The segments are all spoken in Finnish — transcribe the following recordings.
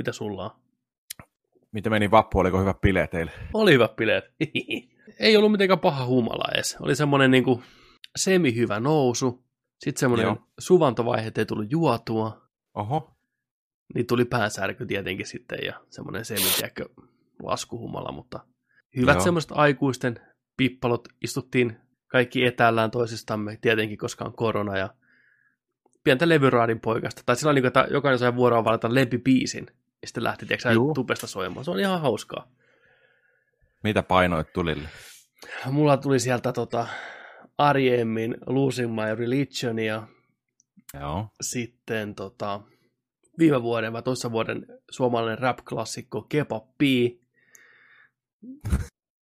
Mitä sulla on? Miten meni vappu, oliko hyvä bile teille? Oli hyvä bileet. ei ollut mitenkään paha humala edes. Oli semmoinen niin semi-hyvä nousu. Sitten semmoinen Joo. suvantovaihe, että ei tullut juotua. Oho. Niin tuli päänsärky tietenkin sitten ja semmoinen semi laskuhumala, mutta hyvät Joo. semmoiset aikuisten pippalot. Istuttiin kaikki etällään toisistamme, tietenkin koska on korona ja pientä levyraadin poikasta. Tai sillä niin että jokainen sai vuoroon valita lempibiisin. Ja sitten lähti, tiedätkö, Juu. tupesta soimaan. Se oli ihan hauskaa. Mitä painoit tulille? Mulla tuli sieltä tota, Ariemmin Losing My Religion ja Joo. sitten tota, viime vuoden vai toissa vuoden suomalainen rap-klassikko Kebab B.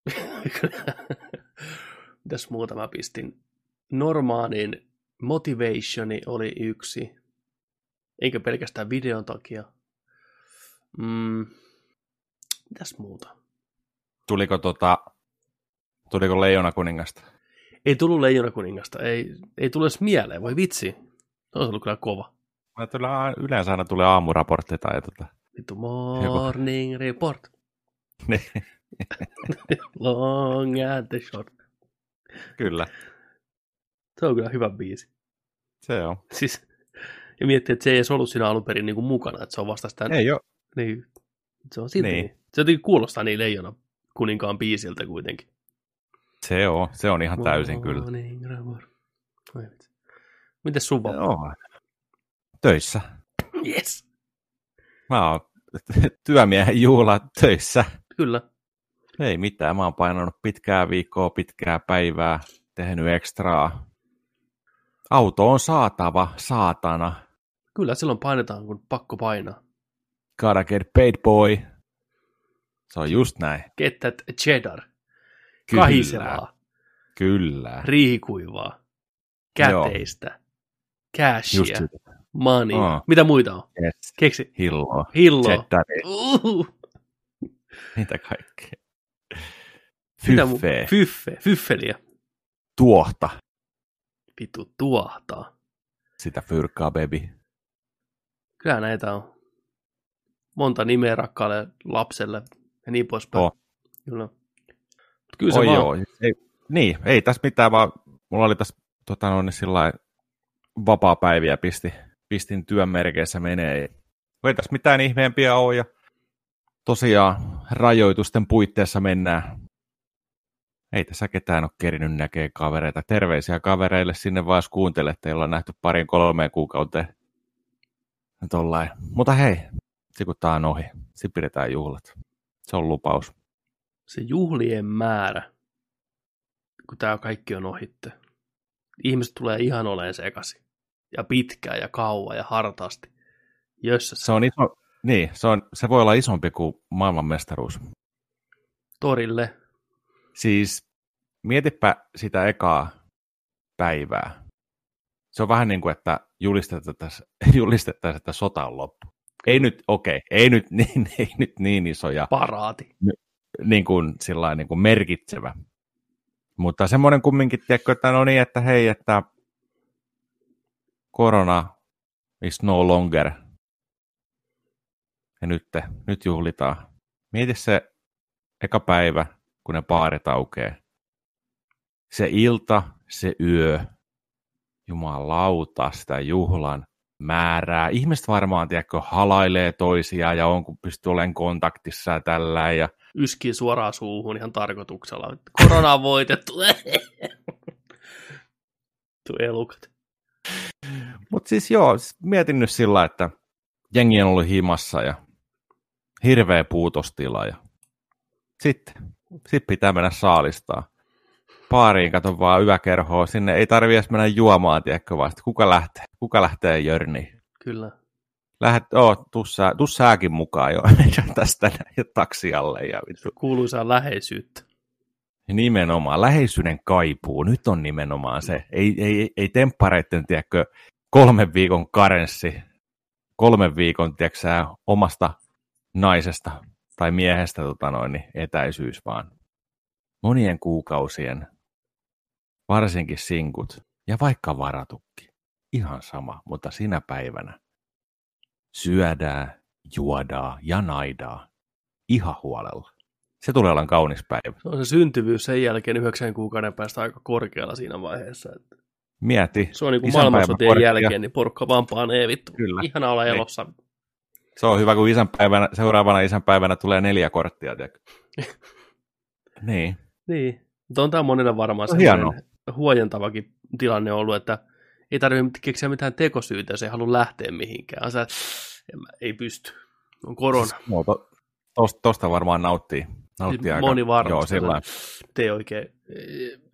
Mitäs muuta mä pistin? Normaanin Motivationi oli yksi. Eikä pelkästään videon takia. Mm, mitäs muuta? Tuliko tota, tuliko Leijona kuningasta? Ei tullut Leijona kuningasta. Ei, ei tule edes mieleen. Voi vitsi. Se olisi ollut kyllä kova. Mä tulee, yleensä aina tulee aamuraportti tai tota. Vittu morning report. Niin, Long and the short. kyllä, Se on kyllä hyvä biisi. se on. Siis, ja miettii, että se ei edes ollut siinä alun perin niin kuin mukana, että se on vasta sitä... Ei ole. Niin, se on silti Niin. niin. Se jotenkin kuulostaa niin leijona kuninkaan biisiltä kuitenkin. Se on, se on ihan täysin kyllä. Mites sun vapaa? Töissä. Yes. Mä oon työmiehen juhla töissä. Kyllä. Ei mitään, mä oon painanut pitkää viikkoa, pitkää päivää, tehnyt ekstraa. Auto on saatava, saatana. Kyllä silloin painetaan, kun pakko painaa. Gotta get paid boy. Se on just näin. Get that cheddar. Kyllä. Kahisevaa. Kyllä. riihikuivaa, käteistä, Just cashia, sitä. money. Aa. Mitä muita on? Yes. Keksi. Hilloa. Hillo. Cheddari. Uhu. Mitä kaikkea. Fyffee. Fyffe. Fyffeliä. Tuohta. Vittu tuahtaa. Sitä fyrkkaa, baby. Kyllä näitä on. Monta nimeä rakkaalle lapselle ja niin poispäin. Oh. Kyllä. Mut Kyllä se Oi vaan. joo. Ei, niin, ei tässä mitään, vaan mulla oli tässä tota, no, niin sillä vapaa-päiviä pisti, pistin työn merkeissä menee. Ei tässä mitään ihmeempiä ole ja tosiaan rajoitusten puitteissa mennään. Ei tässä ketään ole kerinyt näkee kavereita. Terveisiä kavereille sinne vaan, jos kuuntelette, jolla on nähty parin kolmeen kuukauteen. Tollain. Mutta hei, se kun tää on ohi, sitten pidetään juhlat. Se on lupaus. Se juhlien määrä, kun tämä kaikki on ohitte. Ihmiset tulee ihan oleen sekaisin. Ja pitkään ja kauan ja hartaasti. Jössäs. Se on iso, niin, se, on, se voi olla isompi kuin maailmanmestaruus. torille. Siis mietipä sitä ekaa päivää. Se on vähän niin kuin, että julistettaisiin, julistettaisiin että sota on loppu. Ei nyt, okei, okay, ei, nyt niin, ei nyt niin isoja, Paraati. niin kuin, sillain, niin kuin merkitsevä. Mutta semmoinen kumminkin, tiedätkö, että no niin, että hei, että korona is no longer. Ja nyt, nyt juhlitaan. Mieti se eka päivä, kun ne baarit aukeaa. Se ilta, se yö, jumalauta sitä juhlan määrää. Ihmiset varmaan, tiedätkö, halailee toisiaan ja on, kun pystyy olemaan kontaktissa ja tällä. Ja Yskii suoraan suuhun ihan tarkoituksella. Korona on voitettu. Tuo elukat. Mutta siis joo, siis mietin nyt sillä, että jengi on ollut himassa ja hirveä puutostila ja sitten sit pitää mennä saalistaa. Paariin kato vaan yökerhoa, sinne ei tarvi edes mennä juomaan, tiedätkö sit kuka lähtee, kuka lähtee jörniin. Kyllä. Lähet, oo, tuu, sä, tuu mukaan jo tästä ja taksialle ja vittu. Kuuluisaa läheisyyttä. Nimenomaan, läheisyyden kaipuu, nyt on nimenomaan se. Ei, ei, ei temppareitten, tiedätkö, kolmen viikon karenssi, kolmen viikon, tiedätkö omasta naisesta tai miehestä tota noin, niin etäisyys, vaan monien kuukausien, varsinkin sinkut, ja vaikka varatukki, ihan sama, mutta sinä päivänä syödään, juodaan ja naidaa ihan huolella. Se tulee olemaan kaunis päivä. Se on se syntyvyys sen jälkeen yhdeksän kuukauden päästä aika korkealla siinä vaiheessa. Että Mieti. se on niin kuin maailmansotien korkea. jälkeen, niin porukka vaan panee vittu. Kyllä. Ihana olla Niin. elossa. Se on hyvä, kun isänpäivänä, seuraavana isänpäivänä tulee neljä korttia. niin. Niin. Mutta on tämä monelle varmaan No, huojentavakin tilanne ollut, että ei tarvitse keksiä mitään tekosyytä, jos ei halua lähteä mihinkään. Sä, en mä, ei pysty. On korona. No, to, tosta, tosta varmaan nauttii. nauttii aika. Moni varmasti. Joo, sillä. Te oikein.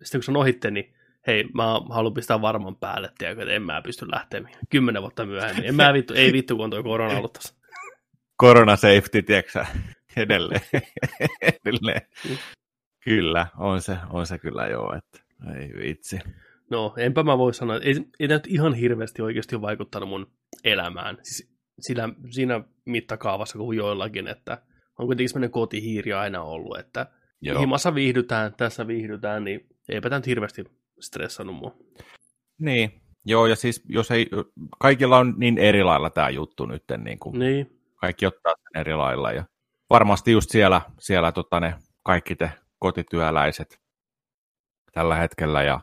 Sitten kun se on ohitte, niin hei, mä haluan pistää varman päälle, tiedätkö, että en mä pysty lähteä mihinkään. Kymmenen vuotta myöhemmin. En mä vittu, ei vittu, kun on toi korona ollut tässä. Korona safety, tiedätkö? Edelleen. Edelleen. Mm. Kyllä, on se, on se kyllä joo, että ei vitsi. No, enpä mä voi sanoa, ei, ei tämä nyt ihan hirveästi oikeasti ole vaikuttanut mun elämään. Siis sillä, siinä mittakaavassa kuin joillakin, että on kuitenkin semmoinen kotihiiri aina ollut, että Joo. himassa viihdytään, tässä viihdytään, niin eipä tämä nyt hirveästi stressannut mua. Niin, joo, ja siis jos ei, kaikilla on niin eri lailla tämä juttu nyt, niin kuin Niin, kaikki ottaa sen eri lailla, ja varmasti just siellä, siellä tota ne kaikki te kotityöläiset tällä hetkellä, ja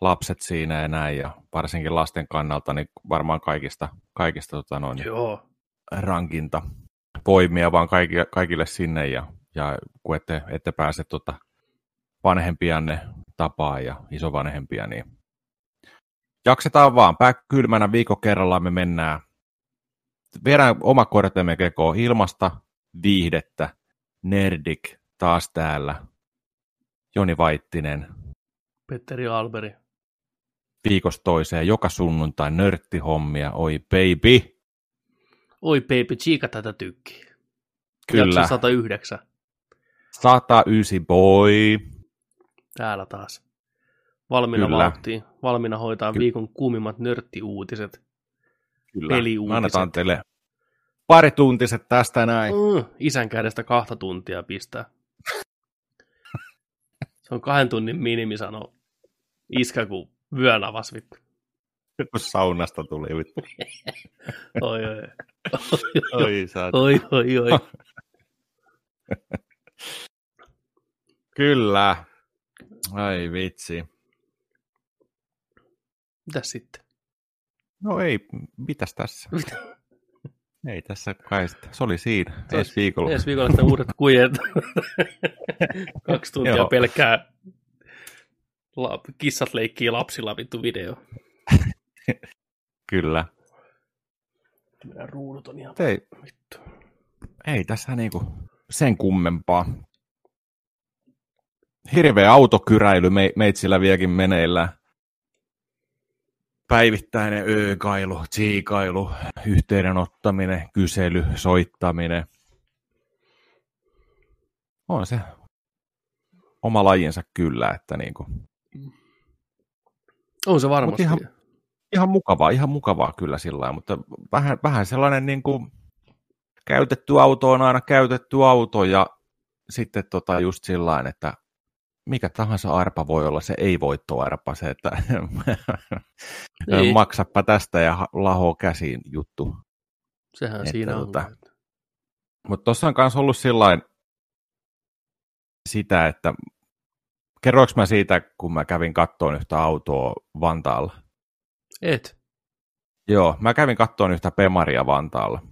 lapset siinä ja näin, ja varsinkin lasten kannalta, niin varmaan kaikista, kaikista tota noin, joo. rankinta voimia vaan kaikille, kaikille sinne, ja, ja kun ette, ette pääse tota vanhempianne tapaa ja isovanhempia, niin jaksetaan vaan. Pää kylmänä viikon kerrallaan me mennään. Viedään oma kortemme kekoon ilmasta, viihdettä, Nerdik taas täällä, Joni Vaittinen, Petteri Alberi. viikosta toiseen, joka sunnuntai nörttihommia, oi baby. Oi baby, chiika tätä tykkii. Kyllä, Jakso 109. 109 boy. Täällä taas. Valmiina Kyllä. vauhtiin. Valmiina hoitaa Ky- viikon kuumimmat nörttiuutiset. Kyllä, Peliuutiset. annetaan teille pari tuntiset tästä näin. Mm, isän kädestä kahta tuntia pistää. Se on kahden tunnin minimi, sano iskä, kun vyön avas vittu. kun saunasta tuli. vittu. Oi, oi, oi, Oi, oi, oi, oi. Kyllä. Ai vitsi. Mitäs sitten? No ei, mitäs tässä? Ei tässä kai sitten. Se oli siinä. Ensi viikolla. Ensi viikolla sitten uudet kujet. Kaksi tuntia pelkkää la- kissat leikkii lapsilla vittu video. Kyllä. Meidän ruudut on ihan Ei, vittu. ei tässä niinku sen kummempaa. Hirveä autokyräily me, meitsillä vieläkin meneillään. Päivittäinen öökailu, tsiikailu, yhteydenottaminen, kysely, soittaminen. On se oma lajinsa kyllä, että niinku, On se varmasti. ihan- ihan mukavaa, ihan mukavaa kyllä sillä lailla, mutta vähän, vähän sellainen niin kuin, käytetty auto on aina käytetty auto ja sitten tota just sillä lailla, että mikä tahansa arpa voi olla se ei-voittoarpa, se, että Niin. maksappa tästä ja laho käsiin juttu. Sehän Että siinä on. tota- Mutta tuossa on myös ollut sillä sitä, että kerroinko mä siitä, kun mä kävin kattoon yhtä autoa Vantaalla? Et. Joo, mä kävin kattoon yhtä Pemaria Vantaalla.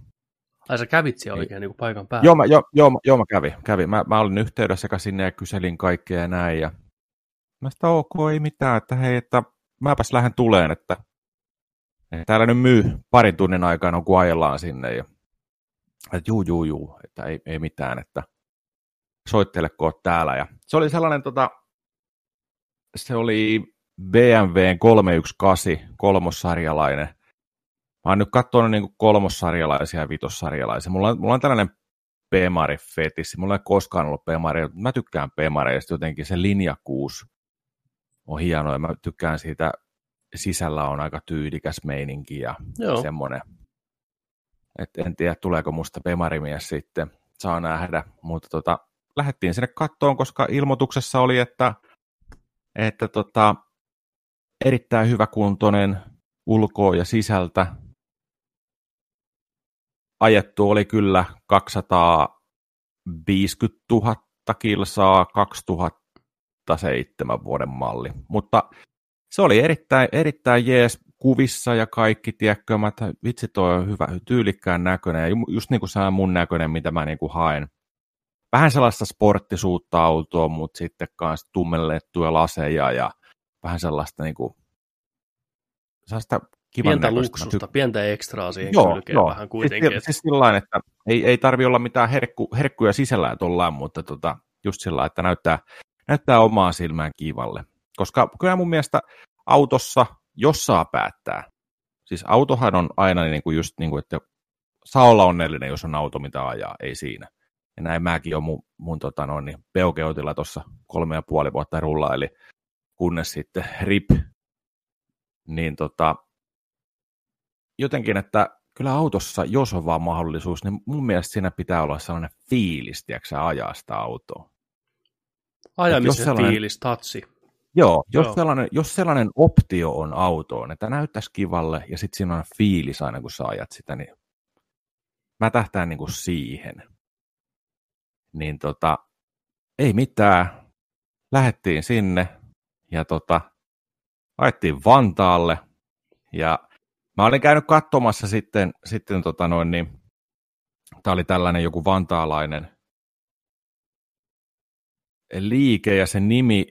Ai sä kävit siellä oikein niin kuin paikan päällä. Joo, mä, joo, joo, mä- joo, mä kävin. kävin. Mä, mä olin yhteydessä sekä sinne ja kyselin kaikkea ja näin. Ja mä sitä ok, ei mitään, että hei, että mäpäs lähden tuleen, että että täällä nyt myy parin tunnin aikana, kun ajellaan sinne. Ja, että juu, juu, juu, että ei, ei mitään, että soittele, kun täällä. Ja se oli sellainen, tota, se oli BMW 318 kolmossarjalainen. Mä oon nyt katsonut niin kolmossarjalaisia ja vitossarjalaisia. Mulla on, mulla on tällainen P-Mari-fetissi. Mulla ei koskaan ollut P-Mari. Mä tykkään P-Mareista jotenkin. Se linjakkuus on hieno ja mä tykkään siitä. Sisällä on aika tyydikäs meininki ja Joo. semmoinen. Et en tiedä, tuleeko musta P-Marimies sitten. Saa nähdä. Mutta tota, lähdettiin sinne kattoon, koska ilmoituksessa oli, että, että tota, erittäin hyväkuntoinen ulkoa ja sisältä ajettu oli kyllä 250 000 kilsaa 2007 vuoden malli, mutta se oli erittäin, erittäin jees kuvissa ja kaikki, tiedätkö, mä, että vitsi toi on hyvä, tyylikkään näköinen, ja just niin kuin se on mun näköinen, mitä mä niin kuin haen. Vähän sellaista sporttisuutta autoa, mutta sitten kanssa tummellettuja laseja ja vähän sellaista niin kuin, sellaista kivan Pientä näköistä. luksusta, pientä ekstraa siihen Joo, kylkeen joo. vähän kuitenkin. Siis, siis sillä että ei, ei tarvi olla mitään herkku, herkkuja sisällä ja tollaan, mutta tota, just sillä että näyttää, näyttää omaa silmään kivalle. Koska kyllä mun mielestä autossa, jos saa päättää, siis autohan on aina niin kuin just niin kuin, että saa olla onnellinen, jos on auto, mitä ajaa, ei siinä. Ja näin mäkin on mun, mun tota noin, niin peukeutilla tuossa kolme ja puoli vuotta rulla, eli kunnes sitten rip, niin tota, jotenkin, että kyllä autossa, jos on vaan mahdollisuus, niin mun mielestä siinä pitää olla sellainen fiilis, tiedätkö ajaa sitä autoa. Ajamisen fiilis, tatsi. Joo, jos, Joo. Sellainen, jos sellainen optio on autoon, että näyttäisi kivalle ja sitten siinä on fiilis aina, kun sä ajat sitä, niin mä tähtään niin kuin siihen. Niin tota, ei mitään. Lähettiin sinne ja tota, ajettiin Vantaalle ja mä olin käynyt katsomassa sitten, sitten tota noin, niin, tää oli tällainen joku vantaalainen liike ja sen nimi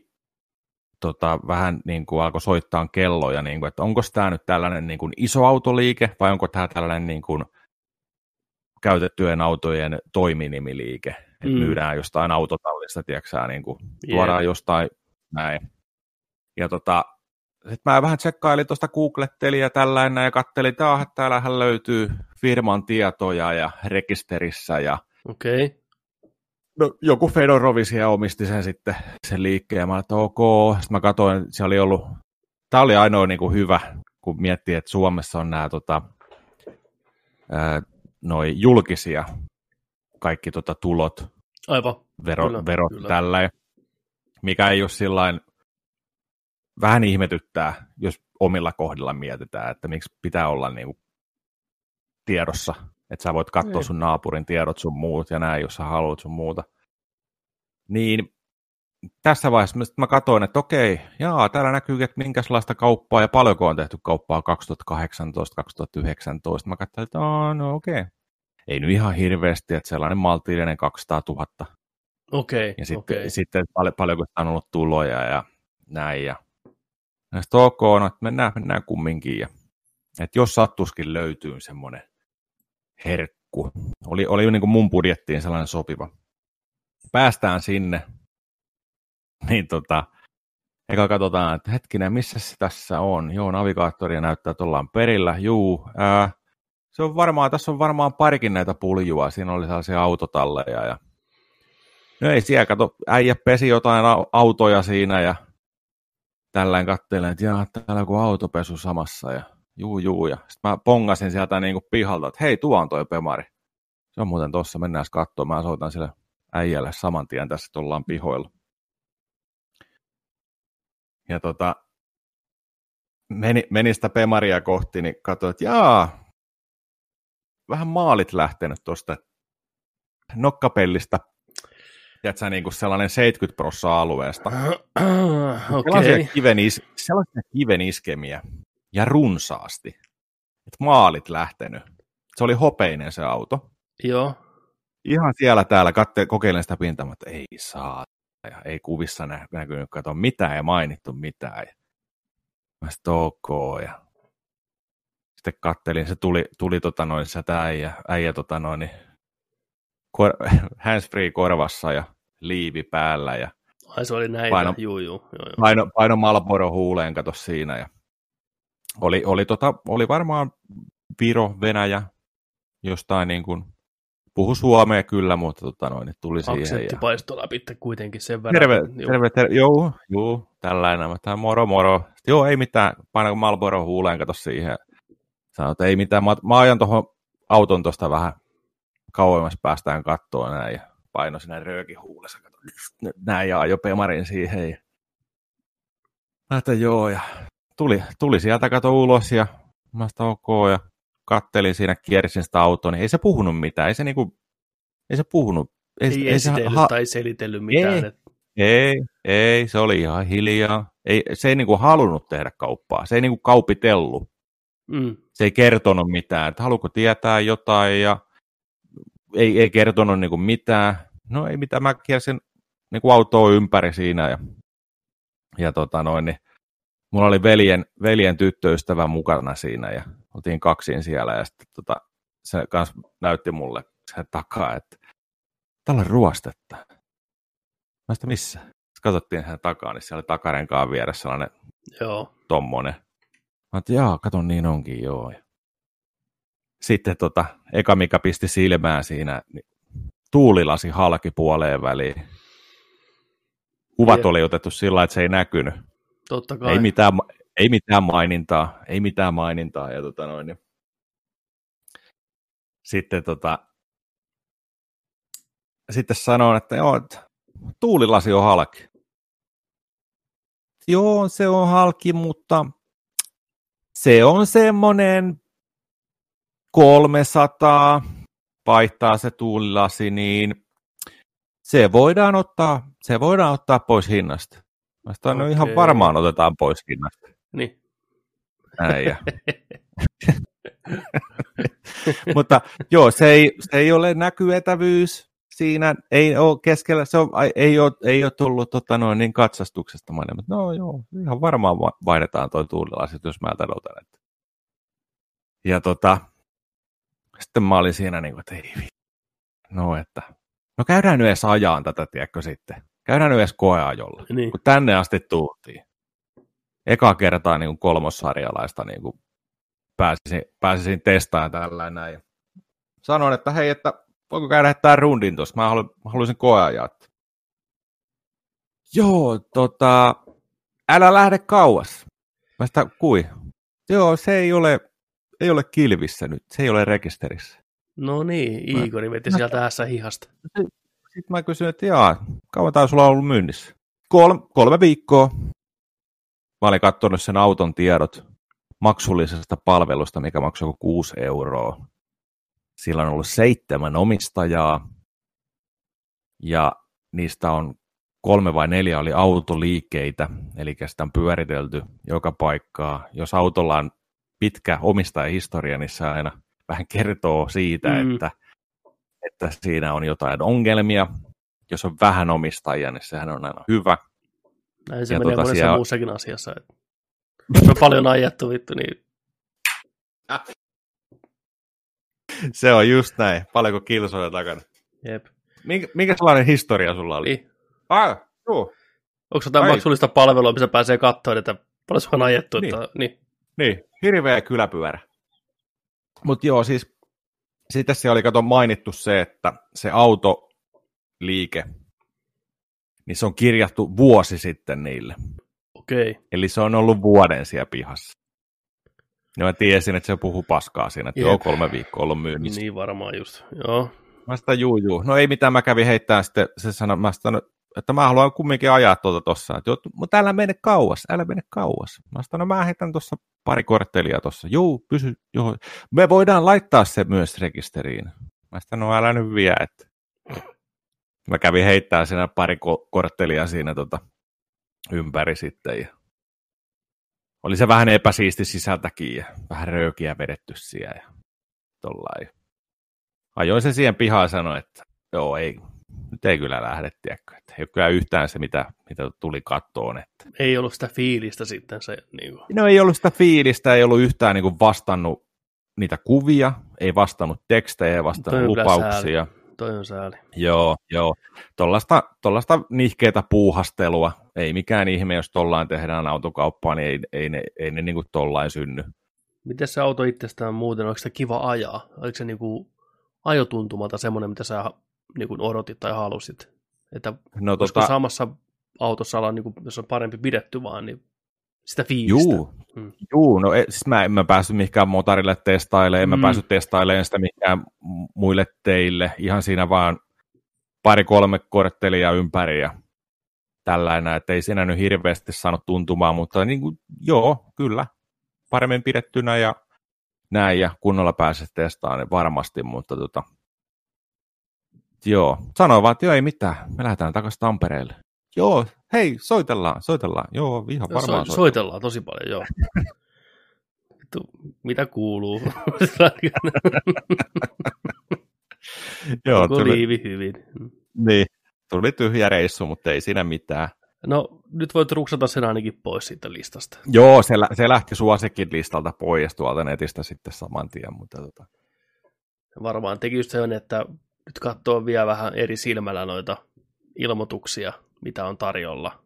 tota, vähän niin kuin alkoi soittaa kelloja, niin kuin, että onko tämä nyt tällainen niin kuin iso autoliike vai onko tämä tällainen niin kuin käytettyjen autojen toiminimiliike, että Mm. myydään jostain autotallista, tiedätkö niin kuin, Jep. tuodaan jostain näin. Ja tota, sitten mä vähän tsekkailin tuosta, googlettelin ja tällainen ja kattelin, että ah, täällähän löytyy firman tietoja ja rekisterissä ja Okei. Okay. No, joku Fedorovisia omisti sen sitten, sen liikkeen, ja mä että ok, sitten mä katsoin, se oli ollut, tämä oli ainoa niin kuin hyvä, kun miettii, että Suomessa on nämä tota, ää, noi julkisia kaikki tota, tulot, Aivan. vero, Kyllä, verot kyllä. tällä, mikä ei ole sillain, vähän ihmetyttää, jos omilla kohdilla mietitään, että miksi pitää olla niin kuin, tiedossa, että sä voit katsoa Ei. sun naapurin tiedot sun muut ja näin, jos sä haluat sun muuta. Niin tässä vaiheessa mä, katsoin, että okei, jaa, täällä näkyy, että minkälaista kauppaa ja paljonko on tehty kauppaa 2018-2019. Mä katsoin, että no okei. Ei nyt ihan hirveästi, että sellainen maltillinen 200 000 Okei. ja sitten, okei. sitten paljon, paljonko on ollut tuloja ja näin. Ja, ja sitten ok, no, että mennään, mennään kumminkin. Ja, että jos sattuskin löytyy semmoinen herkku, oli, oli niin kuin mun budjettiin sellainen sopiva. Päästään sinne, niin tota, eka katsotaan, että hetkinen, missä se tässä on? Joo, navigaattoria näyttää, että ollaan perillä. Juu, ää, se on varmaan, tässä on varmaan parikin näitä puljua. Siinä oli sellaisia autotalleja ja No ei siellä, kato, äijä pesi jotain au- autoja siinä ja tällään katselen, että jaa, täällä on autopesu samassa ja juu juu. Ja sitten mä pongasin sieltä niin kuin pihalta, että hei, tuo on toi Pemari. Se on muuten tossa, mennään katsomaan. Mä soitan sille äijälle saman tien tässä, että ollaan pihoilla. Ja tota, meni, meni sitä Pemaria kohti, niin katsoin, että jaa, vähän maalit lähtenyt tuosta nokkapellistä tiedätkö, niin kuin sellainen 70 prosenttia alueesta. Sellaisia, Okei. kiven is, sellaisia kiven iskemiä ja runsaasti, että maalit lähtenyt. Se oli hopeinen se auto. Joo. Ihan siellä täällä katte, kokeilen sitä pintaa, mutta ei saa. Ja ei kuvissa nä, näkynyt, kato mitään ja mainittu mitään. Ja mä sitten ok. Ja sitten kattelin, se tuli, tuli tota noin, sieltä äijä, äijä tota noin, niin kor, handsfree korvassa ja liivi päällä ja Ai se oli näitä. Paino- Juu, juu. Joo, joo. paino, paino Malboro huuleen, kato siinä. Ja oli, oli, tota, oli varmaan Viro, Venäjä, jostain niin kuin, puhu suomea kyllä, mutta tota noin, niin tuli siihen. Aksentti paistoi läpi kuitenkin sen verran. Terve, Juu. terve, terve, joo, joo, tällainen, mutta moro, moro. Joo, ei mitään, paino Malboro huuleen, kato siihen. Sanoin, että ei mitään, mä, mä ajan tuohon auton tuosta vähän kauemmas päästään kattoon näin, ja paino sinne röökin huulessa, näin, ja ajo Pemarin siihen. Ja... Mä että joo, ja tuli, tuli sieltä kato ulos, ja mä sitä ok, ja kattelin siinä, kiersin sitä autoa, niin ei se puhunut mitään. Ei se, niinku, ei se puhunut. Ei, ei, ei se ha- tai selitellyt mitään. Ei, ei, ei, se oli ihan hiljaa. Ei, se ei niinku halunnut tehdä kauppaa. Se ei niinku kaupitellut. Mm. Se ei kertonut mitään, että haluatko tietää jotain ja ei, ei kertonut niinku mitään. No ei mitään, mä kiersin niinku autoa ympäri siinä ja, ja tota noin, niin mulla oli veljen, veljen tyttöystävä mukana siinä ja oltiin kaksin siellä ja sitten tota, se kanssa näytti mulle sen takaa, että tällä ruostetta. Mä sitä missä? Sitten katsottiin sen takaa, niin siellä oli takarenkaan vieressä sellainen joo. tommonen. Mä että jaa, katon niin onkin, joo. Sitten tota, eka mikä pisti silmään siinä, niin tuulilasi halki puoleen väliin. Kuvat oli otettu sillä että se ei näkynyt. Totta kai. Ei mitään, ei mitään mainintaa, ei mitään mainintaa. Ja tota noin, niin. Sitten, tota, sitten sanoin, että joo, että tuulilasi on halki. Joo, se on halki, mutta se on semmoinen 300 vaihtaa se tuulilasi, niin se voidaan ottaa, se voidaan ottaa pois hinnasta. Mä okay. no ihan varmaan otetaan pois hinnasta. Niin. Näin ja. Mutta joo, se ei, se ei ole näkyetävyys siinä, ei ole keskellä, se on, ei, ole, ei ole tullut tota, noin, niin katsastuksesta maine, mutta no joo, ihan varmaan vaihdetaan toi tuulilasi, jos mä. Että. Ja tota, sitten mä olin siinä niin kuin, että ei no että, no käydään nyt edes ajaan tätä, tiedätkö sitten. Käydään nyt edes koeajolla, niin. kun tänne asti tultiin. Eka kertaa niin kuin kolmossarjalaista niin kuin pääsisin, pääsisin testaamaan tällä näin. Sanoin, että hei, että voiko käydä tämän rundin tuosta, mä, halu, mä haluaisin koeajaa. Joo, tota, älä lähde kauas. Mä sitä, kui? Joo, se ei ole, ei ole kilvissä nyt, se ei ole rekisterissä. No niin, Igori veti mä, sieltä ässä hihasta. Sitten mä kysyin, että jaa, kauan tämä sulla on ollut myynnissä? Kolme, kolme viikkoa. Mä olin katsonut sen auton tiedot maksullisesta palvelusta, mikä maksoi joku 6 euroa. Sillä on ollut seitsemän omistajaa ja niistä on kolme vai neljä oli autoliikkeitä, eli sitä on pyöritelty joka paikkaa. Jos autolla on pitkä omistajahistoria, niin se aina vähän kertoo siitä, mm. että että siinä on jotain ongelmia. Jos on vähän omistajia, niin sehän on aina hyvä. Näin se ja menee tuota monessa siellä... muussakin asiassa. Että... Jos on paljon ajettu vittu, niin... se on just näin. Paljonko kilsoja takana. Jep. Minkä, minkä sellainen historia sulla oli? Niin. Ah, joo. Onko jotain maksullista palvelua, missä pääsee katsoa, että paljon se on ajettu? Niin, että, niin. niin. hirveä kyläpyörä. Mutta joo, siis sitten siellä oli kato mainittu se, että se autoliike, niin se on kirjattu vuosi sitten niille. Okei. Okay. Eli se on ollut vuoden siellä pihassa. Ja mä tiesin, että se puhuu paskaa siinä, että Jep. joo, kolme viikkoa ollut myynnissä. Niin varmaan just, joo. Mä sitä juu, juu. No ei mitään, mä kävin heittämään sitten, se sanoi, mä sitä, että mä haluan kumminkin ajaa tuota tossa, että mutta älä mene kauas, älä mene kauas. Mä sanoin, no mä heitän tuossa pari korttelia tuossa. Joo, pysy, joo. Me voidaan laittaa se myös rekisteriin. Mä sanoin, no älä nyt vie, että mä kävin heittää siinä pari ko- korttelia siinä tota, ympäri sitten. Ja oli se vähän epäsiisti sisältäkin ja vähän röökiä vedetty siellä ja tollain. Ajoin se siihen pihaan ja sanoin, että joo, ei, nyt ei kyllä lähde, tiedäkö. Että ei ole kyllä yhtään se, mitä, mitä tuli kattoon. Että... Ei ollut sitä fiilistä sitten se. Niin kuin... No ei ollut sitä fiilistä, ei ollut yhtään niin kuin vastannut niitä kuvia, ei vastannut tekstejä, ei vastannut Toi lupauksia. Toi on sääli. Joo, joo. Tuollaista, tuollaista nihkeitä puuhastelua. Ei mikään ihme, jos tollain tehdään autokauppaa, niin ei, ei ne, ei ne niin kuin tollain synny. Miten se auto itsestään muuten, onko se kiva ajaa? Oliko se niin kuin ajotuntumalta semmoinen, mitä sä niin kuin odotit tai halusit? Että no, tota... samassa autossa olla, niin kuin, jos on parempi pidetty vaan, niin sitä fiilistä. Juu, hmm. Juu no e, siis mä en mä päässyt mihinkään motorille testailemaan, en mm. mä päässyt testailemaan sitä mihinkään muille teille, ihan siinä vaan pari-kolme korttelia ympäri ja tällainen, että ei siinä nyt hirveästi saanut tuntumaan, mutta niin kuin, joo, kyllä, paremmin pidettynä ja näin ja kunnolla pääsisi testaamaan, niin varmasti, mutta tota, joo, sanoin vaan, että joo ei mitään, me lähdetään takaisin Tampereelle. Joo, hei, soitellaan, soitellaan. Joo, ihan varmaan so, soitellaan. soitellaan. tosi paljon, joo. Vittu, mitä kuuluu? joo, tuli, liivi hyvin. Niin, tuli tyhjä reissu, mutta ei siinä mitään. No, nyt voit ruksata sen ainakin pois siitä listasta. Joo, se, se lähti suosikin listalta pois tuolta netistä sitten saman tien, mutta tota... Varmaan teki just sen, että nyt katsoo vielä vähän eri silmällä noita ilmoituksia, mitä on tarjolla.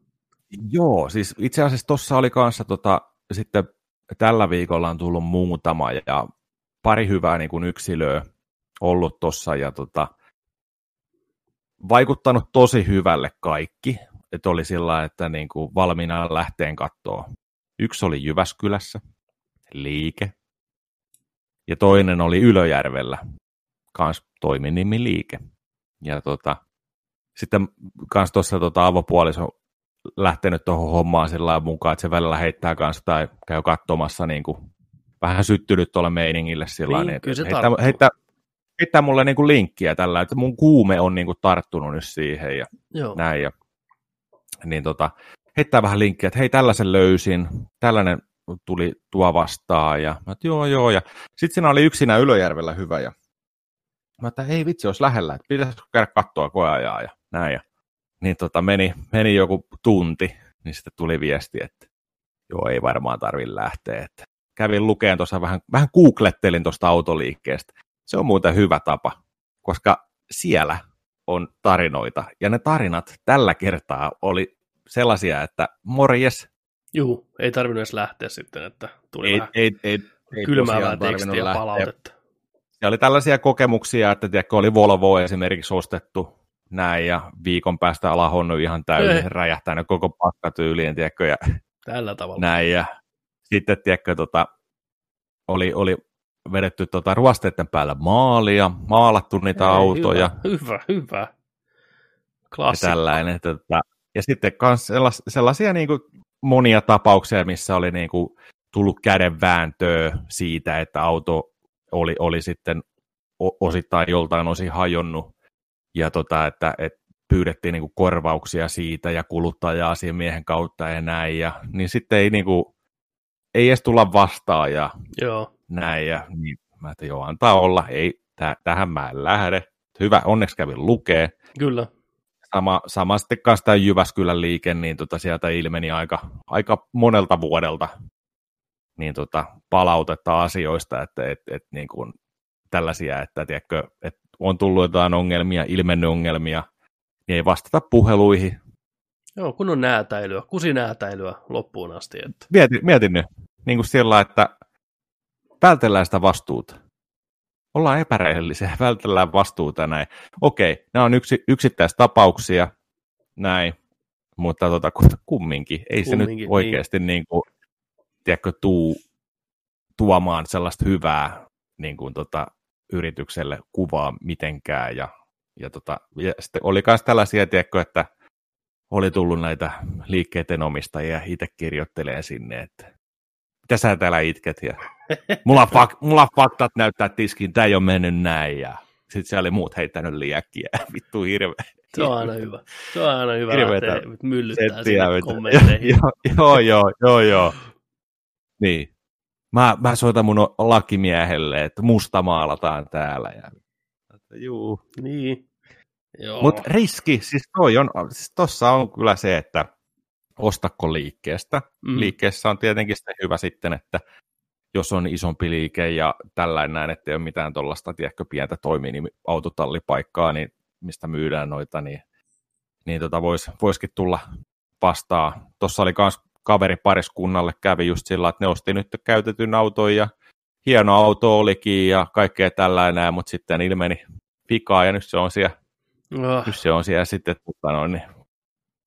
Joo, siis itse asiassa tuossa oli kanssa tota, sitten tällä viikolla on tullut muutama ja pari hyvää niin kuin yksilöä ollut tuossa ja tota, vaikuttanut tosi hyvälle kaikki. Että oli sillä että niin kuin valmiina lähteen kattoon. Yksi oli Jyväskylässä, liike. Ja toinen oli Ylöjärvellä, kans toiminimi liike. Ja tota, sitten kans tuossa tota, avopuoliso lähtenyt tuohon hommaan sillä mukaan, että se välillä heittää kanssa tai käy katsomassa niin kuin, vähän syttynyt tuolle meiningille sillä niin, että heittää, heittää, heittää, mulle niin kuin linkkiä tällä, että mun kuume on niin kuin tarttunut nyt siihen ja Joo. näin. Ja, niin tota, heittää vähän linkkiä, että hei tällaisen löysin, tällainen tuli tuo vastaan ja mä että joo joo ja sitten siinä oli yksinä Ylöjärvellä hyvä ja mä että ei vitsi, olisi lähellä, että pitäisikö käydä kattoa koeajaa ja näin ja niin tota, meni, meni joku tunti, niin sitten tuli viesti, että joo, ei varmaan tarvi lähteä. Että kävin lukeen tuossa vähän, vähän googlettelin tuosta autoliikkeestä. Se on muuten hyvä tapa, koska siellä on tarinoita, ja ne tarinat tällä kertaa oli sellaisia, että morjes. Juu, ei tarvinnut edes lähteä sitten, että tuli ei, vähän ei, ei, ei kylmäävää tekstiä ja palautetta. Ja oli tällaisia kokemuksia, että tiedätkö, oli Volvo esimerkiksi ostettu näin, ja viikon päästä alahonnut ihan täysin, Ei. räjähtänyt koko pakkatyyliin, tiedätkö, ja Tällä tavalla. Näin, ja sitten, tiedätkö, tota, oli, oli vedetty tota ruosteiden päällä maalia, maalattu niitä Ei, autoja. Hyvä, hyvä. hyvä. Ja tällainen, tota, ja sitten kans sellas, sellaisia niin kuin monia tapauksia, missä oli niin kuin tullut kädenvääntöä siitä, että auto oli, oli sitten osittain joltain osin hajonnut ja tota, että, että pyydettiin niin kuin korvauksia siitä ja kuluttaja-asiamiehen kautta ja näin, ja, niin sitten ei, niin kuin, ei edes tulla vastaan ja joo. näin, ja niin, mä että joo, antaa olla, ei, täh, tähän mä en lähde. Hyvä, onneksi kävin lukee. Kyllä. Sama, sama sitten kanssa tämä Jyväskylän liike, niin tota sieltä ilmeni aika, aika monelta vuodelta niin tota, palautetta asioista, että et, et, niin kuin, tällaisia, että tiedätkö, että on tullut jotain ongelmia, ilmennyt ongelmia, niin ei vastata puheluihin. Joo, kun on näätäilyä, näätäilyä loppuun asti. Että... Mietin, mietin nyt, niin kuin sillä, että vältellään sitä vastuuta. Ollaan epärehellisiä, vältellään vastuuta näin. Okei, nämä on yksi, yksittäistapauksia, näin, mutta tota, kumminkin, ei kumminkin, se nyt oikeasti niin. Niin kuin, tiedätkö, tuu, tuomaan sellaista hyvää niin kuin, tota, yritykselle kuvaa mitenkään. Ja, ja, tota, ja sitten oli myös tällaisia, tiedätkö, että oli tullut näitä liikkeiden omistajia itse kirjoittelee sinne, että mitä sä täällä itket? Ja, mulla, fak, mulla faktat näyttää tiskin, tämä ei ole mennyt näin. Ja sitten siellä oli muut heittänyt liäkkiä. Vittu hirveä. Se on aina hyvä. Se on aina hyvä Hirveetä myllyttää sinne kommentteihin. joo, joo, joo, joo. Niin. Mä, mä soitan mun lakimiehelle, että musta maalataan täällä. Ja, että juu. Niin. Mutta riski, siis toi on, siis tossa on kyllä se, että ostakko liikkeestä. Mm. Liikkeessä on tietenkin se hyvä sitten, että jos on isompi liike ja tällainen näin, että ei ole mitään tuollaista, tiedätkö, pientä toimii, niin autotallipaikkaa, niin mistä myydään noita, niin, niin tota vois, voisikin tulla vastaan. Tuossa oli myös kaveripariskunnalle kävi just sillä, että ne osti nyt käytetyn auton ja hieno auto olikin ja kaikkea tällainen, mutta sitten ilmeni pikaa ja nyt se on siellä, oh. nyt se on siellä sitten tota no, niin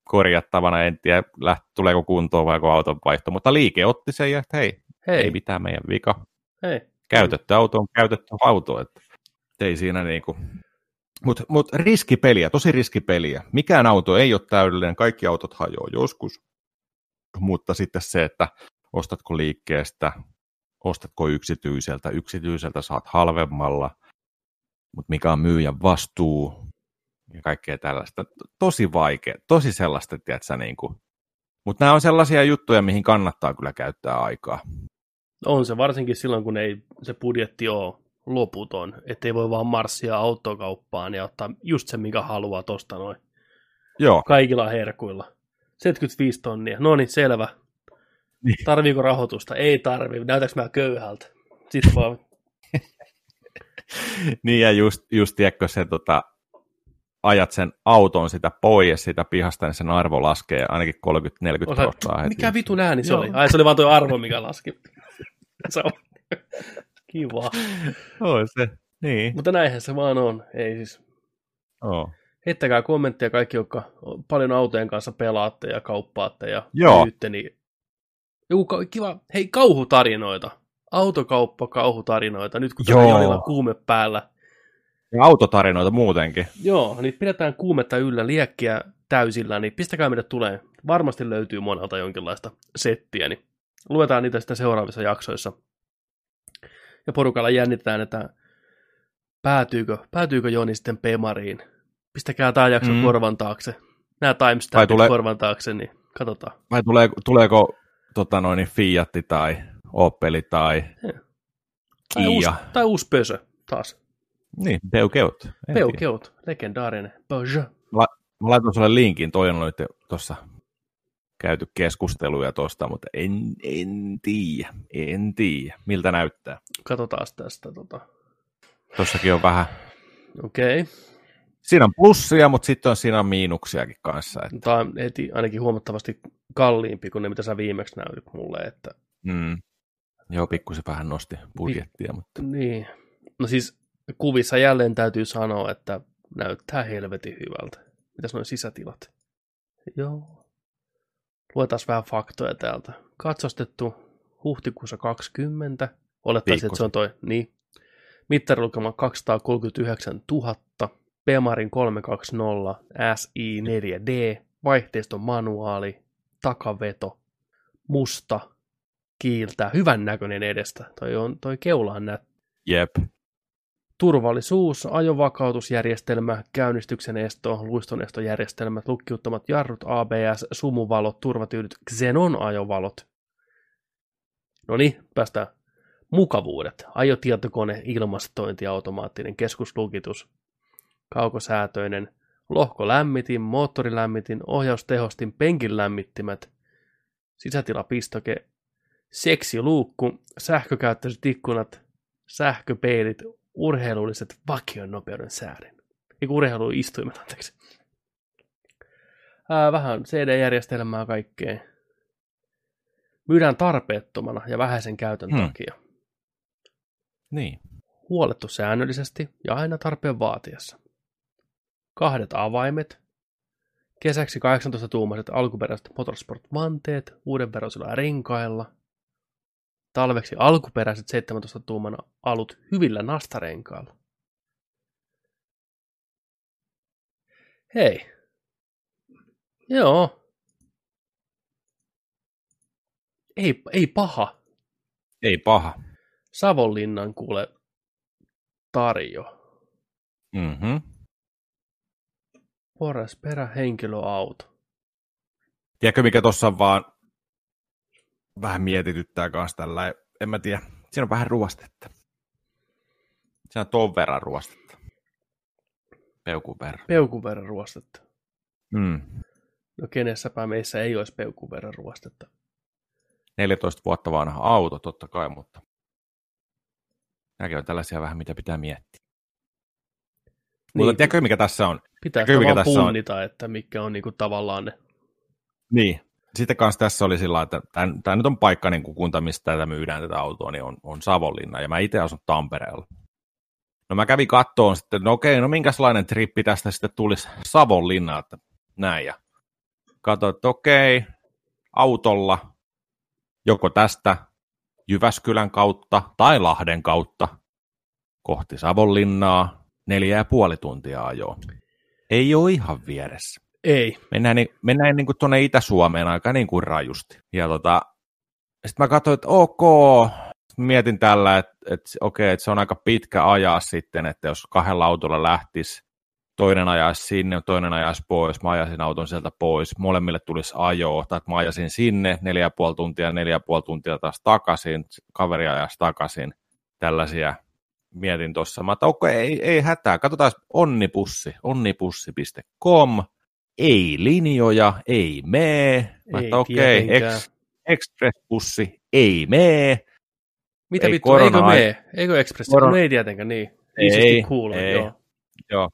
korjattavana, en tiedä läht, tuleeko kuntoon vai auton vaihto, mutta liike otti sen ja että hei, hei. ei mitään meidän vika. Hei. Käytetty auto on käytetty auto, että ei siinä niinku, mutta mut riskipeliä, tosi riskipeliä. Mikään auto ei ole täydellinen, kaikki autot hajoaa joskus mutta sitten se, että ostatko liikkeestä, ostatko yksityiseltä, yksityiseltä saat halvemmalla, mutta mikä on myyjän vastuu ja kaikkea tällaista. Tosi vaikea, tosi sellaista, tiedätkö, niin kuin. Mutta nämä on sellaisia juttuja, mihin kannattaa kyllä käyttää aikaa. On se varsinkin silloin, kun ei se budjetti ole loputon, ettei voi vaan marssia autokauppaan ja ottaa just se, mikä haluaa tosta noin. Joo. Kaikilla herkuilla. 75 tonnia. No niin, selvä. Niin. Tarviiko rahoitusta? Ei tarvi. Näytäks mä köyhältä? Sitten vaan. niin ja just, just tiedätkö se, tota, ajat sen auton sitä pois sitä pihasta, niin sen arvo laskee ainakin 30-40 prosenttia. Mikä vitun ääni se Joo. oli? Ai se oli vaan tuo arvo, mikä laski. se on kiva. On se, niin. Mutta näinhän se vaan on. Ei siis. Oh heittäkää kommentteja kaikki, jotka paljon autojen kanssa pelaatte ja kauppaatte ja Joo. myytte, niin joku kiva, hei kauhutarinoita, autokauppa kauhutarinoita, nyt kun Joo. on kuume päällä. Ja autotarinoita muutenkin. Joo, niin pidetään kuumetta yllä, liekkiä täysillä, niin pistäkää meidät tulee. Varmasti löytyy monelta jonkinlaista settiä, niin luetaan niitä sitten seuraavissa jaksoissa. Ja porukalla jännitetään, että päätyykö, päätyykö Joni sitten Pemariin Pistäkää tämä jakso mm. korvan taakse. Nämä timestampit tule... korvan taakse, niin katsotaan. Vai tulee, tuleeko tota noin, Fiat tai Opeli tai Kia? Tai uusi, tai uusi Pösö taas. Niin, Peugeot. Peugeot, legendaarinen Peugeot. Mä, mä laitan sulle linkin, toi on nyt tuossa käyty keskusteluja tuosta, mutta en, en tiedä, en tiedä, miltä näyttää. Katsotaan tästä. Tota. Tossakin on vähän Okei. Okay siinä on plussia, mutta sitten on siinä on miinuksiakin kanssa. Että... Tämä on heti ainakin huomattavasti kalliimpi kuin ne, mitä sä viimeksi näytit mulle. Että... Mm. Joo, pikkusen vähän nosti budjettia. Mutta... Niin. No siis kuvissa jälleen täytyy sanoa, että näyttää helvetin hyvältä. Mitäs noin sisätilat? Joo. Luetaan vähän faktoja täältä. Katsostettu huhtikuussa 20. Olettaisin, että se on toi, niin. Mittarilukema 239 000. Bemarin 320 SI 4D, vaihteiston manuaali, takaveto, musta, kiiltää, hyvän näköinen edestä. Toi, on, toi keula on nät. Jep. Turvallisuus, ajovakautusjärjestelmä, käynnistyksen esto, luistonestojärjestelmät, lukkiuttamat jarrut, ABS, sumuvalot, turvatyydyt, Xenon ajovalot. No niin, päästään mukavuudet. Ajotietokone, ilmastointi, automaattinen keskuslukitus, kaukosäätöinen, lohkolämmitin, moottorilämmitin, ohjaustehostin, penkin lämmittimet, sisätilapistoke, seksiluukku, sähkökäyttöiset ikkunat, sähköpeilit, urheilulliset vakion nopeuden säädin. Eikä urheiluistuimet, anteeksi. Ää, vähän CD-järjestelmää kaikkea. Myydään tarpeettomana ja vähäisen käytön hmm. takia. Niin. Huolettu säännöllisesti ja aina tarpeen vaatiessa kahdet avaimet, kesäksi 18-tuumaiset alkuperäiset Motorsport-vanteet uudenveroisilla renkailla, talveksi alkuperäiset 17-tuumana alut hyvillä nastarenkailla. Hei. Joo. Ei, ei paha. Ei paha. Savonlinnan kuule tarjo. Mhm. Porras perähenkilöauto. Tiedätkö, mikä tuossa vaan vähän mietityttää kanssa tällä, en mä tiedä, siinä on vähän ruostetta. Siinä on ton verran ruostetta. Peukun verran. Peukun verran ruostetta. Mm. No kenessäpä meissä ei olisi peukun verran ruostetta. 14 vuotta vanha auto, totta kai, mutta nämäkin on tällaisia vähän, mitä pitää miettiä. Niin, mutta tiedätkö, mikä tässä on? Pitää sitä vaan punnita, on? että mikä on niinku tavallaan ne. Niin. Sitten kanssa tässä oli sillä että tämä nyt on paikka, niin kunta, mistä tätä myydään tätä autoa, niin on, on Savonlinna, ja mä itse asun Tampereella. No mä kävin kattoon sitten, no okei, no minkälainen trippi tästä sitten tulisi Savonlinna, että näin, ja katsoin, että okei, autolla, joko tästä Jyväskylän kautta tai Lahden kautta kohti Savonlinnaa, neljä ja puoli tuntia ajoa. Ei ole ihan vieressä. Ei. Mennään, niin, mennään niin kuin tuonne Itä-Suomeen aika niin kuin rajusti. Ja tota, sitten mä katsoin, että ok, mietin tällä, että, että okei, että se on aika pitkä ajaa sitten, että jos kahdella autolla lähtisi, toinen ajaisi sinne, toinen ajaisi pois, mä ajasin auton sieltä pois, molemmille tulisi ajoa, tai että mä ajasin sinne neljä ja puoli tuntia, neljä ja puoli tuntia taas takaisin, kaveri ajaisi takaisin, tällaisia mietin tuossa. Mä että okay, ei, ei hätää, katsotaan onnipussi, onnipussi.com, ei linjoja, ei mee. Mä että okei, okay, ex, express-bussi, ei mee. Mitä ei vittu, korona... eikö mee? Eikö express? Korona... No ei tietenkään, niin. Ei, cool, ei, joo. joo.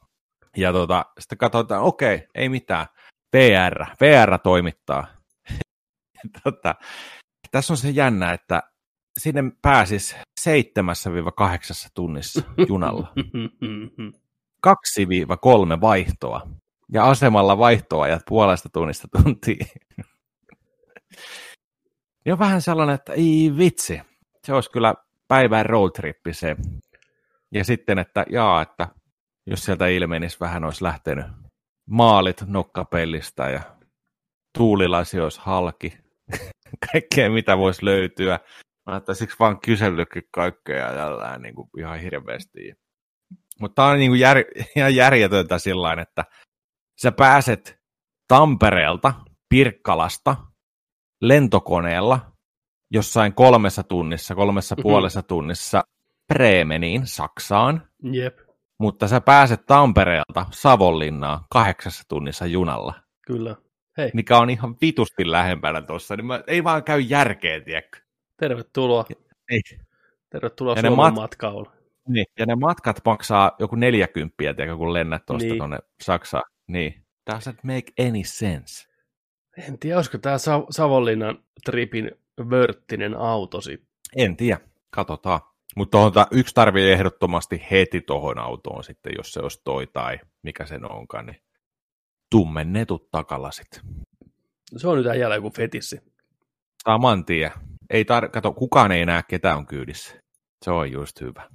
Ja tota, sitten katsotaan, okei, okay, ei mitään. VR, VR toimittaa. tota, tässä on se jännä, että sinne pääsis 7-8 tunnissa junalla. 2-3 vaihtoa. Ja asemalla vaihtoajat puolesta tunnista tuntiin. ja vähän sellainen, että ei vitsi. Se olisi kyllä päivän roadtrippi se. Ja sitten, että jaa, että jos sieltä ilmenisi vähän olisi lähtenyt maalit nokkapellistä ja tuulilasi olisi halki. Kaikkea mitä voisi löytyä. Mä siksi vaan kysellytkin kaikkea ja niin kuin ihan hirveästi. Mutta tämä on niin kuin jär, ihan järjetöntä sillä että sä pääset Tampereelta, Pirkkalasta, lentokoneella jossain kolmessa tunnissa, kolmessa mm-hmm. puolessa tunnissa Bremeniin, Saksaan. Jep. Mutta sä pääset Tampereelta Savonlinnaan kahdeksassa tunnissa junalla. Kyllä. Hei. Mikä on ihan vitusti lähempänä tuossa, niin mä, ei vaan käy järkeä, tiedätkö? Tervetuloa. Ei. Tervetuloa ja Suomen mat- matkaulle. Niin, ja ne matkat maksaa joku 40, tiedätkö, kun lennät tuosta niin. tuonne Saksaan. Niin. Doesn't make any sense. En tiedä, olisiko tämä Sa- Savonlinnan tripin vörttinen auto sitten. En tiedä, katsotaan. Mutta yksi tarvii ehdottomasti heti tuohon autoon sitten, jos se olisi toi tai mikä sen onkaan, niin tummennetut takalasit. Se on nyt äijällä joku fetissi. Saman tien. Ei tar- Kato, kukaan ei näe, ketä on kyydissä. Se on just hyvä.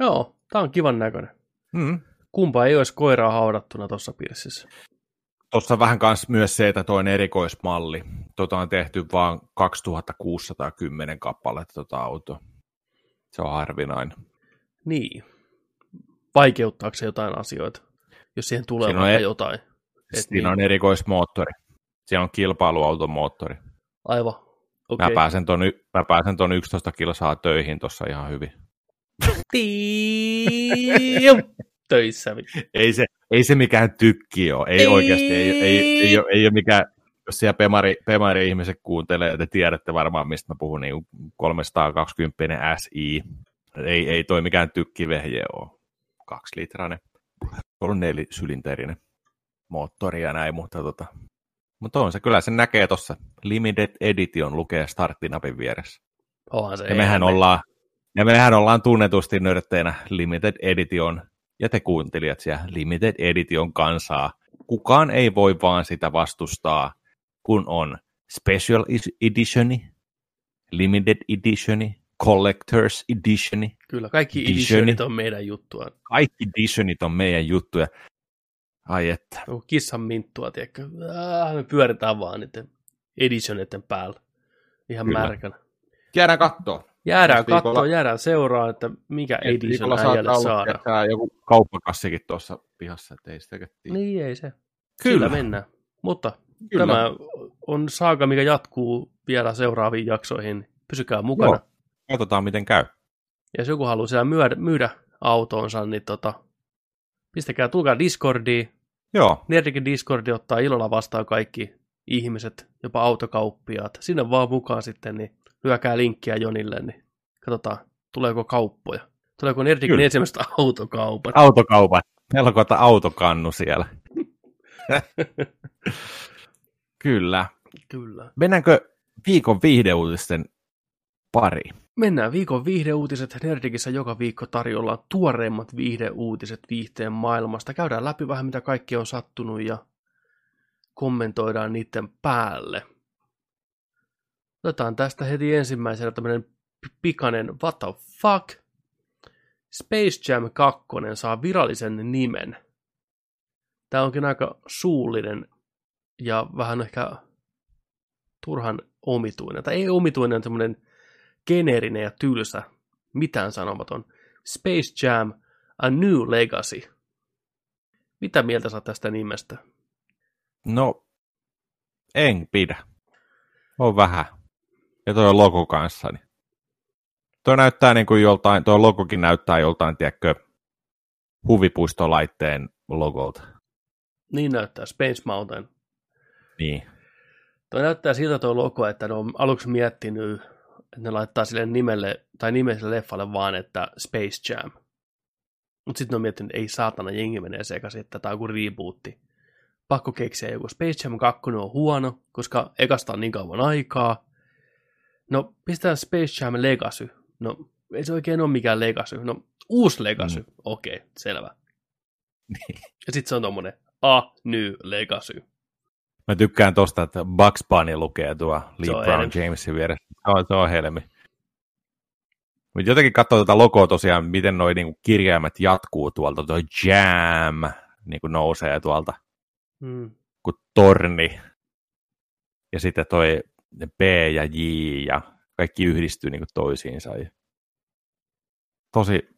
Joo, tää on kivan näköinen. Mm. Kumpa ei olisi koiraa haudattuna tuossa pirssissä. Tuossa vähän kans myös se, että toinen erikoismalli. Tota on tehty vain 2610 kappaletta tota auto. Se on harvinainen. Niin. Vaikeuttaako se jotain asioita, jos siihen tulee siinä vaikka e- jotain? Siinä niin. on erikoismoottori. Siinä on kilpailuautomoottori. Aivan. Okay. Mä, pääsen ton, mä pääsen ton 11 kilsaa töihin tuossa ihan hyvin. Töissä. Ei se, ei se mikään tykki ole. Ei, ei. oikeasti. Ei, ei, ei, ei, ole, ei ole mikään, jos siellä Pemari, Pemari-ihmiset kuuntelee, te tiedätte varmaan, mistä mä puhun, niin 320 SI. Ei, ei toi mikään tykkivehje ole. Kaksilitrainen, on nelisylinterinen moottori ja näin, mutta tota, mutta on se, kyllä se näkee tuossa Limited Edition lukee starttinapin vieressä. Onhan se. Ja mehän, ollaan, ja mehän ollaan tunnetusti nörtteinä Limited Edition, ja te kuuntelijat siellä Limited Edition kansaa. Kukaan ei voi vaan sitä vastustaa, kun on Special Editioni, Limited Editioni, Collectors Editioni. Kyllä, kaikki editionit on meidän juttua. Kaikki editionit on meidän juttuja. Ai että. Joku kissan minttua, tiedätkö? Äh, me pyöritään vaan niiden editioneiden päällä. Ihan Kyllä. märkänä. Jäädään kattoon. Jäädään kattoon, jäädään seuraa, että mikä edition äijälle saada. joku kauppakassikin tuossa pihassa, että ei sitä Niin ei se. Kyllä. Sillä mennään. Mutta Kyllä. tämä on saaga, mikä jatkuu vielä seuraaviin jaksoihin. Pysykää mukana. Joo. Katsotaan, miten käy. Ja jos joku haluaa siellä myydä, myydä autonsa, niin tota, pistäkää, tulkaa Discordiin, Joo. Nerdikin Discordi ottaa ilolla vastaan kaikki ihmiset, jopa autokauppiaat. Sinne vaan mukaan sitten, niin lyökää linkkiä Jonille, niin katsotaan, tuleeko kauppoja. Tuleeko Nerdikin Kyllä. ensimmäistä autokaupat. Autokaupat. Meillä on autokannu siellä. Kyllä. Kyllä. Mennäänkö viikon viihdeuutisten pari? Mennään viikon viihdeuutiset. Nerdikissä joka viikko tarjolla tuoreimmat viihdeuutiset viihteen maailmasta. Käydään läpi vähän mitä kaikki on sattunut ja kommentoidaan niiden päälle. Otetaan tästä heti ensimmäisenä tämmöinen pikainen what the fuck. Space Jam 2 saa virallisen nimen. Tämä onkin aika suullinen ja vähän ehkä turhan omituinen. Tai ei omituinen, semmoinen geneerinen ja tylsä, mitään sanomaton. Space Jam, A New Legacy. Mitä mieltä sä tästä nimestä? No, en pidä. On vähän. Ja toi logo kanssa. Niin. Toi näyttää niin kuin joltain, toi logokin näyttää joltain, tiedätkö, huvipuistolaitteen logolta. Niin näyttää, Space Mountain. Niin. Toi näyttää siltä tuo logo, että ne on aluksi miettinyt, ne laittaa sille nimelle, tai nimelle leffalle vaan, että Space Jam. Mutta sitten ne on miettinyt, että ei saatana, jengi menee sekaisin, että tämä on kuin rebootti. Pakko keksiä joku. Space Jam 2 on huono, koska ekasta on niin kauan aikaa. No, pistää Space Jam Legacy. No, ei se oikein ole mikään Legacy. No, uusi Legacy. Mm. Okei, okay, selvä. ja sitten se on tommonen A New Legacy. Mä tykkään tosta, että Bugs Bunny lukee tuo Lee Brown helmi. Jamesin vieressä. Se on, se on helmi. Mutta jotenkin katsoo tätä logoa tosiaan, miten noi niinku kirjaimet jatkuu tuolta, tuo Jam niinku nousee tuolta, Hmm. kuin torni. Ja sitten toi B ja J ja kaikki yhdistyy niinku toisiinsa. Ja tosi,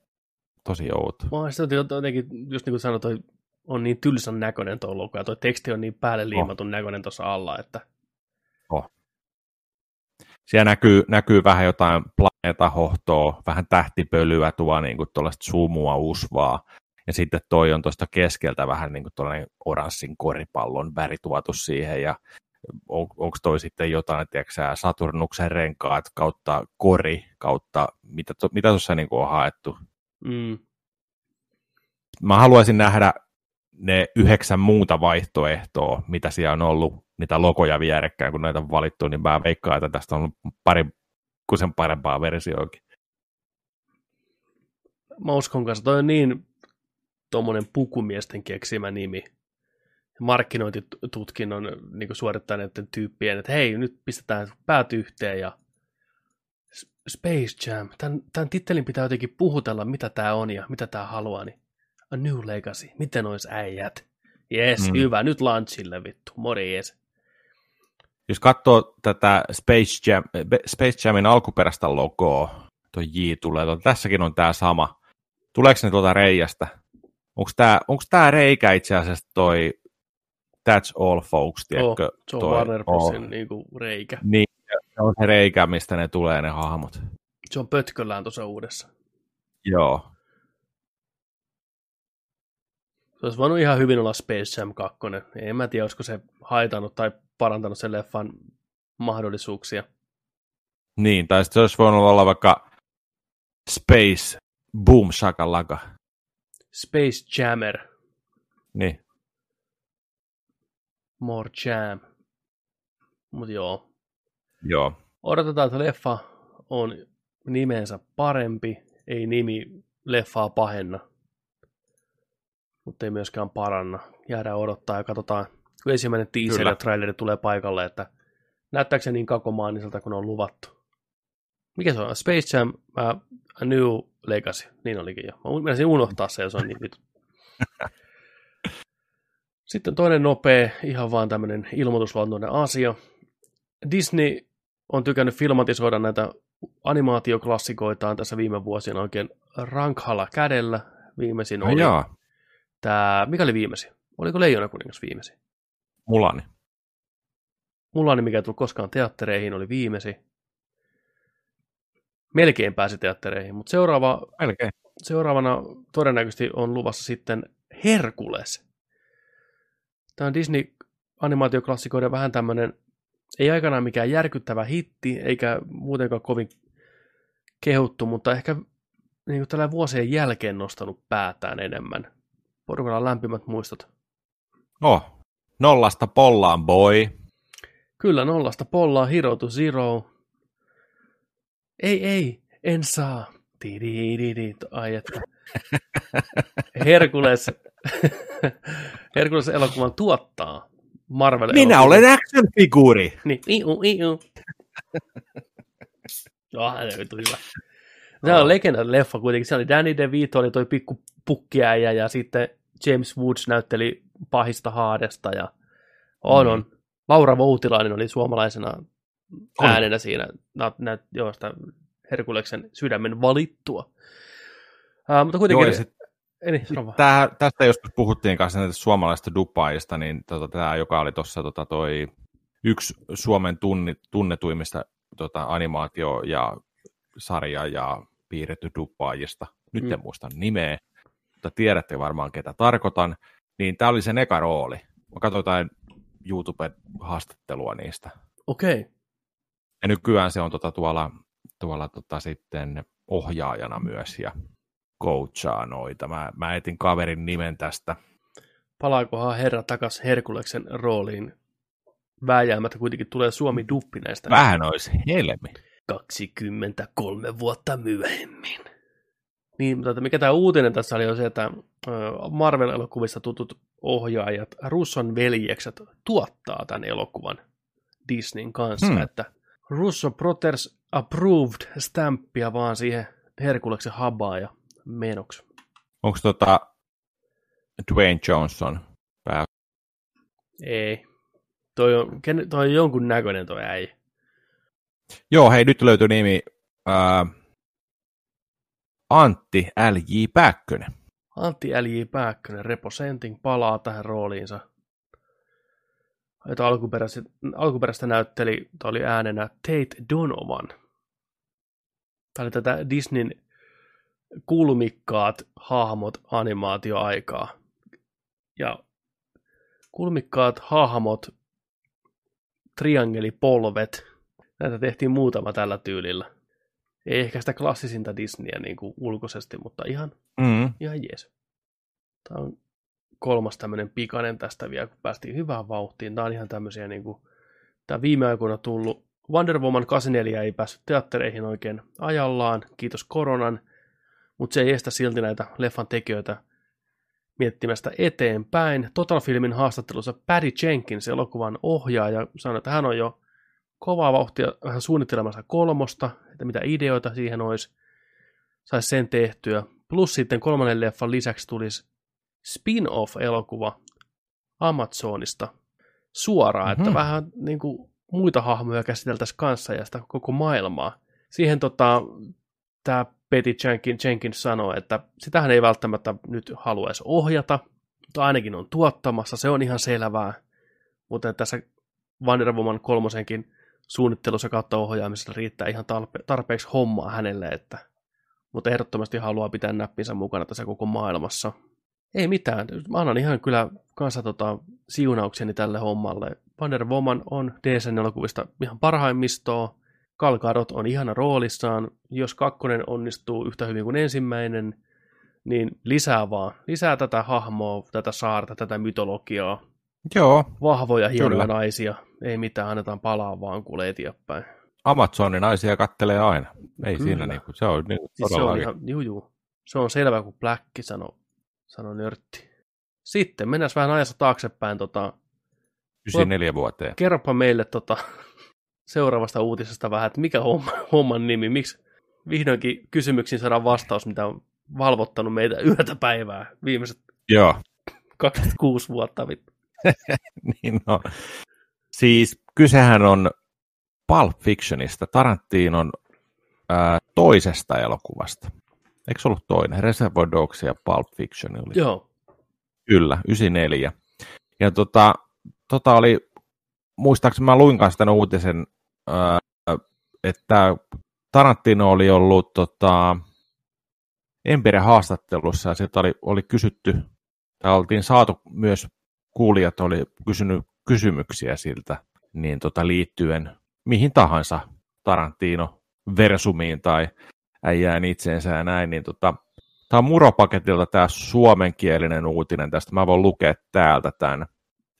tosi outo. Mä oon jotenkin, just niin kuin sanoin, toi on niin tylsän näköinen tuo logo, ja tuo teksti on niin päälle liimatun oh. näköinen tuossa alla, että... Oh. Siellä näkyy, näkyy vähän jotain planeetahohtoa, vähän tähtipölyä, tuo niin kuin tuollaista sumua usvaa, ja sitten toi on tuosta keskeltä vähän niin kuin tuollainen oranssin koripallon värituotu siihen, ja on, onko toi sitten jotain, tiedätkö Saturnuksen renkaat kautta kori kautta, mitä, to, mitä tuossa niin on haettu. Mm. Mä haluaisin nähdä ne yhdeksän muuta vaihtoehtoa, mitä siellä on ollut, niitä logoja vierekkäin, kun näitä on valittu, niin mä veikkaan, että tästä on pari kuin sen parempaa versioakin. Mä uskon kanssa, toi on niin tuommoinen pukumiesten keksimä nimi, markkinointitutkinnon niin suorittaneiden tyyppien, että hei, nyt pistetään päät yhteen ja Space Jam, tämän, tämän tittelin pitää jotenkin puhutella, mitä tämä on ja mitä tämä haluaa, niin A New Legacy, miten ois äijät? Jes, mm. hyvä, nyt launchille vittu, morjes. Jos katsoo tätä Space, Jam, Space Jamin alkuperäistä logoa, tuo J tulee, tuota, tässäkin on tämä sama. Tuleeko ne tuolta reiästä? Onko tämä, onko tämä reikä itse asiassa toi That's All Folks, tiedätkö? Oh, se on toi, Warner Brosin oh. niinku reikä. Niin, se on se reikä, mistä ne tulee ne hahmot. Se on pötköllään tuossa uudessa. Joo. Se olisi voinut ihan hyvin olla Space Jam 2. En mä tiedä, olisiko se haitannut tai parantanut sen leffan mahdollisuuksia. Niin, tai sitten se olisi voinut olla vaikka Space Boom Shakalaka. Space Jammer. Niin. More Jam. Mut joo. Joo. Odotetaan, että leffa on nimensä parempi, ei nimi leffaa pahenna mutta ei myöskään paranna. Jäädään odottaa ja katsotaan, kun ensimmäinen teaser ja traileri tulee paikalle, että näyttääkö se niin kakomaaniselta kuin on luvattu. Mikä se on? Space Jam uh, A New Legacy. Niin olikin jo. Mä menisin unohtaa se, jos on niin vitu. Sitten toinen nopea, ihan vaan tämmöinen ilmoitusluontoinen asia. Disney on tykännyt filmatisoida näitä animaatioklassikoitaan tässä viime vuosina oikein rankhalla kädellä. Viimeisin oli jaa. Tämä, mikä oli viimeisin? Oliko Leijona kuningas viimeisin? Mulani. Mulani, mikä ei tullut koskaan teattereihin, oli viimeisin. Melkein pääsi teattereihin, mutta seuraava, Melkein. seuraavana todennäköisesti on luvassa sitten Herkules. Tämä on Disney-animaatioklassikoiden vähän tämmöinen, ei aikanaan mikään järkyttävä hitti, eikä muutenkaan kovin kehuttu, mutta ehkä niin tällä vuosien jälkeen nostanut päätään enemmän porukalla lämpimät muistot. Oh, nollasta pollaan, boy. Kyllä, nollasta pollaan, hero to zero. Ei, ei, en saa. Tidididi, ai että. Herkules, Herkules elokuvan tuottaa Marvel Minä olen action-figuuri. Niin, iu, iu. Joo, hän on hyvä. Se on legenda leffa kuitenkin. Se oli Danny DeVito, oli toi pikku pukkiäjä ja sitten James Woods näytteli pahista haadesta ja on, mm. on. Laura Voutilainen oli suomalaisena äänenä siinä. Nä, nä, joo, sitä Herkuleksen sydämen valittua. Uh, mutta kuitenkin... Joo, sit, Eli, tää, tästä joskus puhuttiin kanssa näitä suomalaisista dupaajista, niin tota, tämä, joka oli tuossa tota, toi yksi Suomen tunni, tunnetuimmista tota, animaatio- ja sarja- ja piirretty dupaajista, nyt mm. en muista nimeä, mutta tiedätte varmaan ketä tarkoitan, niin tämä oli sen eka rooli. Mä katsoin jotain YouTube-haastattelua niistä. Okei. Okay. Ja nykyään se on tota, tuolla, tuolla tota, sitten ohjaajana myös ja coachaa noita. Mä, mä etin kaverin nimen tästä. Palaakohan herra takas Herkuleksen rooliin? Vääjäämättä kuitenkin tulee Suomi duppi näistä. Vähän olisi helmi. 23 vuotta myöhemmin. Niin, mutta mikä tämä uutinen tässä oli on se, että Marvel-elokuvissa tutut ohjaajat, Russon veljekset, tuottaa tämän elokuvan Disneyn kanssa, hmm. että Russo Brothers approved stampia vaan siihen Herkuleksen habaa ja menoksi. Onko tota Dwayne Johnson pää? Ei. Toi on, toi on jonkun näköinen toi äi. Joo, hei, nyt löytyy nimi ää, Antti L.J. Pääkkönen. Antti L.J. Pääkkönen, representing, palaa tähän rooliinsa. Jota alkuperäistä, alkuperäistä näytteli, tämä oli äänenä Tate Donovan. Tämä oli tätä Disneyn kulmikkaat hahmot animaatioaikaa. Ja kulmikkaat hahmot, triangelipolvet, näitä tehtiin muutama tällä tyylillä. Ei ehkä sitä klassisinta Disneyä niin kuin ulkoisesti, mutta ihan, mm. ihan jees. Tämä on kolmas tämmöinen pikainen tästä vielä, kun päästiin hyvään vauhtiin. Tämä on ihan tämmöisiä, niin kuin, tämä viime aikoina tullut Wonder Woman 84 ei päässyt teattereihin oikein ajallaan, kiitos koronan, mutta se ei estä silti näitä leffan tekijöitä miettimästä eteenpäin. Total Filmin haastattelussa Patty Jenkins, elokuvan ohjaaja, sanoi, että hän on jo kovaa vauhtia vähän suunnittelemassa kolmosta, että mitä ideoita siihen olisi, saisi sen tehtyä. Plus sitten kolmannen leffan lisäksi tulisi spin-off-elokuva Amazonista suoraan, mm-hmm. että mhm. vähän niin kuin muita hahmoja käsiteltäisiin kanssa ja sitä koko maailmaa. Siihen tota, tämä Petty Jenkins, Jenkins sanoi, että sitähän ei välttämättä nyt haluaisi ohjata, mutta ainakin on tuottamassa, se on ihan selvää. Mutta tässä Wonder Woman kolmosenkin suunnittelussa kautta ohjaamisessa riittää ihan tarpeeksi hommaa hänelle, että, mutta ehdottomasti haluaa pitää näppinsä mukana tässä koko maailmassa. Ei mitään, mä annan ihan kyllä kanssa tota, siunaukseni tälle hommalle. Wonder Woman on DSN-elokuvista ihan parhaimmistoa, Kalkadot on ihana roolissaan. Jos kakkonen onnistuu yhtä hyvin kuin ensimmäinen, niin lisää vaan. Lisää tätä hahmoa, tätä saarta, tätä mytologiaa. Joo. Vahvoja, hienoja kyllä. naisia. Ei mitään, annetaan palaa vaan kuule eteenpäin. Amazonin naisia kattelee aina. Ei kyllä. siinä niinku, se on niinku siis se on ihan, juu, juu. Se on selvä kuin Black, sanoi sano nörtti. Sitten mennään vähän ajassa taaksepäin. Tota, 94 vuoteen. Kerropa meille tota, seuraavasta uutisesta vähän, että mikä homma, homman nimi, miksi vihdoinkin kysymyksiin saadaan vastaus, mitä on valvottanut meitä yötä päivää viimeiset Joo. 26 vuotta. niin no. Siis kysehän on Pulp Fictionista, Tarantinon ää, toisesta elokuvasta. Eikö se ollut toinen? Reservoir Dogs ja Pulp Fiction oli. Joo. Kyllä, 94. Ja tota, tota oli, muistaakseni mä luin kanssa tämän uutisen että Tarantino oli ollut tota, Empire haastattelussa ja sieltä oli, oli kysytty, tai oltiin saatu myös, kuulijat oli kysynyt kysymyksiä siltä, niin tota, liittyen mihin tahansa Tarantino versumiin tai äijään itseensä ja näin, niin tota, tämä on Muropaketilta tämä suomenkielinen uutinen tästä, mä voin lukea täältä tämän.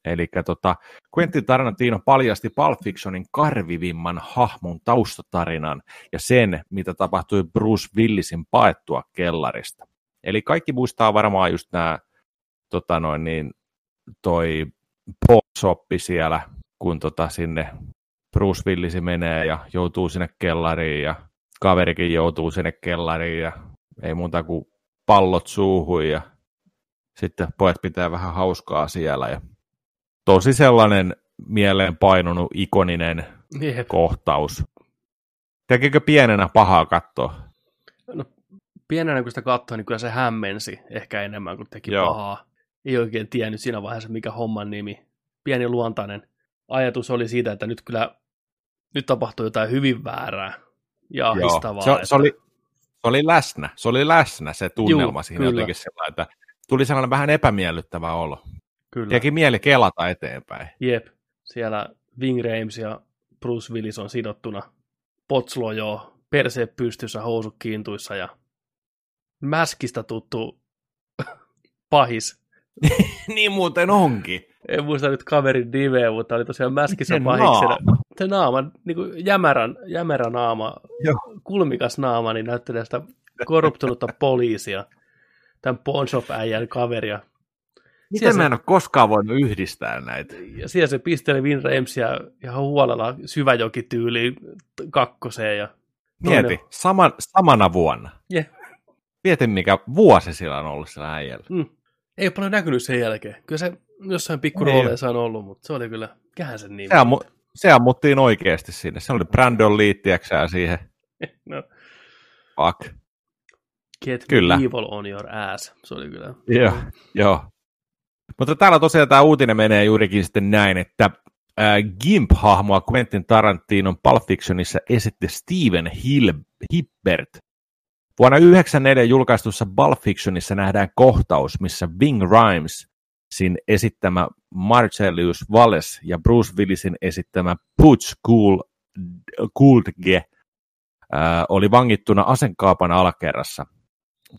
Eli tota, Quentin Tarantino paljasti Pulp Fictionin karvivimman hahmon taustatarinan ja sen, mitä tapahtui Bruce Willisin paettua kellarista. Eli kaikki muistaa varmaan just nämä, tota noin, niin, toi soppi siellä, kun tota sinne Bruce Willisi menee ja joutuu sinne kellariin ja kaverikin joutuu sinne kellariin ja ei muuta kuin pallot suuhun ja sitten pojat pitää vähän hauskaa siellä ja tosi sellainen mieleen painunut ikoninen Jep. kohtaus. Tekikö pienenä pahaa katsoa? No, pienenä kun sitä katsoi, niin kyllä se hämmensi ehkä enemmän kuin teki Joo. pahaa. Ei oikein tiennyt siinä vaiheessa, mikä homman nimi. Pieni luontainen ajatus oli siitä, että nyt kyllä nyt tapahtuu jotain hyvin väärää ja ahdistavaa. Se, että- se, oli, se oli läsnä. Se oli läsnä se tunnelma Juu, siinä kyllä. jotenkin sillä, että tuli sellainen vähän epämiellyttävä olo. kyllä. Teki mieli kelata eteenpäin. Jep, siellä Ving Rhames ja Bruce Willis on sidottuna. Potslo jo perseet pystyssä, housut kiintuissa ja mäskistä tuttu pahis. niin muuten onkin. En muista nyt kaverin nimeä, mutta oli tosiaan mäskissä Se pahiksena. Se naama, niin kuin jämärän, jämärä naama, Joo. kulmikas naama, niin näyttelee sitä korruptunutta poliisia, tämän pawn shop-äijän kaveria. Miten Siellä mä en ole koskaan voinut yhdistää näitä? Ja siellä se pisteli Vin Ramesia ihan huolella syväjokityyliin kakkoseen. Ja Mieti, toinen- saman, samana vuonna. Jep. Mieti, mikä vuosi sillä on ollut sillä äijällä. Mm. Ei ole paljon näkynyt sen jälkeen. Kyllä se jossain pikku Ei rooleissa on ollut, mutta se oli kyllä, kähän sen nimi. Se, ammu, se ammuttiin oikeasti sinne. Se oli Brandon liittiäksää siihen. No, Fuck. get Kyllä. evil on your ass. Se oli kyllä. Joo, joo. Mutta täällä tosiaan tämä uutinen menee juurikin sitten näin, että äh, Gimp-hahmoa Quentin Tarantinon Pulp Fictionissa esitti Steven Hill, Hibbert. Vuonna 1994 julkaistussa Pulp Fictionissa nähdään kohtaus, missä Bing Rhymesin esittämä Marcellus Wallace ja Bruce Willisin esittämä Butch Cool, Coolge äh, oli vangittuna asenkaupan alakerrassa.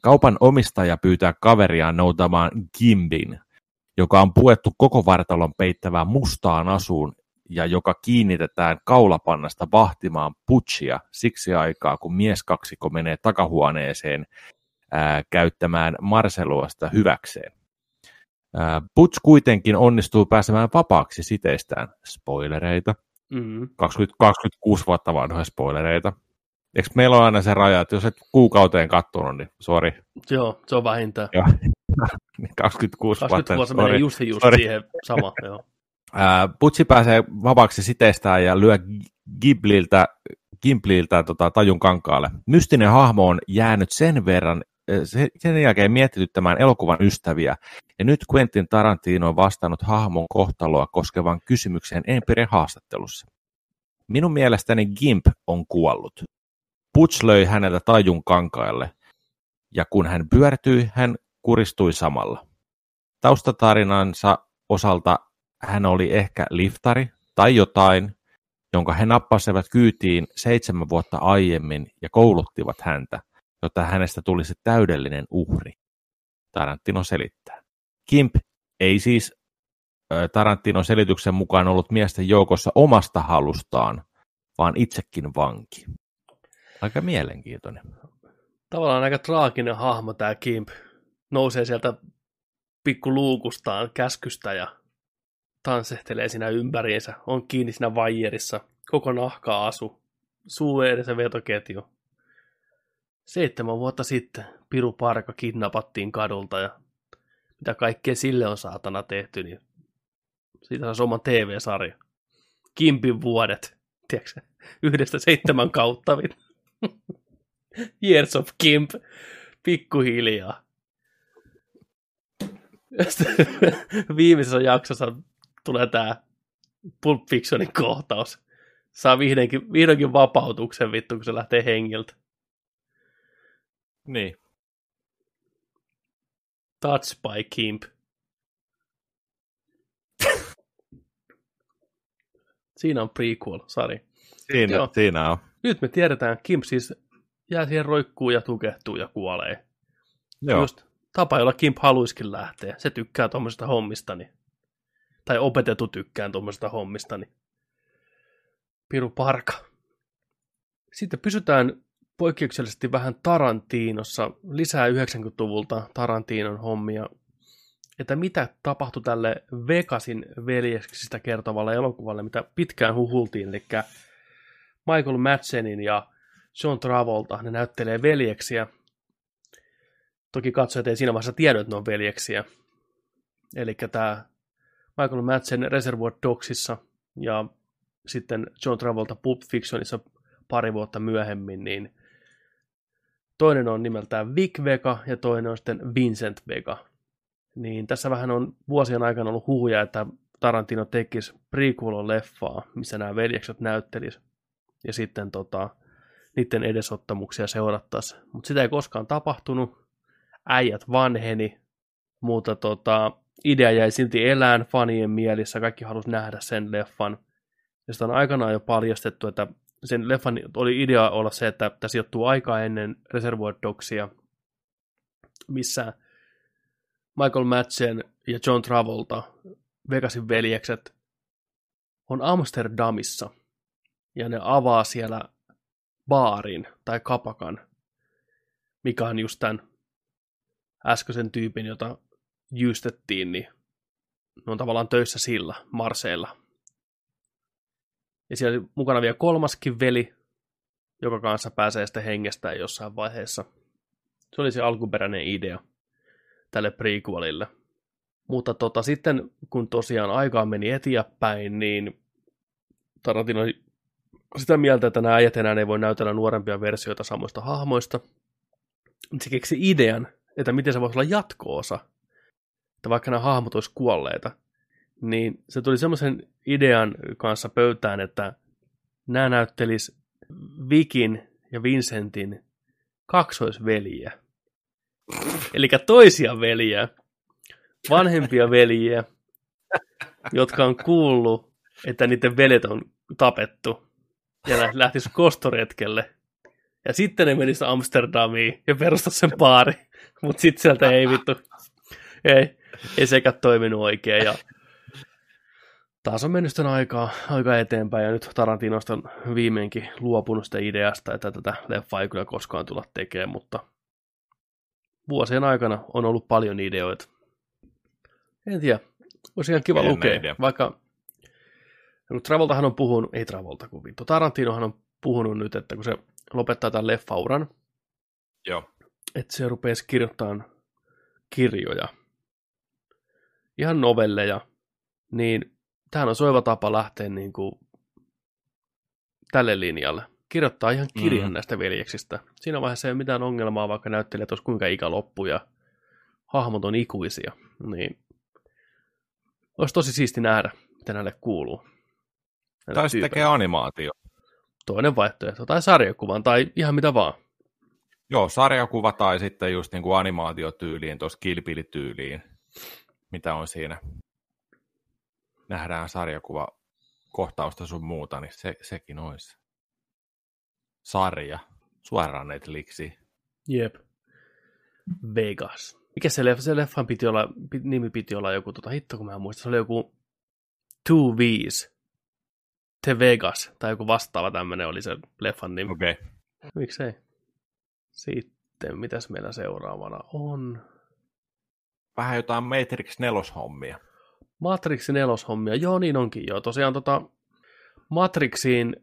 Kaupan omistaja pyytää kaveriaan noutamaan Gimbin, joka on puettu koko vartalon peittävään mustaan asuun ja joka kiinnitetään kaulapannasta vahtimaan Butchia siksi aikaa, kun mieskaksikko menee takahuoneeseen ää, käyttämään Marceluasta hyväkseen. Ää, Butch kuitenkin onnistuu pääsemään vapaaksi siteistään. Spoilereita. Mm. 20, 26 vuotta vanhoja spoilereita. Eikö meillä ole aina se raja, että jos et kuukauteen kattonut, niin sori. Joo, se on vähintään. Joo. 26 20 vuotta. vuotta sorry. menee just, just Sorry. siihen sama. Joo. Butchi pääsee vapaaksi siteestään ja lyö Gibliltä, Gimpliltä tota, tajun kankaalle. Mystinen hahmo on jäänyt sen verran se- sen jälkeen mietityttämään elokuvan ystäviä, ja nyt Quentin Tarantino on vastannut hahmon kohtaloa koskevan kysymykseen Empiren haastattelussa. Minun mielestäni Gimp on kuollut. Butch löi häneltä tajun kankaille, ja kun hän pyörtyi, hän kuristui samalla. Taustatarinansa osalta hän oli ehkä liftari tai jotain, jonka he nappasivat kyytiin seitsemän vuotta aiemmin ja kouluttivat häntä, jotta hänestä tulisi täydellinen uhri. Tarantino selittää. Kimp ei siis Tarantinon selityksen mukaan ollut miesten joukossa omasta halustaan, vaan itsekin vanki. Aika mielenkiintoinen. Tavallaan aika traaginen hahmo tämä Kimp. Nousee sieltä pikku luukustaan käskystä ja tanssehtelee siinä ympäriinsä. On kiinni siinä vaijerissa. Koko nahka asu. Suu edessä vetoketju. Seitsemän vuotta sitten Piru Parka kidnappattiin kadulta ja mitä kaikkea sille on saatana tehty, niin siitä on oman TV-sarja. Kimpin vuodet, tiedätkö yhdestä seitsemän kautta. Years of Kimp, pikkuhiljaa. Viimeisessä jaksossa tulee tämä Pulp Fictionin kohtaus. Saa vihdoinkin, vihdoinkin vapautuksen vittu, kun se lähtee hengiltä. Niin. Touch by Kimp. Siinä on prequel, sari. Siinä, Joo. siinä on. Nyt me tiedetään, Kimp siis jää siihen roikkuu ja tukehtuu ja kuolee. Joo. Just tapa, jolla Kimp haluiskin lähteä. Se tykkää tuommoisesta hommista. Niin. Tai opetettu tykkää tuommoisesta hommista. Niin. Piru parka. Sitten pysytään poikkeuksellisesti vähän Tarantinossa. Lisää 90-luvulta Tarantinon hommia. Että mitä tapahtui tälle Vegasin veljeksistä kertovalle elokuvalle, mitä pitkään huhultiin. Eli Michael Madsenin ja John Travolta, ne näyttelee veljeksiä. Toki katsojat ei siinä vaiheessa tiedä, että ne on veljeksiä. Eli tämä Michael Madsen Reservoir Dogsissa ja sitten John Travolta Pulp Fictionissa pari vuotta myöhemmin, niin toinen on nimeltään Vic Vega ja toinen on sitten Vincent Vega. Niin tässä vähän on vuosien aikana ollut huhuja, että Tarantino tekisi prequel-leffaa, missä nämä veljekset näyttelis ja sitten tota, niiden edesottamuksia seurattaisiin. Mutta sitä ei koskaan tapahtunut. Äijät vanheni, mutta tota, idea jäi silti elään fanien mielissä. Kaikki halusi nähdä sen leffan. Ja sitä on aikanaan jo paljastettu, että sen leffan oli idea olla se, että tämä sijoittuu aikaa ennen Reservoir Dogsia, missä Michael Madsen ja John Travolta, Vegasin veljekset, on Amsterdamissa. Ja ne avaa siellä baarin tai kapakan, mikä on just tämän äskeisen tyypin, jota jyystettiin, niin ne on tavallaan töissä sillä, Marseilla. Ja siellä oli mukana vielä kolmaskin veli, joka kanssa pääsee sitten hengestään jossain vaiheessa. Se oli se alkuperäinen idea tälle prequelille. Mutta tota, sitten kun tosiaan aikaa meni eteenpäin, niin Tarantino oli sitä mieltä, että nämä äijät enää ei voi näytellä nuorempia versioita samoista hahmoista. Se keksi idean, että miten se voisi olla jatko-osa, että vaikka nämä hahmot olisi kuolleita, niin se tuli semmoisen idean kanssa pöytään, että nämä näyttelis Vikin ja Vincentin kaksoisveliä. Eli toisia veliä, vanhempia veljiä, jotka on kuullut, että niiden veljet on tapettu ja lähtisi kostoretkelle. Ja sitten ne menisi Amsterdamiin ja perustaisi sen baari. Mutta sitten sieltä ei vittu, ei, ei sekä toiminut oikein. Ja taas on mennyt aikaa, aika eteenpäin ja nyt Tarantinosta on viimeinkin luopunut sitä ideasta, että tätä leffaa ei kyllä koskaan tulla tekemään, mutta vuosien aikana on ollut paljon ideoita. En tiedä, olisi ihan kiva Jännä lukea, idea. vaikka Travoltahan on puhunut, ei Travolta kuin vittu, Tarantinohan on puhunut nyt, että kun se lopettaa tämän leffauran, Joo. että se rupeaisi kirjoittamaan kirjoja, ihan novelleja, niin tämähän on soiva tapa lähteä niin kuin tälle linjalle. Kirjoittaa ihan kirjan mm. näistä veljeksistä. Siinä vaiheessa ei ole mitään ongelmaa, vaikka näyttelijät olisi kuinka ikä loppu ja hahmot on ikuisia. Niin olisi tosi siisti nähdä, mitä näille kuuluu. Tai se tekee animaatio. Toinen vaihtoehto, tai sarjakuvan, tai ihan mitä vaan. Joo, sarjakuva tai sitten just niin kuin animaatiotyyliin, tuossa kilpilityyliin, mitä on siinä. Nähdään sarjakuva kohtausta sun muuta, niin se, sekin olisi sarja suoraan Netflixiin. Jep. Vegas. Mikä se leffa? Se leffan piti olla, nimi piti olla joku, tota, hitto kun mä muistan, se oli joku Two V's. The Vegas, tai joku vastaava tämmöinen oli se leffan nimi. Okei. Okay. Miksei? Sitten, mitäs meillä seuraavana on? Vähän jotain Matrix 4-hommia. Matrix 4-hommia, joo niin onkin joo. Tosiaan tota, Matrixiin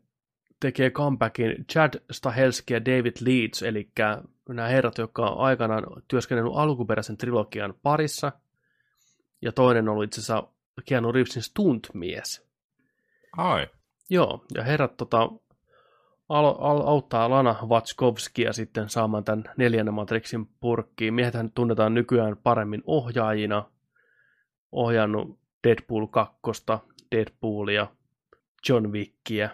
tekee comebackin Chad Stahelski ja David Leeds, eli nämä herrat, jotka on aikanaan työskennellyt alkuperäisen trilogian parissa, ja toinen on ollut itse asiassa Keanu Reevesin stuntmies. Ai. Joo, ja herrat tota, al- al- auttaa Lana Vatskovskia sitten saamaan tämän neljännen Matrixin purkkiin. Miehethän tunnetaan nykyään paremmin ohjaajina. Ohjannut Deadpool 2, Deadpoolia, John Wickia.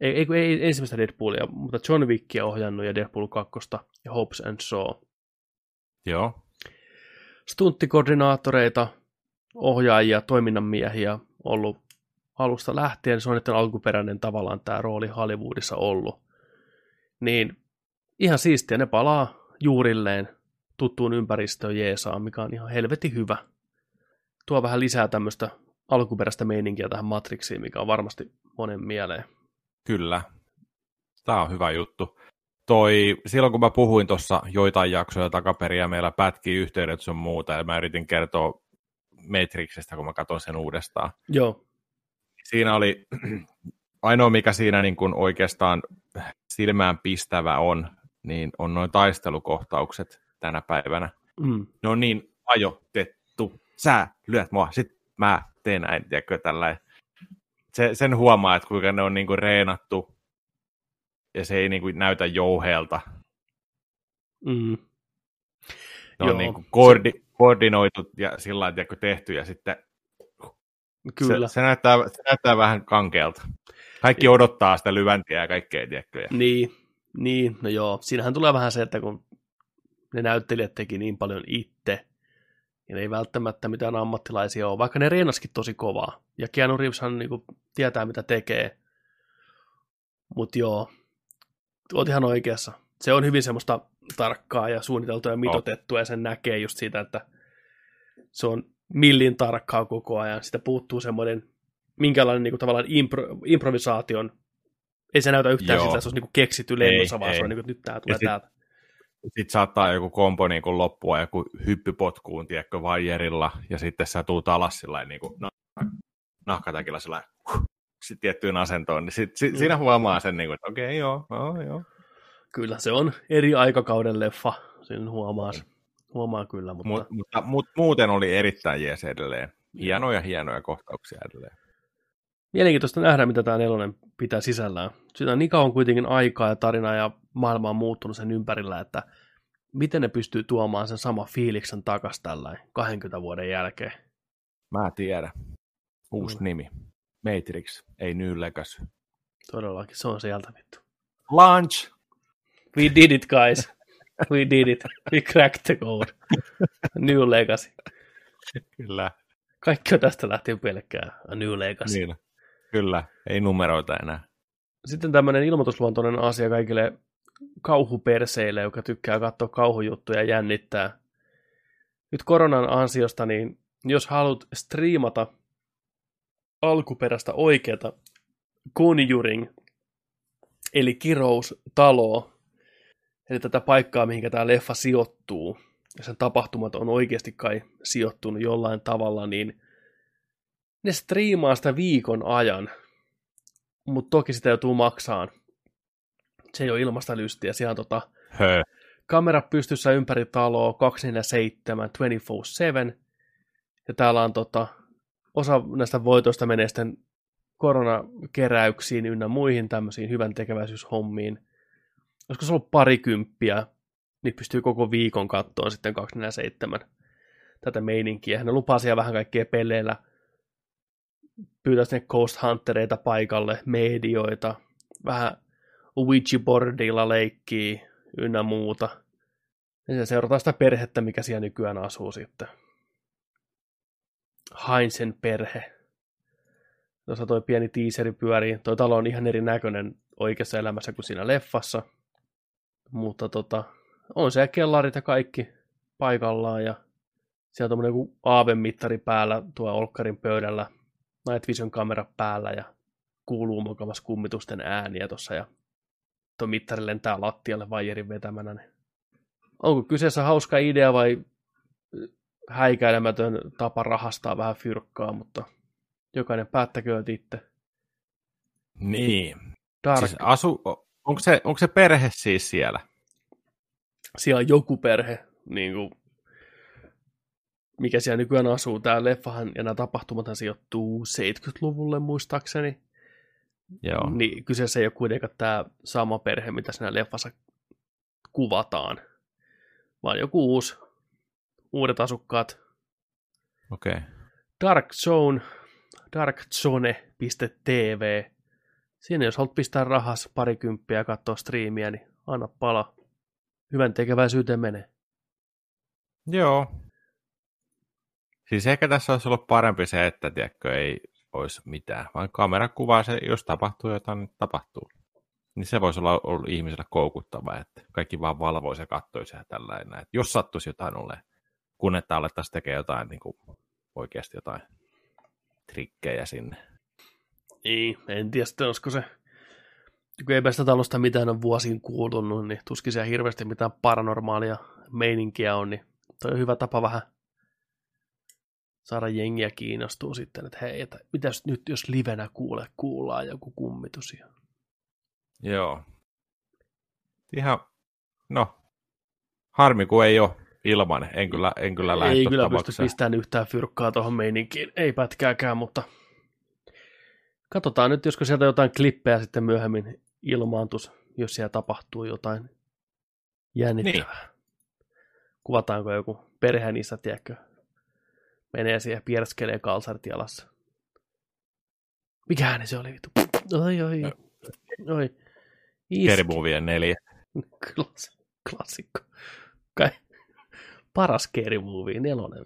Ei, ei, ei ensimmäistä Deadpoolia, mutta John Wickia ohjannut ja Deadpool 2 ja Hobbs and Shaw. Joo. Stunttikoordinaattoreita, ohjaajia, toiminnanmiehiä ollut alusta lähtien, se on niiden alkuperäinen tavallaan tämä rooli Hollywoodissa ollut. Niin ihan siistiä, ne palaa juurilleen tuttuun ympäristöön Jeesaa, mikä on ihan helvetin hyvä. Tuo vähän lisää tämmöistä alkuperäistä meininkiä tähän Matrixiin, mikä on varmasti monen mieleen. Kyllä. Tämä on hyvä juttu. Toi, silloin kun mä puhuin tuossa joitain jaksoja takaperiä, meillä pätki yhteydet sun muuta, ja mä yritin kertoa Matrixista, kun mä katsoin sen uudestaan. Joo siinä oli ainoa, mikä siinä niin kuin oikeastaan silmään pistävä on, niin on noin taistelukohtaukset tänä päivänä. Mm. Ne on niin ajotettu. Sä lyöt mua, sit mä teen näin, tiedätkö, tällä. Se, sen huomaa, että kuinka ne on niin kuin reenattu ja se ei niin kuin näytä jouheelta. Mm. Se on niin kuin koordi, koordinoitu ja sillä lailla tehty, ja sitten Kyllä. Se, se, näyttää, se näyttää vähän kankealta. Kaikki odottaa sitä lyväntiä ja kaikkea, tiedätkö? Niin, niin, no joo. Siinähän tulee vähän se, että kun ne näyttelijät teki niin paljon itse, ja ne ei välttämättä mitään ammattilaisia ole, vaikka ne reenaskin tosi kovaa. Ja Keanu Reeveshan niin kuin, tietää, mitä tekee. Mutta joo, oot ihan oikeassa. Se on hyvin semmoista tarkkaa ja suunniteltua ja mitotettua, oh. ja sen näkee just siitä, että se on millin tarkkaa koko ajan. Sitä puuttuu semmoinen, minkälainen niin kuin, tavallaan impro, improvisaation, ei se näytä yhtään Joo. siltä, että se olisi niin kuin keksitty lennossa, vaan ei. se on niin kuin, nyt tämä tulee sit, täältä. Sitten saattaa joku kompo niin kuin loppua joku hyppypotkuun, tiedätkö, vaijerilla, ja sitten sä tuut alas sillä niin kuin nahkatäkillä sillä sitten tiettyyn asentoon, niin sit, sit, mm. siinä huomaa sen, niin kuin, että okei, okay, joo, joo, joo. Kyllä se on eri aikakauden leffa, sen huomaa, huomaa kyllä. Mutta... Mut, mutta mut, muuten oli erittäin jees edelleen. Hienoja, hienoja kohtauksia edelleen. Mielenkiintoista nähdä, mitä tämä nelonen pitää sisällään. Sitä on niin kauan kuitenkin aikaa ja tarinaa ja maailma on muuttunut sen ympärillä, että miten ne pystyy tuomaan sen sama fiiliksen takas tällä 20 vuoden jälkeen. Mä tiedän. Uusi mm. nimi. Matrix, ei New Legacy. Todellakin, se on sieltä vittu. Launch! We did it, guys. We did it. We cracked the code. New Legacy. Kyllä. Kaikki on tästä lähtien pelkkää A New Legacy. Niin. Kyllä, ei numeroita enää. Sitten tämmöinen ilmoitusluontoinen asia kaikille kauhuperseille, joka tykkää katsoa kauhujuttuja ja jännittää. Nyt koronan ansiosta, niin jos haluat striimata alkuperäistä oikeata Conjuring, eli kiroustaloa, eli tätä paikkaa, mihin tämä leffa sijoittuu, ja sen tapahtumat on oikeasti kai sijoittunut jollain tavalla, niin ne striimaa sitä viikon ajan, mutta toki sitä joutuu maksaan. Se ei ole ilmasta lystiä, siellä on tota, Hö. kamera pystyssä ympäri taloa 247, 24-7, ja täällä on tota, osa näistä voitoista menee sitten koronakeräyksiin ynnä muihin tämmöisiin hyvän tekeväisyyshommiin. Olisiko se ollut parikymppiä, niin pystyy koko viikon kattoon sitten 247 tätä meininkiä. Ne lupaa siellä vähän kaikkea peleillä – pyytää sinne Ghost Huntereita paikalle, medioita, vähän Ouija-bordilla leikkii ynnä muuta. Ja se seurataan sitä perhettä, mikä siellä nykyään asuu sitten. Heinzen perhe. Tuossa toi pieni tiiseri pyörii. Toi talo on ihan erinäköinen oikeassa elämässä kuin siinä leffassa. Mutta tota, on se kellarit ja kaikki paikallaan ja siellä on tuommoinen aavemittari päällä tuo Olkkarin pöydällä Night Vision kamera päällä ja kuuluu mukavasti kummitusten ääniä tuossa ja tuo mittari lentää lattialle vaijerin vetämänä. Niin onko kyseessä hauska idea vai häikäilemätön tapa rahastaa vähän fyrkkaa, mutta jokainen päättäköön itse. Niin. Dark. Siis asu, onko, se, onko se perhe siis siellä? Siellä on joku perhe, niin kuin mikä siellä nykyään asuu. Tämä leffahan ja nämä tapahtumat sijoittuu 70-luvulle muistaakseni. Joo. Niin kyseessä ei ole kuitenkaan tämä sama perhe, mitä siinä leffassa kuvataan, vaan joku uusi, uudet asukkaat. Okei. Okay. Dark Zone, darkzone.tv. Siinä jos haluat pistää rahas parikymppiä ja katsoa striimiä, niin anna pala. Hyvän tekeväisyyteen menee. Joo, Siis ehkä tässä olisi ollut parempi se, että tiedätkö, ei olisi mitään, vaan kamera kuvaa se, jos tapahtuu jotain, niin tapahtuu. Niin se voisi olla ollut ihmiselle koukuttava, että kaikki vaan valvoisi ja katsoisi ja tällainen. Että jos sattuisi jotain ole, kun että alettaisiin tekemään jotain niin kuin, oikeasti jotain trikkejä sinne. Ei, en tiedä sitten, olisiko se, kun ei tästä talosta mitään on vuosiin kuulunut, niin tuskin siellä hirveästi mitään paranormaalia meininkiä on, niin toi on hyvä tapa vähän saada jengiä kiinnostuu sitten, että hei, että mitäs nyt jos livenä kuule, kuullaan joku kummitus. Joo. Ihan, no, harmi kun ei ole ilman. En kyllä, en kyllä lähde Ei kyllä pysty pistämään yhtään fyrkkaa tuohon meininkiin, ei pätkääkään, mutta katsotaan nyt, josko sieltä jotain klippejä sitten myöhemmin ilmaantus jos siellä tapahtuu jotain jännittävää. Niin. Kuvataanko joku perheen isä, tiedätkö, menee siihen pierskelee kalsarit jalassa. Mikä ääni se oli vittu? Oi, oi, oi. Scary neljä. Klass, klassikko. Kai. Paras Movie, nelonen.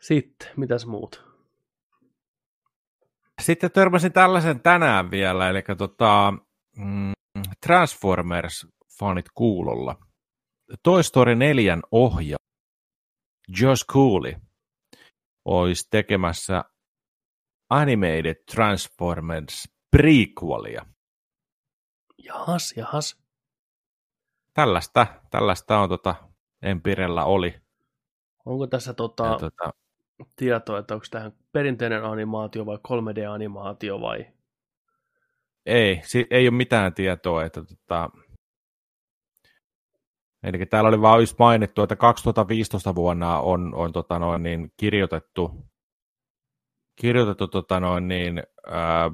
Sitten, mitäs muut? Sitten törmäsin tällaisen tänään vielä, eli tota, mm, Transformers-fanit kuulolla. Toy Story 4 ohja Josh Cooley olisi tekemässä Animated Transformers prequelia. Jahas, jahas. Tällaista, tällaista on tota, Empirellä oli. Onko tässä tota, ja, tota, tietoa, että onko tähän perinteinen animaatio vai 3D-animaatio vai? Ei, ei ole mitään tietoa, että tota, Eli täällä oli vaan just mainittu, että 2015 vuonna on, on tota noin, niin kirjoitettu, kirjoitettu tota noin, niin, ää,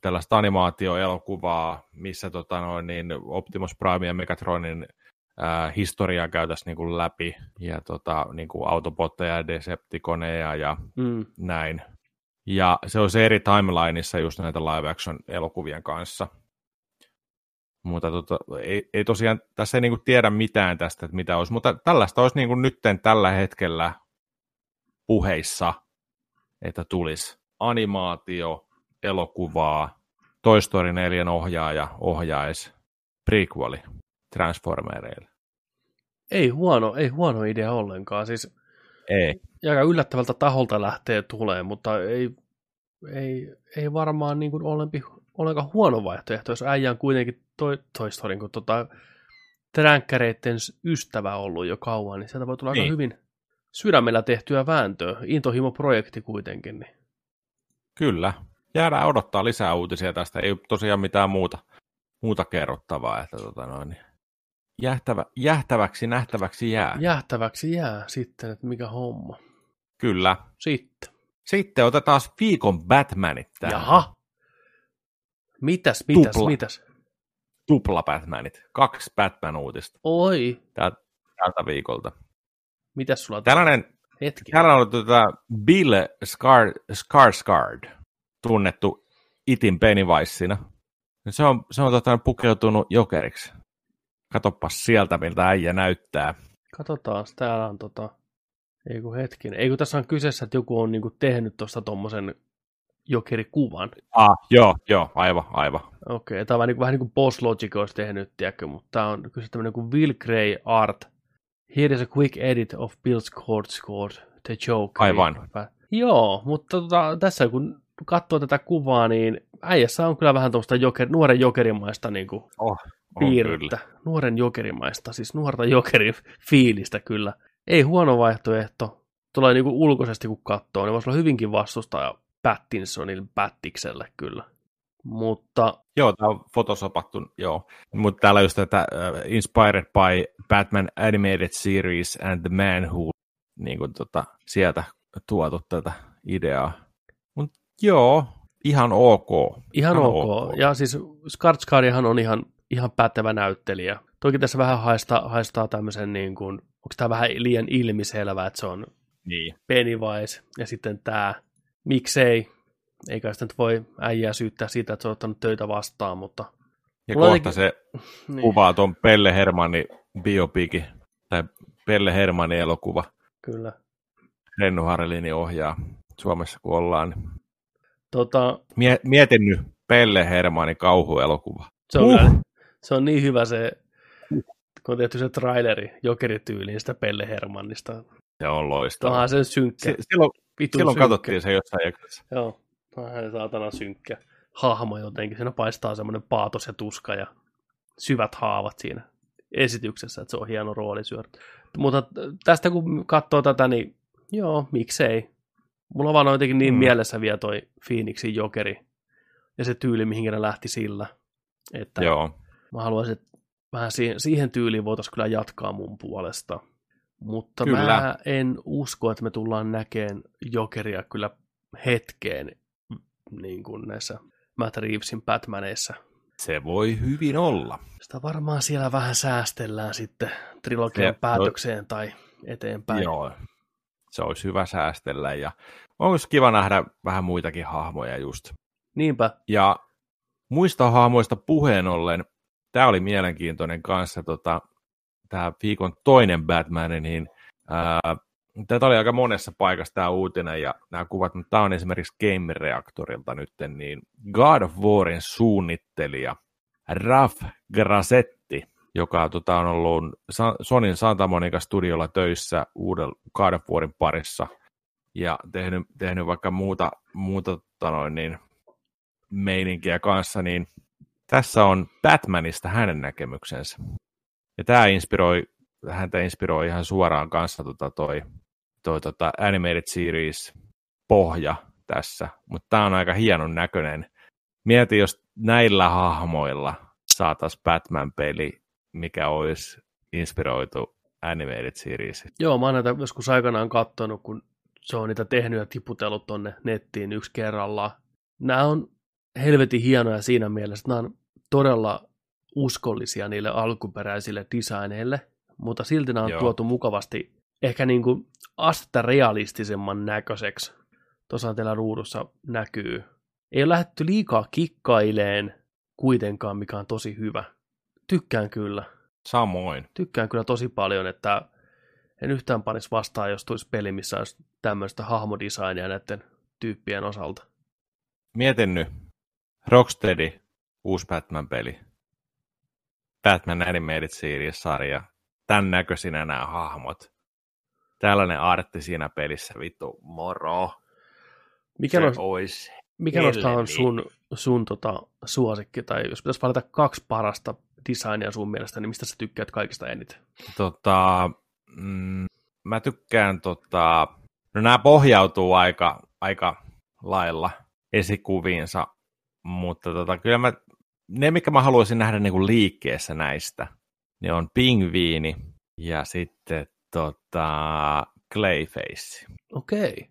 tällaista animaatioelokuvaa, missä tota noin, niin Optimus Prime ja Megatronin ää, historiaa käytäisiin niin kuin läpi, ja tota, niin kuin Autobotteja ja Decepticoneja ja mm. näin. Ja se olisi eri timelineissa just näitä live action elokuvien kanssa. Mutta tota, ei, ei tosiaan, tässä ei niin kuin tiedä mitään tästä, että mitä olisi, mutta tällaista olisi niin kuin nytten tällä hetkellä puheissa, että tulisi animaatio, elokuvaa, Toy Story 4 ohjaaja ohjaisi prequeli Transformereille. Ei huono, ei huono idea ollenkaan. Siis ei. Aika yllättävältä taholta lähtee tulee, mutta ei, ei, ei varmaan niin kuin olempi, ollenkaan huono vaihtoehto, jos äijä on kuitenkin toi, Toy Story, kun tota, tränkkäreiden ystävä ollut jo kauan, niin sieltä voi tulla niin. aika hyvin sydämellä tehtyä vääntöä. Intohimo-projekti kuitenkin. Niin. Kyllä. Jäädään odottaa lisää uutisia tästä. Ei tosiaan mitään muuta, muuta kerrottavaa. Että tota noin, niin jähtävä, jähtäväksi nähtäväksi jää. Jähtäväksi jää sitten, että mikä homma. Kyllä. Sitten. Sitten otetaan viikon Batmanit tähän. Jaha. Mitäs, mitäs, Tupla. mitäs? Tupla Batmanit. Kaksi Batman-uutista. Oi. Tältä, tältä viikolta. Mitäs sulla on? Tällainen, Hetki. Täällä on tuota Bill Scar, Skarsgård, tunnettu Itin Pennywiseina. Se on, se on tota, pukeutunut jokeriksi. Katoppas sieltä, miltä äijä näyttää. Katsotaan, täällä on tota... Ei kun hetkinen. Ei kun tässä on kyseessä, että joku on niinku tehnyt tuosta tuommoisen jokerikuvan. Ah, joo, joo, aivan, aivan. Okei, okay, tämä on vähän niin kuin, vähän niin kuin Boss Logic olisi tehnyt, tiedätkö, mutta tämä on kyse tämmöinen kuin Will Gray Art. Here is a quick edit of Bill's chord score, The Joker. Aivan. Joo, mutta tota, tässä kun katsoo tätä kuvaa, niin äijässä on kyllä vähän tuosta joker, nuoren jokerimaista niin kuin oh, piirrettä. Nuoren jokerimaista, siis nuorta jokerin fiilistä kyllä. Ei huono vaihtoehto. Tulee niin kuin ulkoisesti kun katsoo, niin voisi olla hyvinkin vastustaja Pattinsonin Pattikselle kyllä. Mutta... Joo, tämä on fotosopattu, joo. Mutta täällä just tätä uh, Inspired by Batman Animated Series and the Man Who, niin kuin tota, sieltä tuotu tätä ideaa. Mutta joo, ihan ok. Ihan, ihan ok. ok. Ja siis Skarsgårdihan on ihan, ihan pätevä näyttelijä. Toki tässä vähän haistaa, haistaa tämmöisen, niin kuin, onko tämä vähän liian ilmiselvää, että se on niin. Pennywise ja sitten tämä, miksei, eikä sitä nyt voi äijää syyttää siitä, että se on ottanut töitä vastaan, mutta... Ja kohta jotenkin... se niin. kuvaa tuon Pelle Hermanni biopiki, tai Pelle Hermanni elokuva. Kyllä. Rennu Harelini ohjaa Suomessa, kun ollaan. Tota... Mie- mietin nyt Pelle Hermanni kauhuelokuva. Se on, uh! Se on niin hyvä se, kun on tehty se traileri jokerityyliin sitä Pelle Hermannista. Se on loistavaa. Onhan se synkkä. Se, silloin, silloin synkkä. katsottiin se jossain jaksossa. Joo. Vähän saatana synkkä hahmo jotenkin. Siinä paistaa semmoinen paatos ja tuska ja syvät haavat siinä esityksessä, että se on hieno roolisyörä. Mutta tästä kun katsoo tätä, niin joo, miksei. Mulla vaan on jotenkin niin mm. mielessä vielä toi Phoenixin jokeri ja se tyyli, mihin ne lähti sillä. Että joo. Mä haluaisin, että vähän siihen, siihen tyyliin voitaisiin kyllä jatkaa mun puolesta. Mutta kyllä. mä en usko, että me tullaan näkemään jokeria kyllä hetkeen niin kuin näissä Matt Reevesin Batmaneissa. Se voi hyvin olla. Sitä varmaan siellä vähän säästellään sitten trilogian Se- päätökseen tai eteenpäin. Joo, se olisi hyvä säästellä ja olisi kiva nähdä vähän muitakin hahmoja just. Niinpä, Ja muista hahmoista puheen ollen, tämä oli mielenkiintoinen kanssa, tota, tämä viikon toinen Batman, niin ää, tätä oli aika monessa paikassa tämä uutinen ja nämä kuvat, mutta tämä on esimerkiksi Game Reactorilta nyt, niin God of Warin suunnittelija Raf Grassetti, joka tota, on ollut Sonin Santa Monica Studiolla töissä uuden God of Warin parissa ja tehnyt, tehnyt vaikka muuta, muuta tota noin, niin, meininkiä kanssa, niin tässä on Batmanista hänen näkemyksensä. Ja tämä inspiroi, häntä inspiroi ihan suoraan kanssa tota toi, toi tota Animated Series pohja tässä, mutta tämä on aika hienon näköinen. Mieti, jos näillä hahmoilla saataisiin Batman-peli, mikä olisi inspiroitu Animated Series. Joo, mä oon näitä joskus aikanaan katsonut, kun se on niitä tehnyt ja tiputellut tonne nettiin yksi kerrallaan. Nämä on helvetin hienoja siinä mielessä, että nämä on todella uskollisia niille alkuperäisille designeille, mutta silti nämä on Joo. tuotu mukavasti ehkä niin kuin astetta realistisemman näköiseksi. Tuossa teillä ruudussa näkyy. Ei ole lähdetty liikaa kikkaileen kuitenkaan, mikä on tosi hyvä. Tykkään kyllä Samoin. tykkään kyllä tosi paljon, että en yhtään panisi vastaan, jos tulisi peli, missä olisi tämmöistä hahmodesignia näiden tyyppien osalta. Mietin nyt. Rocksteady, uusi Batman-peli. Batman Animated Series-sarja. Tän näköisinä nämä hahmot. Tällainen artti siinä pelissä, vittu, moro. Mikä, se noista, olisi. mikä noista on sun, sun tota, suosikki, tai jos pitäisi valita kaksi parasta designia sun mielestä, niin mistä sä tykkäät kaikista eniten? Tota, mm, mä tykkään, tota, no nämä pohjautuu aika, aika lailla esikuviinsa, mutta tota, kyllä mä, ne, mikä mä haluaisin nähdä niin kuin liikkeessä näistä, ne on pingviini ja sitten tota, Clayface. Okei.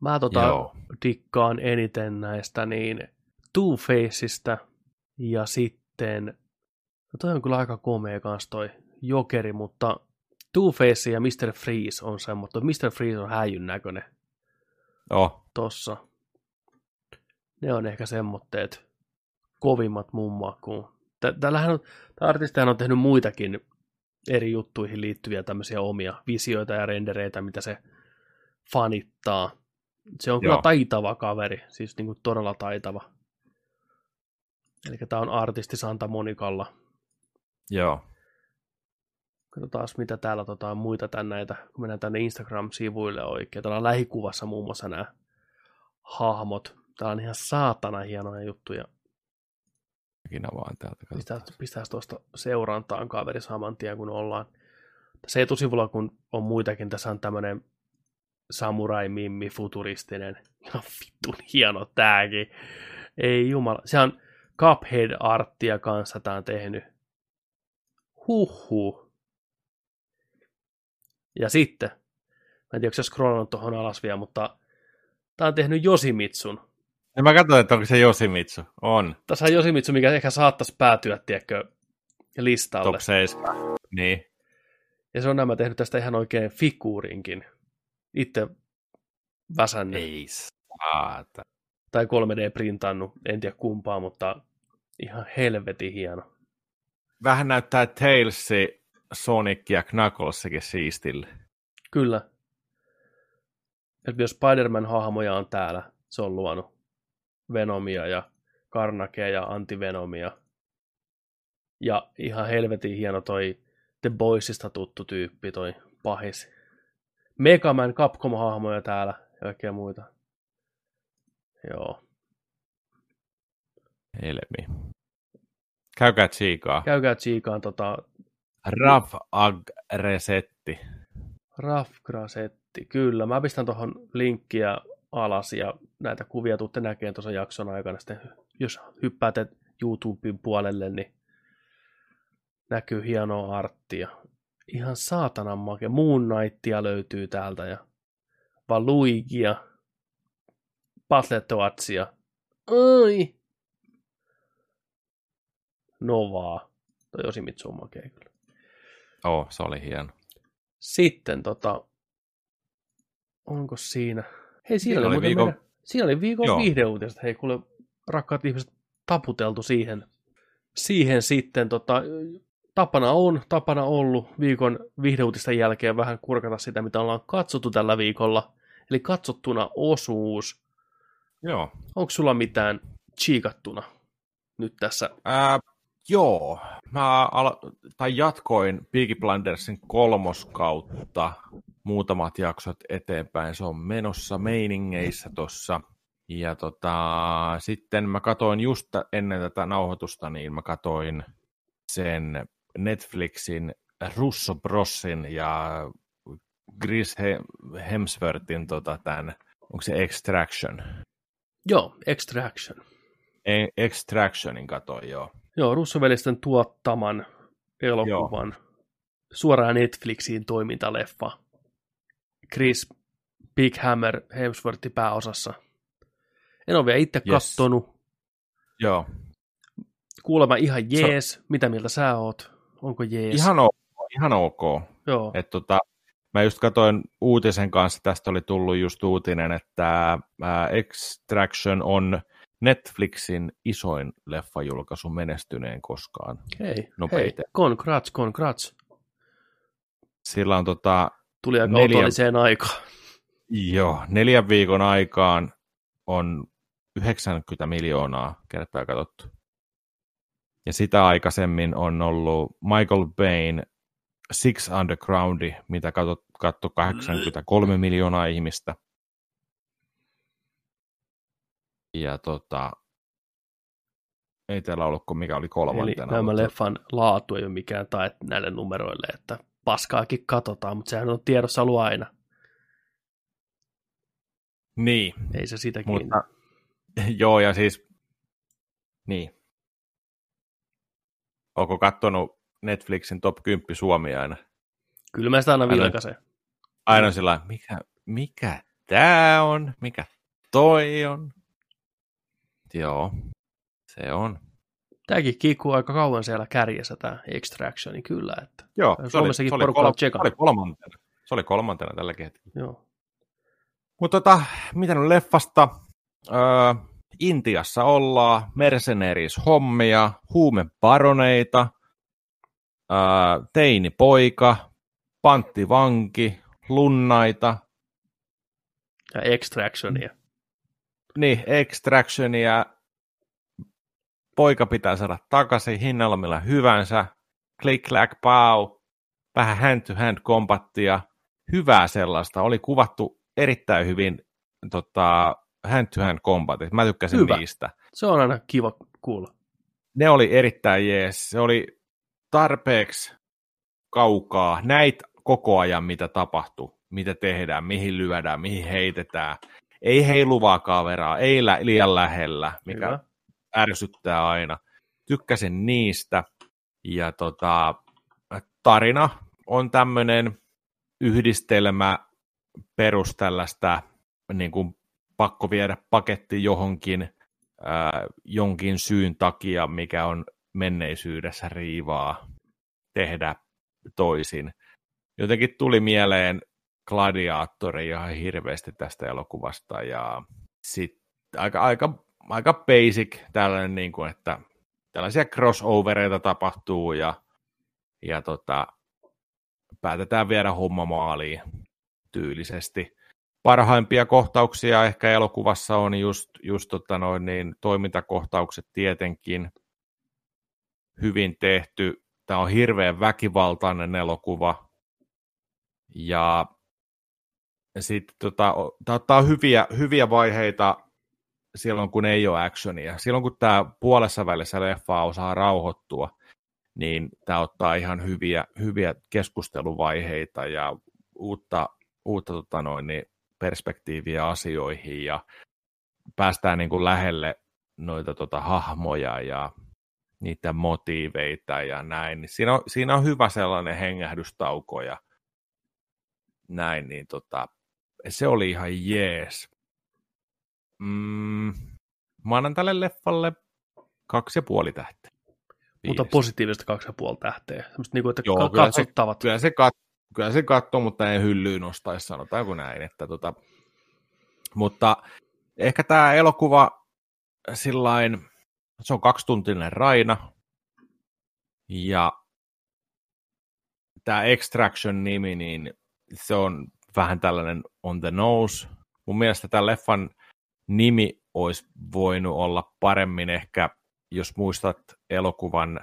Mä tota, Joo. dikkaan eniten näistä niin Two-Faceista ja sitten, no toi on kyllä aika komea kans toi Jokeri, mutta Two-Face ja Mr. Freeze on semmoista, Mr. Freeze on häijyn näköinen Oh, tossa. Ne on ehkä semmoitteet kovimmat mun makuun. Tä- Täällähän on, tämä artistihan on tehnyt muitakin eri juttuihin liittyviä tämmöisiä omia visioita ja rendereitä, mitä se fanittaa. Se on kyllä Joo. taitava kaveri, siis niin kuin todella taitava. Eli tämä on artisti Santa Monicalla. joo. Katsotaan mitä täällä tota, on muita tän näitä, kun mennään tänne Instagram-sivuille oikein. Täällä on lähikuvassa muun muassa nämä hahmot. Täällä on ihan saatana hienoja juttuja. Ikinä vaan täältä Pistää, katsotaan. pistää tuosta seurantaan kaveri saman tien, kun ollaan. Tässä etusivulla, kun on muitakin, tässä on tämmöinen samurai-mimmi futuristinen. Ihan vittun hieno tääkin. Ei jumala. Se on Cuphead-arttia kanssa tää on tehnyt. Huhhuh. Ja sitten, mä en tiedä, onko se scrollannut tuohon alas vielä, mutta tää on tehnyt Josimitsun. Ja mä katsoin, että onko se Josimitsu. On. Tässä on Josimitsu, mikä ehkä saattaisi päätyä, tiedätkö, listalle. Top 7. Niin. Ja se on nämä tehnyt tästä ihan oikein figuurinkin. Itse väsännyt. Ei saata. Tai 3D-printannut, en tiedä kumpaa, mutta ihan helvetin hieno. Vähän näyttää Tailsi, Sonic ja Knucklesikin siistille. Kyllä. Ja myös Spider-Man-hahmoja on täällä. Se on luonut Venomia ja Karnakea ja Antivenomia. Ja ihan helvetin hieno toi The Boysista tuttu tyyppi, toi pahis. Megaman Capcom-hahmoja täällä ja kaikkea muita. Joo. Helmi. Käykää tsiikaa. Käykää tsiikaan tota Raf Agresetti. Raf Grasetti. Kyllä, mä pistän tuohon linkkiä alas ja näitä kuvia tuutte näkemään tuossa jakson aikana. Sitten, jos hyppäätte YouTuben puolelle, niin näkyy hienoa arttia. Ihan saatanan make. Moon Knightia löytyy täältä ja Valuigia, Patletoatsia. Ai! Novaa. Toi Yoshimitsu on makea kyllä. Oh, se oli hieno. Sitten tota, onko siinä? Hei, siinä, Siinä oli, oli viikon- meidän, siinä oli viikon Joo. viihdeuutiset. Hei, kuule, rakkaat ihmiset, taputeltu siihen, siihen sitten. Tota, tapana on, tapana ollut viikon viihdeuutisten jälkeen vähän kurkata sitä, mitä ollaan katsottu tällä viikolla. Eli katsottuna osuus. Joo. Onko sulla mitään chiikattuna nyt tässä? Ää, joo, mä alo- tai jatkoin Peaky Blindersin kolmoskautta muutamat jaksot eteenpäin. Se on menossa meiningeissä tossa. Ja tota, sitten mä katoin just ennen tätä nauhoitusta, niin mä katoin sen Netflixin Russo Brossin ja Chris He- Hemsworthin tota, tämän, onko se Extraction? Joo, Extraction. E- Extractionin katoin, joo. Joo, Russovelisten tuottaman elokuvan suoraan Netflixiin toimintaleffa. Chris Big Hammer Hemsworth pääosassa. En ole vielä itse Yes. kattonut. Joo, Kuulemma ihan jees. Mitä mieltä sä oot? Onko jees? Ihan ok. Ihan ok. Joo. Et tota, mä just katsoin uutisen kanssa, tästä oli tullut just uutinen, että Extraction on Netflixin isoin leffajulkaisu menestyneen koskaan. Hei, hei. nopeiten. Congrats, congrats. Sillä on tota, Tuli aika Neljä- otolliseen aikaan. jo, neljän viikon aikaan on 90 miljoonaa kertaa katsottu. Ja sitä aikaisemmin on ollut Michael Bayn Six Undergroundi, mitä katso, katso 83 miljoonaa ihmistä. Ja tota, ei täällä ollutko mikä oli Eli kolmantena. nämä mutta- leffan laatu ei ole mikään tae näille numeroille, että paskaakin katsotaan, mutta sehän on tiedossa ollut aina. Niin, Ei se sitä mutta joo ja siis, niin. Onko kattonut Netflixin top 10 Suomi aina? Kyllä mä sitä aina vilkaisen. Aina sillä mikä, mikä tää on, mikä toi on. Joo, se on. Tämäkin kiikkuu aika kauan siellä kärjessä tämä Extractioni kyllä, että Joo, Suomessakin porukka on se oli kolmantena. Se oli kolmantena tälläkin hetkellä. joo. Mutta tota, mitä nyt leffasta? Öö, Intiassa ollaan, mercenaries-hommia, huumebaroneita, öö, teinipoika, panttivanki, lunnaita, Ja Extractionia. niin, extractionia, poika pitää saada takaisin hinnalla millä hyvänsä, click, clack, pow, vähän hand-to-hand kombattia, hyvää sellaista, oli kuvattu erittäin hyvin tota, hand-to-hand kombatit, mä tykkäsin Hyvä. niistä. Se on aina kiva kuulla. Ne oli erittäin jees, se oli tarpeeksi kaukaa, näit koko ajan mitä tapahtuu, mitä tehdään, mihin lyödään, mihin heitetään, ei heiluvaa kaveraa, ei lä- liian lähellä, mikä Hyvä. Ärsyttää aina. Tykkäsin niistä. Ja tota, tarina on tämmöinen yhdistelmä perus tällaista niin kuin pakko viedä paketti johonkin ää, jonkin syyn takia, mikä on menneisyydessä riivaa tehdä toisin. Jotenkin tuli mieleen Gladiaattori ihan hirveästi tästä elokuvasta ja sitten aika, aika, aika basic tällainen, niin kuin, että tällaisia crossovereita tapahtuu ja, ja tota, päätetään viedä homma maaliin tyylisesti. Parhaimpia kohtauksia ehkä elokuvassa on just, just tota noin, niin, toimintakohtaukset tietenkin hyvin tehty. Tämä on hirveän väkivaltainen elokuva. Ja sitten tota, tämä ottaa hyviä, hyviä vaiheita silloin, kun ei ole actionia. Silloin, kun tämä puolessa välissä leffaa osaa rauhoittua, niin tämä ottaa ihan hyviä, hyviä keskusteluvaiheita ja uutta, uutta tota noin, niin perspektiiviä asioihin ja päästään niin kuin lähelle noita tota, hahmoja ja niitä motiiveita ja näin. Niin siinä, on, siinä on hyvä sellainen hengähdystauko ja näin, niin tota, se oli ihan jees. Mm, mä annan tälle leffalle kaksi ja puoli tähteä. Mutta positiivista kaksi ja puoli tähteä. Semmosta niinku, että Joo, kyllä katsottavat. Se, kyllä, se kat, kyllä se katsoo, mutta ei hyllyyn nostaisi, sanotaanko näin. Että tota, mutta ehkä tämä elokuva sillain, se on kaksituntinen raina, ja tämä Extraction-nimi, niin se on vähän tällainen on the nose. Mun mielestä tämä leffan nimi olisi voinut olla paremmin ehkä, jos muistat elokuvan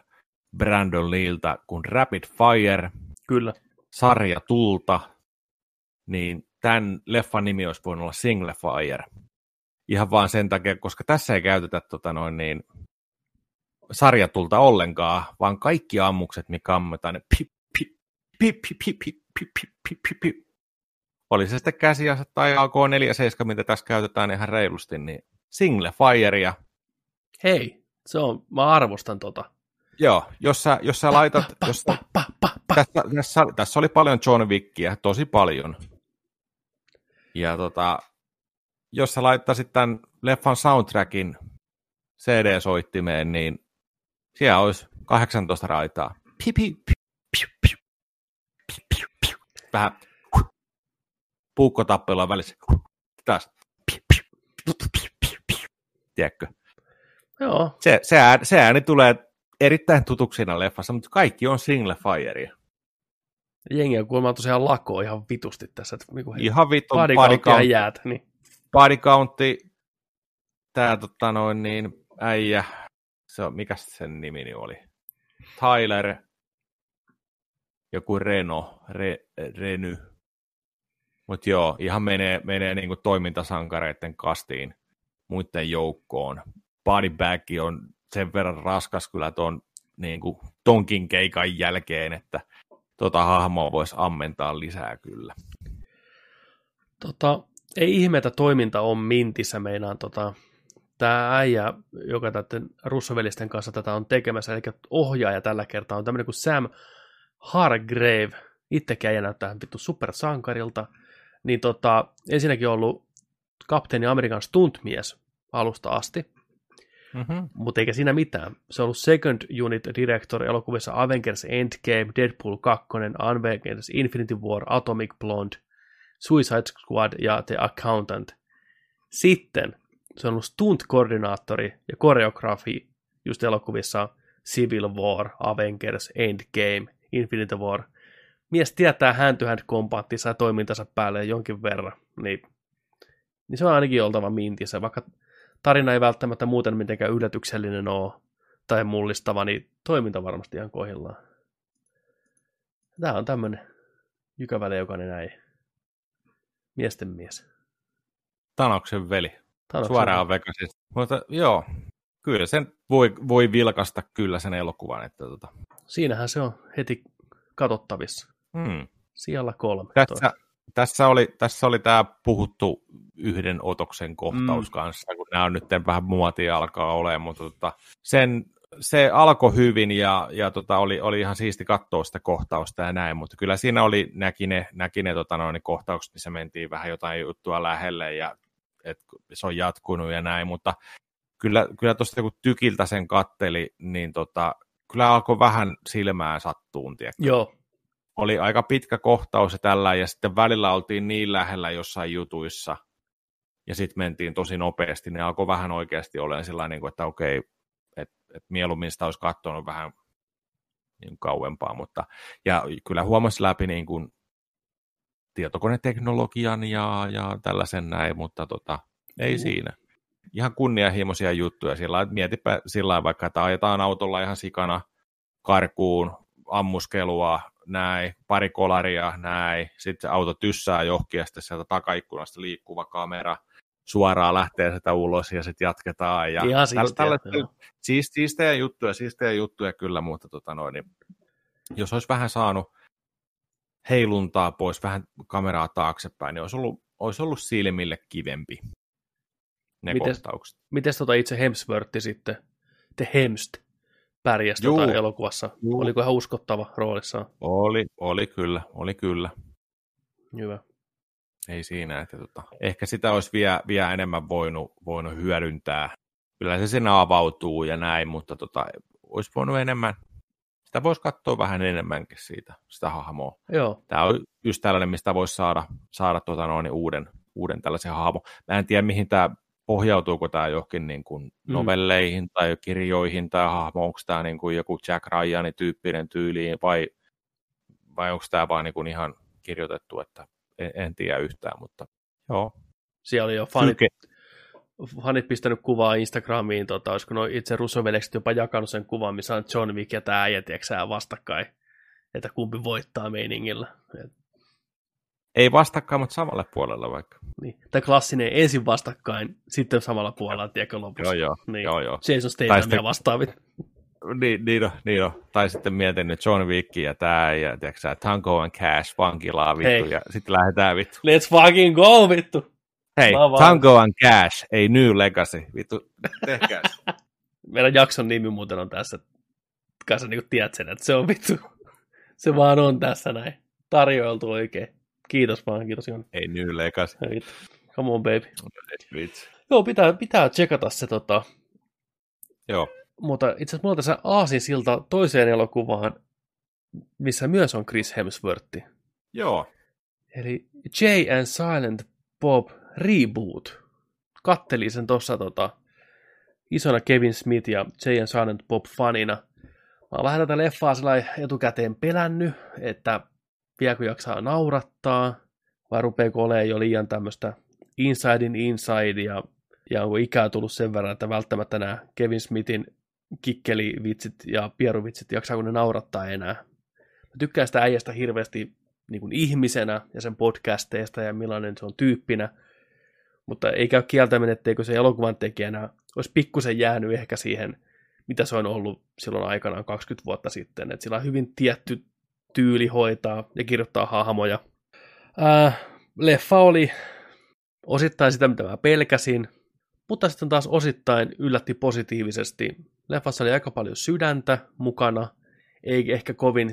Brandon Leeltä kuin Rapid Fire. Kyllä. Sarja Tulta. Niin tämän leffan nimi olisi voinut olla Single Fire. Ihan vaan sen takia, koska tässä ei käytetä tota noin niin, sarjatulta ollenkaan, vaan kaikki ammukset, mikä ammutaan, ne pip, pip, pip, pip, pip, pip, pip, pip, pip, pip, pip. Oli se sitten käsiase tai AK-47, mitä tässä käytetään ihan reilusti, niin single firea. Hei, se on, mä arvostan tota. Joo, jos sä, jos sä laitat... Pa, pa, jos, pa, pa, pa, pa. Tässä, tässä, tässä, oli paljon John Wickia, tosi paljon. Ja tota, jos sä laittaisit tämän leffan soundtrackin CD-soittimeen, niin siellä olisi 18 raitaa. Vähän puukkotappelua välissä. Taas. Tiedätkö? Joo. Se, se, ääni, se ääni tulee erittäin tutuksi siinä leffassa, mutta kaikki on single firea. Jengi on kuulemma tosiaan lako ihan vitusti tässä. Että niinku ihan vittu. Body, body count, jäät, niin. Body countti, tää tota noin niin, äijä, se on, mikä sen nimi oli? Tyler, joku Reno, Re, Reny. Mutta joo, ihan menee, menee niinku toimintasankareiden kastiin muiden joukkoon. Bag on sen verran raskas kyllä ton, niinku, tonkin keikan jälkeen, että tota hahmoa voisi ammentaa lisää kyllä. Tota, ei ihmetä toiminta on mintissä meinaan tota, tämä äijä, joka täten russovelisten kanssa tätä on tekemässä, eli ohjaaja tällä kertaa on tämmöinen kuin Sam Hargrave, itsekin äijä näyttää vittu supersankarilta, niin tota, ensinnäkin on ollut kapteeni Amerikan stuntmies alusta asti, mm-hmm. mutta eikä siinä mitään. Se on ollut Second Unit Director elokuvissa Avengers Endgame, Deadpool 2, Avengers Infinity War, Atomic Blonde, Suicide Squad ja The Accountant. Sitten se on ollut stunt-koordinaattori ja koreografi just elokuvissa Civil War, Avengers, Endgame, Infinity War. Mies tietää hand-to-hand kompaattinsa ja toimintansa päälle jonkin verran, niin, niin se on ainakin oltava mintissä, vaikka tarina ei välttämättä muuten mitenkään yllätyksellinen ole tai mullistava, niin toiminta varmasti ihan kohillaan. Tämä on tämmöinen jykäväle näin. Miesten mies. Tanoksen veli. Tanoksen Suoraan Vegasista. Mutta joo, kyllä sen voi, voi vilkasta kyllä sen elokuvan. Että tota. Siinähän se on heti katsottavissa. Hmm. Siellä kolme. Tässä, tässä, oli, tässä oli tämä puhuttu yhden otoksen kohtaus mm. kanssa, kun nämä on nyt vähän muotia alkaa olemaan, mutta tota, sen, se alkoi hyvin ja, ja tota, oli, oli ihan siisti katsoa sitä kohtausta ja näin, mutta kyllä siinä oli, näki ne, näki ne tota, noin, kohtaukset, missä mentiin vähän jotain juttua lähelle ja että se on jatkunut ja näin, mutta kyllä, kyllä tuosta kun tykiltä sen katteli, niin tota, kyllä alkoi vähän silmään sattuun, tiedätkö? Joo. Oli aika pitkä kohtaus ja tällä, ja sitten välillä oltiin niin lähellä jossain jutuissa, ja sitten mentiin tosi nopeasti, niin alkoi vähän oikeasti olemaan sellainen, niin että okei, että et mieluummin sitä olisi katsonut vähän niin kauempaa, mutta ja kyllä huomasi läpi niin kuin tietokoneteknologian ja, ja tällaisen näin, mutta tota, ei mm. siinä. Ihan kunnianhimoisia juttuja sillä mietipä sillä vaikka, että ajetaan autolla ihan sikana karkuun, ammuskelua, näin, pari kolaria, näin, sitten se auto tyssää johonkin ja sitten sieltä takaikkunasta liikkuva kamera suoraan lähtee sitä ulos ja sitten jatketaan. Ja Ihan siistiä, tällä, tällä, siis, siistejä juttuja, siistejä juttuja kyllä, mutta tota noin, niin jos olisi vähän saanut heiluntaa pois, vähän kameraa taaksepäin, niin olisi ollut, olisi ollut silmille kivempi ne mites, kohtaukset. Miten tota itse Hemsworth sitten, The Hemst, pärjäsi tota elokuvassa? Juu. Oliko ihan uskottava roolissaan? Oli, oli kyllä, oli kyllä. Hyvä. Ei siinä, että tota, ehkä sitä olisi vielä, vielä enemmän voinut, voinut hyödyntää. Kyllä se sinne avautuu ja näin, mutta tota, olisi voinut enemmän, sitä voisi katsoa vähän enemmänkin siitä, sitä hahmoa. Joo. Tämä on just tällainen, mistä voisi saada, saada tuota noin, uuden, uuden tällaisen hahmo. Mä en tiedä, mihin tämä pohjautuuko tämä johonkin niin kuin mm. novelleihin tai kirjoihin tai hahmo, onko tämä niin kuin joku Jack Ryanin tyyppinen tyyli vai, vai onko tämä vaan niin kuin ihan kirjoitettu, että en, en tiedä yhtään, mutta joo. Siellä oli jo fanit, fanit pistänyt kuvaa Instagramiin, tota, olisiko no itse russovelekset jopa jakanut sen kuvan, missä on John Wick ja tämä äijä, vastakkain, että kumpi voittaa meiningillä. Et ei vastakkain, mutta samalla puolella vaikka. Niin. Tämä klassinen ensin vastakkain, sitten samalla puolella, tiedätkö lopussa. Joo, joo. Niin. joo, joo. Jason Statham sitten... ja vastaavit. Niin, niin, on, niin on. Tai sitten mietin nyt John Wick ja tää, ja tiedätkö Tango and Cash, vankilaa vittu, Hei. ja sitten lähdetään vittu. Let's fucking go, vittu! Hei, Tango and Cash, ei New Legacy, vittu, tehkää Meidän jakson nimi muuten on tässä, kanssa niin tiedät sen, että se on vittu, se vaan on tässä näin, tarjoiltu oikein. Kiitos vaan, kiitos Joni. Ei New Legacy. Ei, come on baby. Joo, pitää, pitää tsekata se tota. Joo. Mutta itse asiassa mulla on tässä Aasin silta toiseen elokuvaan, missä myös on Chris Hemsworth. Joo. Eli Jay and Silent Bob Reboot. Katteli sen tuossa tota, isona Kevin Smith ja Jay and Silent Bob fanina. Mä oon vähän tätä leffaa etukäteen pelännyt, että vieläkö jaksaa naurattaa, vai rupeeko olemaan jo liian tämmöistä inside in inside, ja, ja onko ikää tullut sen verran, että välttämättä nämä Kevin Smithin kikkelivitsit ja pieruvitsit, jaksaako ne naurattaa enää. Mä tykkään sitä äijästä hirveästi niin kuin ihmisenä ja sen podcasteista ja millainen se on tyyppinä, mutta ei käy kieltäminen, etteikö se elokuvan tekijänä olisi pikkusen jäänyt ehkä siihen, mitä se on ollut silloin aikanaan 20 vuotta sitten. Että sillä on hyvin tietty tyyli hoitaa ja kirjoittaa hahmoja. Ää, leffa oli osittain sitä, mitä mä pelkäsin, mutta sitten taas osittain yllätti positiivisesti. Leffassa oli aika paljon sydäntä mukana, ei ehkä kovin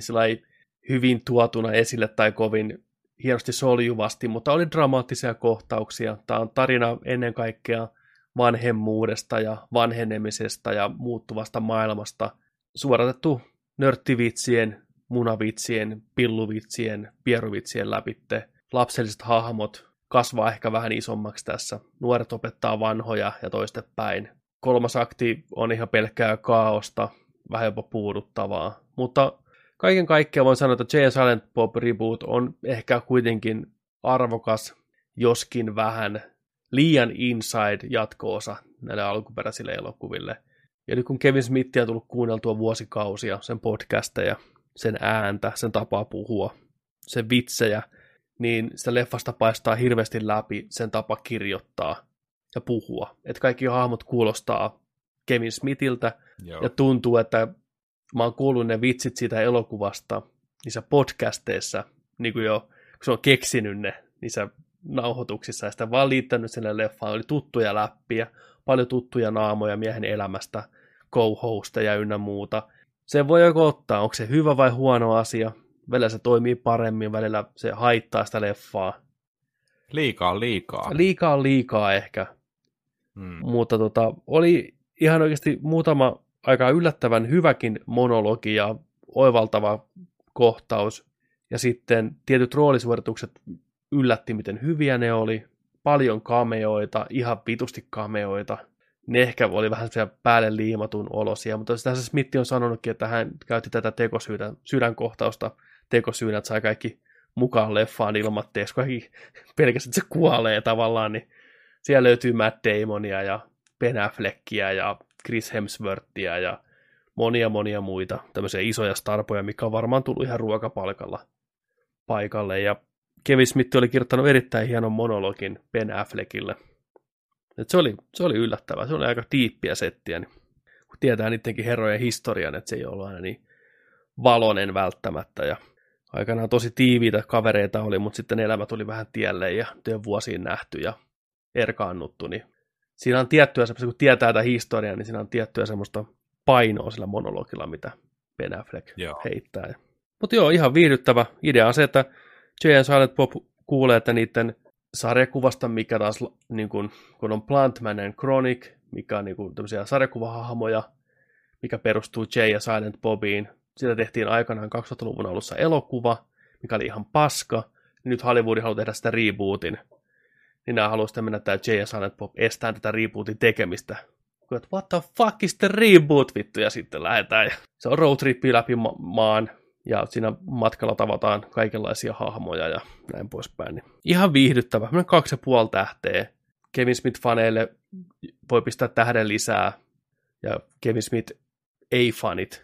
hyvin tuotuna esille tai kovin hienosti soljuvasti, mutta oli dramaattisia kohtauksia. Tämä on tarina ennen kaikkea vanhemmuudesta ja vanhenemisesta ja muuttuvasta maailmasta. Suoratettu nörttivitsien munavitsien, pilluvitsien, pieruvitsien läpitte. Lapselliset hahmot kasvaa ehkä vähän isommaksi tässä. Nuoret opettaa vanhoja ja toistepäin. Kolmas akti on ihan pelkkää kaaosta, vähän jopa puuduttavaa. Mutta kaiken kaikkiaan voin sanoa, että J. Silent Bob Reboot on ehkä kuitenkin arvokas, joskin vähän liian inside jatkoosa näille alkuperäisille elokuville. Ja nyt kun Kevin Smithia on tullut kuunneltua vuosikausia, sen podcasteja, sen ääntä, sen tapaa puhua, sen vitsejä, niin sitä leffasta paistaa hirveästi läpi sen tapa kirjoittaa ja puhua. Että kaikki hahmot kuulostaa Kevin Smithiltä Joo. ja tuntuu, että mä oon kuullut ne vitsit siitä elokuvasta niissä podcasteissa, niin kuin jo, kun se on keksinyt ne niissä nauhoituksissa ja sitä vaan liittänyt sinne leffaan. Oli tuttuja läppiä, paljon tuttuja naamoja miehen elämästä, co-hosteja ynnä muuta. Se voi joko ottaa, onko se hyvä vai huono asia. Välillä se toimii paremmin, välillä se haittaa sitä leffaa. Liikaa liikaa. Liikaa liikaa ehkä. Hmm. Mutta tota, oli ihan oikeasti muutama aika yllättävän hyväkin monologi ja oivaltava kohtaus. Ja sitten tietyt roolisuoritukset yllätti, miten hyviä ne oli. Paljon kameoita, ihan vitusti kameoita ne ehkä oli vähän päälle liimatun olosia, mutta tässä Smith on sanonutkin, että hän käytti tätä tekosyyden, sydänkohtausta tekosyynä, että sai kaikki mukaan leffaan ilmatteeksi, kaikki pelkästään se kuolee tavallaan, niin siellä löytyy Matt Damonia ja Ben Affleckia ja Chris Hemsworthia ja monia monia muita tämmöisiä isoja starpoja, mikä on varmaan tullut ihan ruokapalkalla paikalle. Ja Kevin Smith oli kirjoittanut erittäin hienon monologin Ben Affleckille – et se, oli, se oli yllättävää, se oli aika tiippiä settiä, niin kun tietää niidenkin herrojen historian, että se ei ollut aina niin valonen välttämättä, ja aikanaan tosi tiiviitä kavereita oli, mutta sitten elämä tuli vähän tielle ja työn vuosiin nähty ja erkaannuttu, niin siinä on tiettyä, kun tietää tätä historiaa, niin siinä on tiettyä semmoista painoa sillä monologilla, mitä Ben Affleck joo. heittää. Mutta joo, ihan viihdyttävä idea on se, että Jay Silent Bob kuulee, että niiden sarjakuvasta, mikä taas, niin kun, kun on Plantman and Chronic, mikä on niin kun, tämmöisiä sarjakuvahahmoja, mikä perustuu Jay ja Silent Bobiin. Siitä tehtiin aikanaan 2000-luvun alussa elokuva, mikä oli ihan paska. Nyt Hollywood haluaa tehdä sitä rebootin. Niin nämä haluaa sitten mennä tämä Jay ja Silent Bob estää tätä rebootin tekemistä. What the fuck is the reboot, vittu, ja sitten lähdetään. Se on road trippi läpi ma- maan, ja siinä matkalla tavataan kaikenlaisia hahmoja ja näin poispäin. Niin ihan viihdyttävä, noin kaksi ja puoli tähteä. Kevin Smith-faneille voi pistää tähden lisää, ja Kevin Smith ei-fanit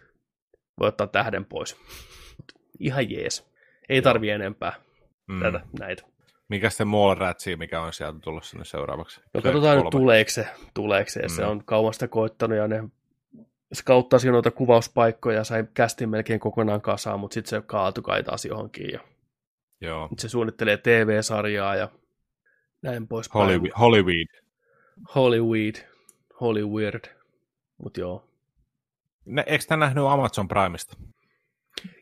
voi ottaa tähden pois. Ihan jees. Ei tarvi enempää Mm. tätä, näitä. Mikä se Mallratsi, mikä on sieltä tullut sinne seuraavaksi? No katsotaan nyt tuleeko se, tuleeko se. Mm. Se on kauan sitä koittanut ja ne skauttasi noita kuvauspaikkoja ja sai kästin melkein kokonaan kasaan, mutta sitten se kaatui kai taas johonkin. Ja Joo. nyt se suunnittelee TV-sarjaa ja näin poispäin. Hollywood. Hollywood. Hollywood. Hollywood. Mutta joo. Ne, eikö tämä nähnyt Amazon Primeista?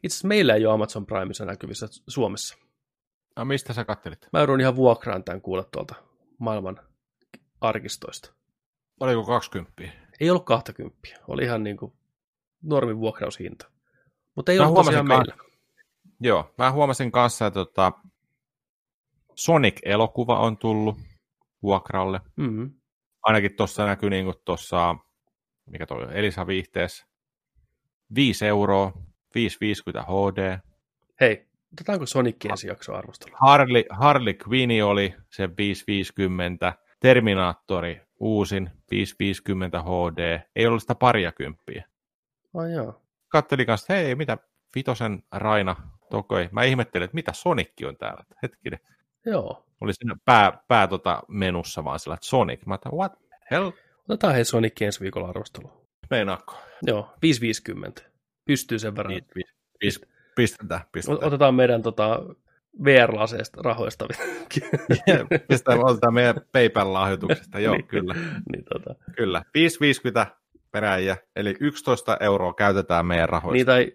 Itse asiassa meillä ei ole Amazon Primeissa näkyvissä Suomessa. No, mistä sä kattelit? Mä joudun ihan vuokraan tämän kuulla tuolta maailman arkistoista. Oliko 20? Ei ollut 20. Oli ihan niin kuin normin vuokraushinta. Mutta ei Mä ollut tosiaan huomasin meillä. Joo, mä huomasin kanssa, että tota, Sonic-elokuva on tullut vuokralle. Mm-hmm. Ainakin tuossa näkyy niin kuin tuossa, mikä toi Elisa viihteessä. 5 euroa, 5,50 HD. Hei, otetaanko Sonic ensi jakso arvostella? Harley, Harley Quinn oli se 5,50. Terminaattori uusin 5,50 HD. Ei ollut sitä paria kymppiä. Ai joo. Kattelin kanssa, että hei, mitä Vitosen Raina tokoi. Mä ihmettelin, että mitä Sonic on täällä. Hetkinen. Joo. Oli siinä pää, pää tota menussa vaan sillä, että Sonic. Mä ajattelin, what the hell? Otetaan hei Sonic ensi viikolla arvostelu. Meinaatko? Joo, 550. Pystyy sen verran. Niin, pis- pis- pistetään, pistetään. Otetaan meidän tota, VR-laseista rahoista. pistetään, otetaan meidän PayPal-lahjoituksesta. Joo, Niin. kyllä. niin, tota. Kyllä. 5,50 peräjiä, eli 11 euroa käytetään meidän rahoista. niin, tai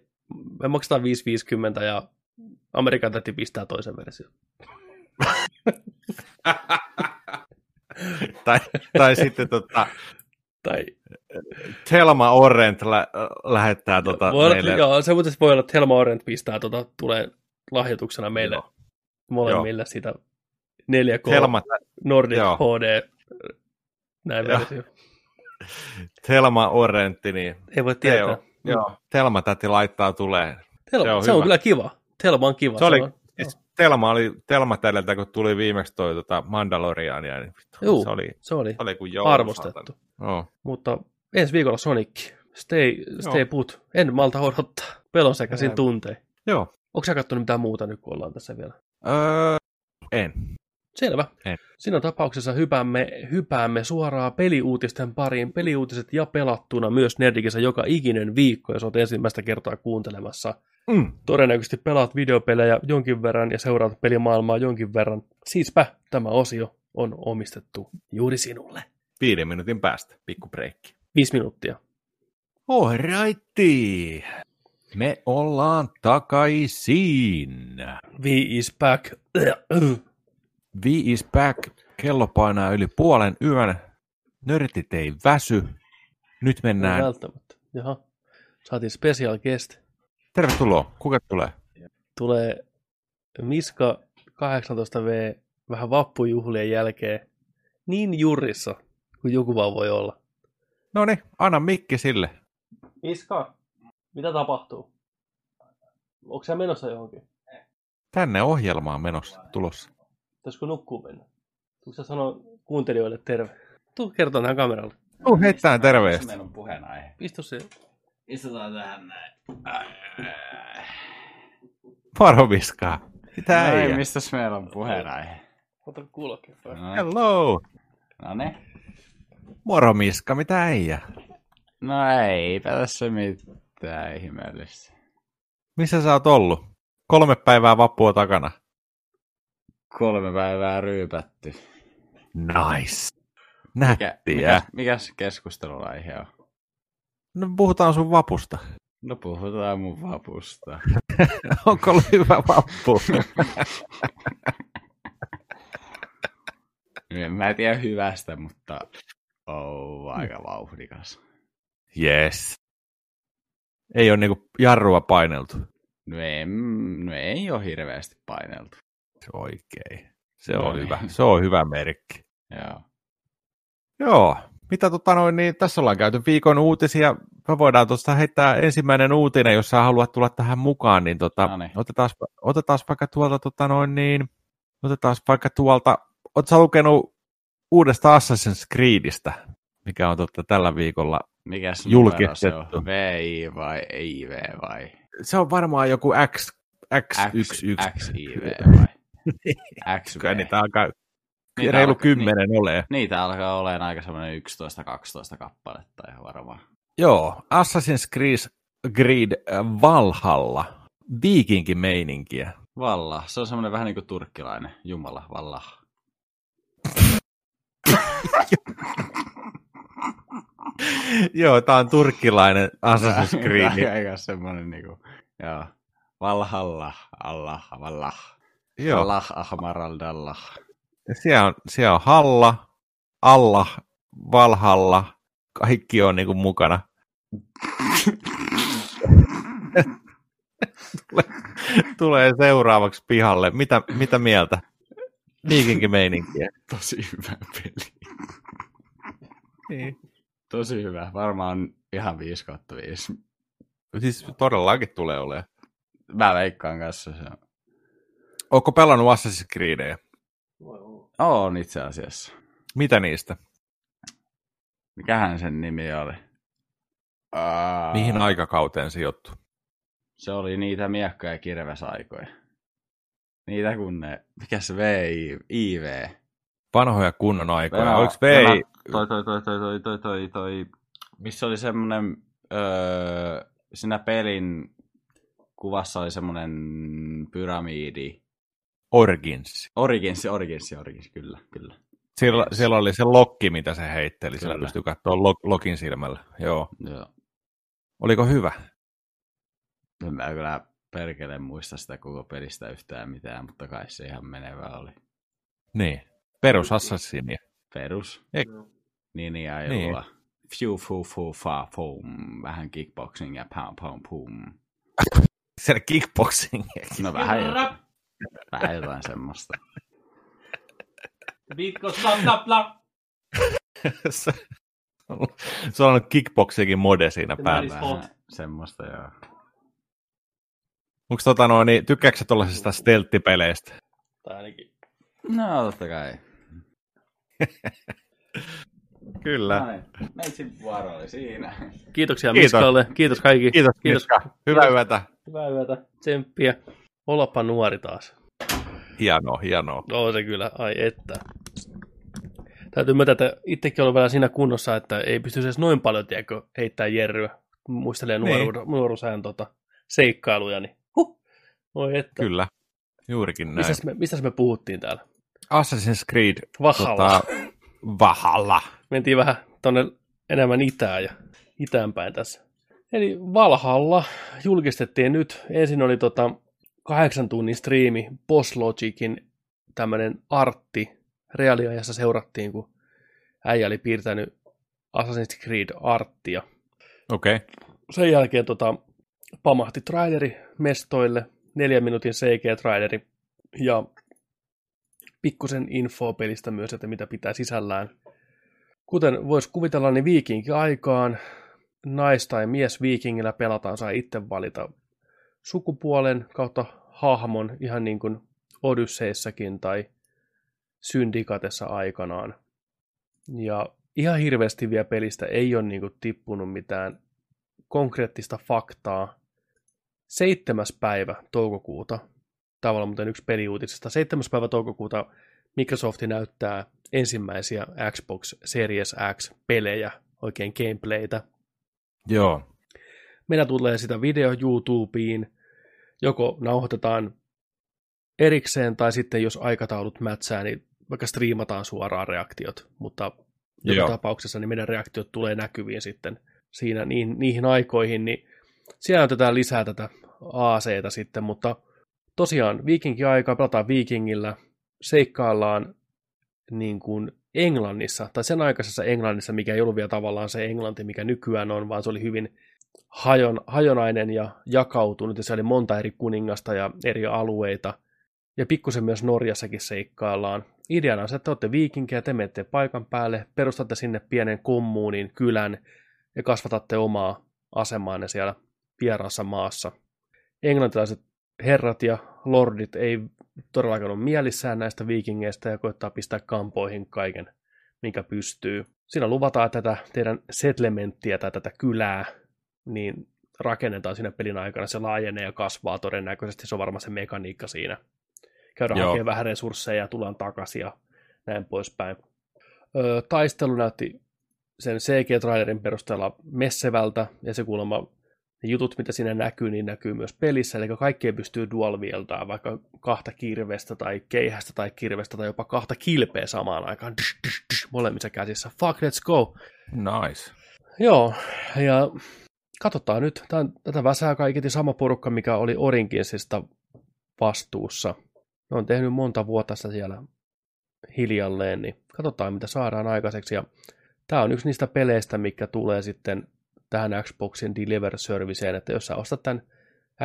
me maksetaan 550 ja Amerikan täti pistää toisen version. tai, tai sitten tota, Tai, Telma Orrent lä- lähettää tota voi olla, meille. joo, se muuten voi olla, että Helma Orent pistää, tota, tulee lahjoituksena meille Joo. molemmille sitä 4K Telma, Nordic Joo. HD näin Joo. versio. Telma Orrentti, niin Ei voi tietää. Joo, joo. Telma täti laittaa tulee. Telma, Se se on on, se on hyvä. kyllä kiva. Telma on kiva. Se oli, on, siis Telma oli Telma tädeltä, kun tuli viimeksi toi tota Mandaloriania, niin vittu, Juu. se oli, se oli se oli kuin joulu, arvostettu. Joo. Mutta ensi viikolla Sonic. Stay, stay Joo. put. En malta odottaa. Pelon sekaisin Ei. tuntein. Joo. Onko sä katsonut mitään muuta nyt, kun ollaan tässä vielä? Öö, en. Selvä. En. Siinä tapauksessa hypäämme, hypäämme suoraan peliuutisten pariin. Peliuutiset ja pelattuna myös Nerdikissä joka ikinen viikko, jos olet ensimmäistä kertaa kuuntelemassa. Mm. Todennäköisesti pelaat videopelejä jonkin verran ja seuraat pelimaailmaa jonkin verran. Siispä tämä osio on omistettu juuri sinulle. Viiden minuutin päästä, pikku breikki. Viisi minuuttia. Alrighty. Me ollaan takaisin. V is back. V is back. Kello painaa yli puolen yön. Nörtit ei väsy. Nyt mennään. välttämättä. Jaha. Saatiin special guest. Tervetuloa. Kuka tulee? Tulee Miska 18V vähän vappujuhlien jälkeen niin jurissa kuin joku vaan voi olla. No niin, anna mikki sille. Miska, mitä tapahtuu? Onko sä menossa johonkin? Tänne ohjelmaan menossa tulossa. Pitäisikö nukkuu mennä? Tuletko sä sanoa kuuntelijoille terve? Tuu kertoa tähän kameralle. Tuu heittää Missä terveistä. meillä on puheenaihe? Istu se. Istutaan tähän näin. Moro viskaa. Mitä No ei, mistäs meillä on puheenaihe? Ota kuulokkeet. No, niin. Hello. no niin. Moro Miska, mitä äijä? No eipä tässä mitään ihmeellistä. Missä sä oot ollut? Kolme päivää vappua takana. Kolme päivää ryypätty. Nice. Mikä, Nättiä. mikäs, mikäs keskustelunaihe on? No puhutaan sun vapusta. No puhutaan mun vapusta. Onko ollut hyvä vappu? En mä tiedä hyvästä, mutta on aika vauhdikas. yes. Ei ole niinku jarrua paineltu. No ei, no ei ole hirveästi paineltu. Se on oikein. Se No on niin. hyvä. Se on hyvä merkki. Joo. Joo. Mitä tota noin, niin tässä ollaan käyty viikon uutisia. Me voidaan tuosta heittää ensimmäinen uutinen, jos sä haluat tulla tähän mukaan, niin, tota, otetaan, otetaan vaikka tuolta tota noin niin, otetaan vaikka tuolta, ootko sä lukenut uudesta Assassin's Creedistä, mikä on totta tällä viikolla. Mikäs Julkistettu. numero se on? VI vai IV vai? Se on varmaan joku X, X11. XIV vai? XV. Kyllä niitä alkaa Niitä reilu alkaa- kymmenen ole. Niitä alkaa olemaan aika semmoinen 11-12 kappaletta ihan varmaan. Joo, Assassin's Creed, Creed äh, Valhalla. Viikinkin meininkiä. Valla, se on semmoinen vähän niin kuin turkkilainen. Jumala, valla. Joo, tää on turkkilainen Assassin's Creed. Aika semmoinen niinku, joo. Valhalla, Allah, vallah. Joo, Allah, ahmaraldallah. siellä on, siellä on Halla, Allah, Valhalla, kaikki on niinku mukana. tulee, tulee seuraavaksi pihalle. Mitä, mitä mieltä? Viikinkin meininkiä. Tosi hyvä peli. Niin. Tosi hyvä. Varmaan ihan 5 kautta 5. Siis todellakin tulee olemaan. Mä veikkaan kanssa se. Ootko pelannut Assassin's Creedejä? On itse asiassa. Mitä niistä? Mikähän sen nimi oli? Aa, Mihin aikakauteen sijoittuu? Se oli niitä miekka- ja kirvesaikoja. Niitä kun ne... Mikä se VI, IV? Vanhoja kunnon aikoja. Venä- Oliko? Venä- Toi, toi, toi, toi, toi, toi, toi, toi, missä oli semmonen, öö, siinä pelin kuvassa oli semmonen pyramidi. Origins. Origins, Origins, Origins, kyllä, kyllä. Siellä, siellä oli se lokki, mitä se heitteli. Siellä Kyllä. pystyi katsoa lok, lokin silmällä. Joo. Joo. Oliko hyvä? En mä kyllä perkele muista sitä koko pelistä yhtään mitään, mutta kai se ihan menevä oli. Niin. Perus Assassinia. Perus. Eik- Ninjailua. Niin. Fiu, fu, fu, fa, fum. Vähän kickboxing ja pam, pam, pum. Siellä kickboxing. No vähän, jo- vähän jotain semmoista. Viikko, bla, bla, bla. se, se on ollut kickboxingin mode siinä Se päällä. semmoista, joo. Onko tota noin, niin tykkääksä tuollaisista stelttipeleistä? Tai ainakin. No, totta kai. Kyllä. Näin. Meitsin vuoro oli siinä. Kiitoksia Kiitos. Miskalle. Kiitos kaikki. Kiitos, Kiitos. Miska. Hyvää Kiitos. yötä. Hyvää yötä. Tsemppiä. Olapa nuori taas. Hienoa, hienoa. On se kyllä, ai että. Täytyy myöntää, että itsekin olen vielä siinä kunnossa, että ei pysty edes noin paljon tiedätkö, heittää jerryä. Muistelee Niin. nuoruuden, nuoruusajan tota, seikkailuja, niin huh, oi että. Kyllä. Juurikin näin. Mistäs me, mistäs me puhuttiin täällä? Assassin's Creed. Vahalla. Tota, Vahalla. Mentiin vähän tonne enemmän itään ja itäänpäin tässä. Eli Valhalla julkistettiin nyt. Ensin oli tota kahdeksan tunnin striimi Boss Logicin tämmönen artti. Reaaliajassa seurattiin, kun äijä oli piirtänyt Assassin's Creed arttia. Okei. Okay. Sen jälkeen tota, pamahti traileri mestoille, neljän minuutin CG-traileri ja pikkusen infoa pelistä myös, että mitä pitää sisällään. Kuten voisi kuvitella, niin viikinkin aikaan nais- tai mies viikingillä pelataan, saa itse valita sukupuolen kautta hahmon, ihan niin kuin Odysseissakin tai Syndikatessa aikanaan. Ja ihan hirveästi vielä pelistä ei ole niin kuin tippunut mitään konkreettista faktaa. 7. päivä toukokuuta, tavallaan muuten yksi peliuutisesta, 7. päivä toukokuuta Microsoft näyttää ensimmäisiä Xbox Series X-pelejä, oikein gameplaytä. Joo. Meillä tulee sitä video YouTubeen, joko nauhoitetaan erikseen tai sitten jos aikataulut mätsää, niin vaikka striimataan suoraan reaktiot, mutta joka Joo. tapauksessa niin meidän reaktiot tulee näkyviin sitten siinä niihin, niihin aikoihin, niin siellä otetaan lisää tätä ACtä sitten, mutta tosiaan viikinki-aikaa pelataan viikingillä, seikkaillaan niin kuin Englannissa, tai sen aikaisessa Englannissa, mikä ei ollut vielä tavallaan se englanti, mikä nykyään on, vaan se oli hyvin hajon, hajonainen ja jakautunut, ja se oli monta eri kuningasta ja eri alueita. Ja pikkusen myös Norjassakin seikkaillaan. Ideana on se, että olette viikinkejä, te menette paikan päälle, perustatte sinne pienen kommuunin, kylän, ja kasvatatte omaa asemaanne siellä vieraassa maassa. Englantilaiset herrat ja lordit ei todellakaan ole mielissään näistä viikingeistä ja koittaa pistää kampoihin kaiken, mikä pystyy. Siinä luvataan tätä teidän settlementtiä tai tätä kylää, niin rakennetaan siinä pelin aikana. Se laajenee ja kasvaa todennäköisesti, se on varmaan se mekaniikka siinä. Käydään hakemaan vähän resursseja ja tullaan takaisin ja näin poispäin. Öö, taistelu näytti sen CG-trailerin perusteella messevältä, ja se kuulemma ne jutut, mitä siinä näkyy, niin näkyy myös pelissä, eli kaikkea pystyy dual vaikka kahta kirvestä tai keihästä tai kirvestä tai jopa kahta kilpeä samaan aikaan, dysh, dysh, dysh, molemmissa käsissä. Fuck, let's go! Nice. Joo, ja katsotaan nyt, tämän, tätä väsää kaiketi sama porukka, mikä oli Orinkinsista vastuussa. Ne on tehnyt monta vuotta sitä siellä hiljalleen, niin katsotaan mitä saadaan aikaiseksi, ja tämä on yksi niistä peleistä, mikä tulee sitten tähän Xboxin Deliver Serviceen, että jos sä ostat tämän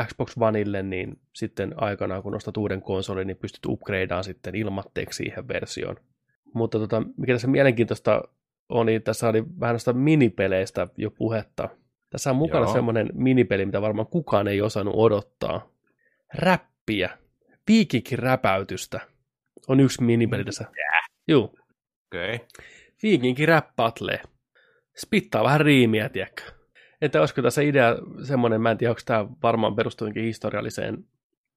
Xbox Oneille, niin sitten aikanaan kun ostat uuden konsolin, niin pystyt upgradeaan sitten ilmatteeksi siihen versioon. Mutta tota, mikä tässä mielenkiintoista on, niin tässä oli vähän noista minipeleistä jo puhetta. Tässä on mukana Joo. semmoinen minipeli, mitä varmaan kukaan ei osannut odottaa. Räppiä. Viikinkin räpäytystä. On yksi minipeli tässä. Yeah. Joo. Okei. Okay. Viikinkin rap battle spittaa vähän riimiä, tiedätkö? Että olisiko tässä idea semmoinen, mä en tiedä, onko tämä varmaan perustuinkin historialliseen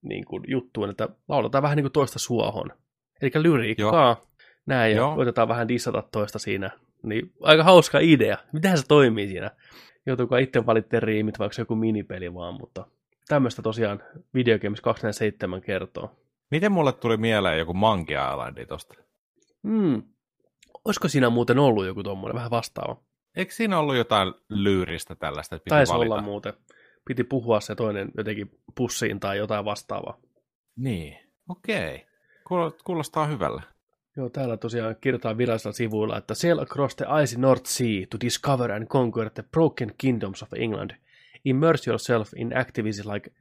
niin kuin, juttuun, että lauletaan vähän niin kuin toista suohon. Eli lyriikkaa, Joo. näin, ja Joo. koitetaan vähän dissata toista siinä. Niin aika hauska idea. Mitähän se toimii siinä? Joutuuko itse valitteen riimit, vaikka se joku minipeli vaan, mutta tämmöistä tosiaan Video Games 247 kertoo. Miten mulle tuli mieleen joku Monkey Islandi tosta? Hmm. Olisiko siinä muuten ollut joku tommonen vähän vastaava? Eikö siinä ollut jotain lyyristä tällaista, että piti Taisi valita? olla muuten. Piti puhua se toinen jotenkin pussiin tai jotain vastaavaa. Niin, okei. Kuulostaa hyvällä. Joo, täällä tosiaan kirjoitetaan virallisilla sivuilla, että sail across the icy North Sea to discover and conquer the broken kingdoms of England. Immerse yourself in activities like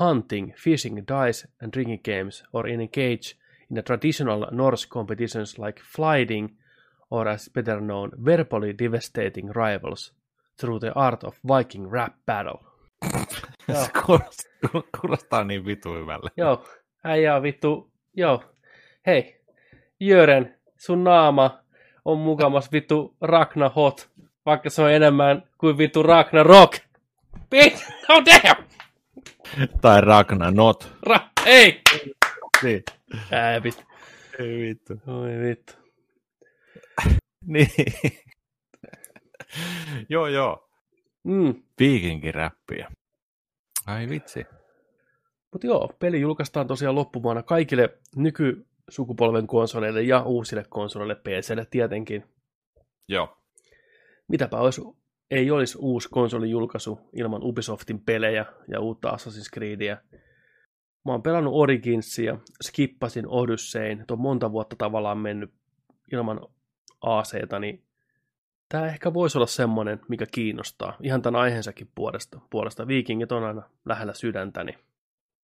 hunting, fishing, dice and drinking games, or engage in the traditional Norse competitions like flying, or as better known, verbally devastating rivals through the art of Viking rap battle. Se kuulostaa, kuulostaa niin vitu hyvälle. Joo, äijä vittu, joo. Hei, Jören, sun naama on mukamas vittu Ragnar Hot, vaikka se on enemmän kuin vittu Ragnar Rock. Bitch, how damn! Tai Ragnar Not. Ra, ei! Niin. Ää, vittu. Ei vittu. Oi vittu. niin. joo, joo. Mm. Viikinkiräppiä. Ai vitsi. Mutta joo, peli julkaistaan tosiaan loppuvuonna kaikille nykysukupolven konsoleille ja uusille konsoleille, PClle tietenkin. Joo. Mitäpä olisi, ei olisi uusi konsolijulkaisu ilman Ubisoftin pelejä ja uutta Assassin's Creedia. Mä oon pelannut Originsia, skippasin Odyssein, on monta vuotta tavallaan mennyt ilman ACta, niin tämä ehkä voisi olla semmoinen, mikä kiinnostaa. Ihan tämän aiheensakin puolesta. puolesta. Viikingit on aina lähellä sydäntä, niin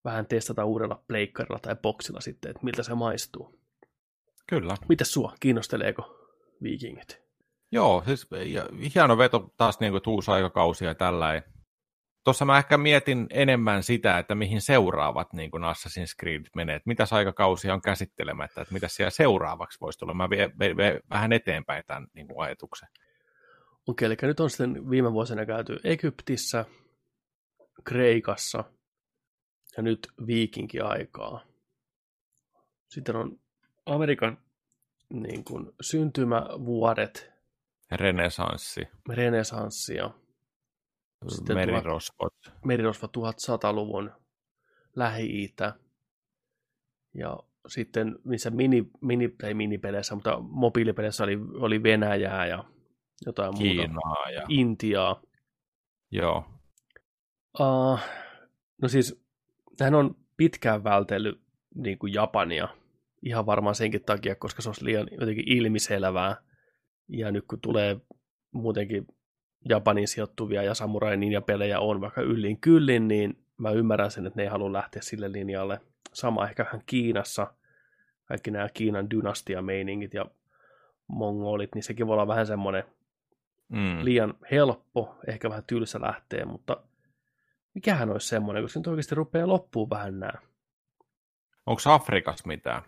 vähän testata uudella pleikkarilla tai boksilla sitten, että miltä se maistuu. Kyllä. Mitäs sua, kiinnosteleeko viikingit? Joo, siis hieno veto taas niin kuin, uusi aikakausi ja tällä. Tuossa mä ehkä mietin enemmän sitä, että mihin seuraavat niin kuin Assassin's Creed menee, että mitäs aikakausia on käsittelemättä, että mitä siellä seuraavaksi voisi tulla. Mä vien, vien vähän eteenpäin tämän niin kuin ajatuksen. Okei, eli nyt on sitten viime vuosina käyty Egyptissä, Kreikassa ja nyt viikinki-aikaa. Sitten on Amerikan niin kuin, syntymävuodet. Renesanssi. Renesanssi ja sitten merirosvot. Tuhat, merirosvot 1100-luvun Lähi-Itä. Ja sitten missä mini, mini, ei minipeleissä, mutta mobiilipeleissä oli, oli Venäjää ja jotain Kiinaa muuta. ja... Intiaa. Joo. Uh, no siis, tähän on pitkään vältellyt niin kuin Japania. Ihan varmaan senkin takia, koska se olisi liian jotenkin ilmiselvää. Ja nyt kun tulee muutenkin Japanin sijoittuvia ja samurai ninja-pelejä on vaikka yllin kyllin, niin mä ymmärrän sen, että ne ei halua lähteä sille linjalle. Sama ehkä vähän Kiinassa, kaikki nämä Kiinan dynastia-meiningit ja mongolit, niin sekin voi olla vähän semmoinen Mm. liian helppo, ehkä vähän tylsä lähteä, mutta mikähän olisi semmoinen, koska nyt oikeasti rupeaa loppuun vähän nämä. Onko Afrikassa mitään?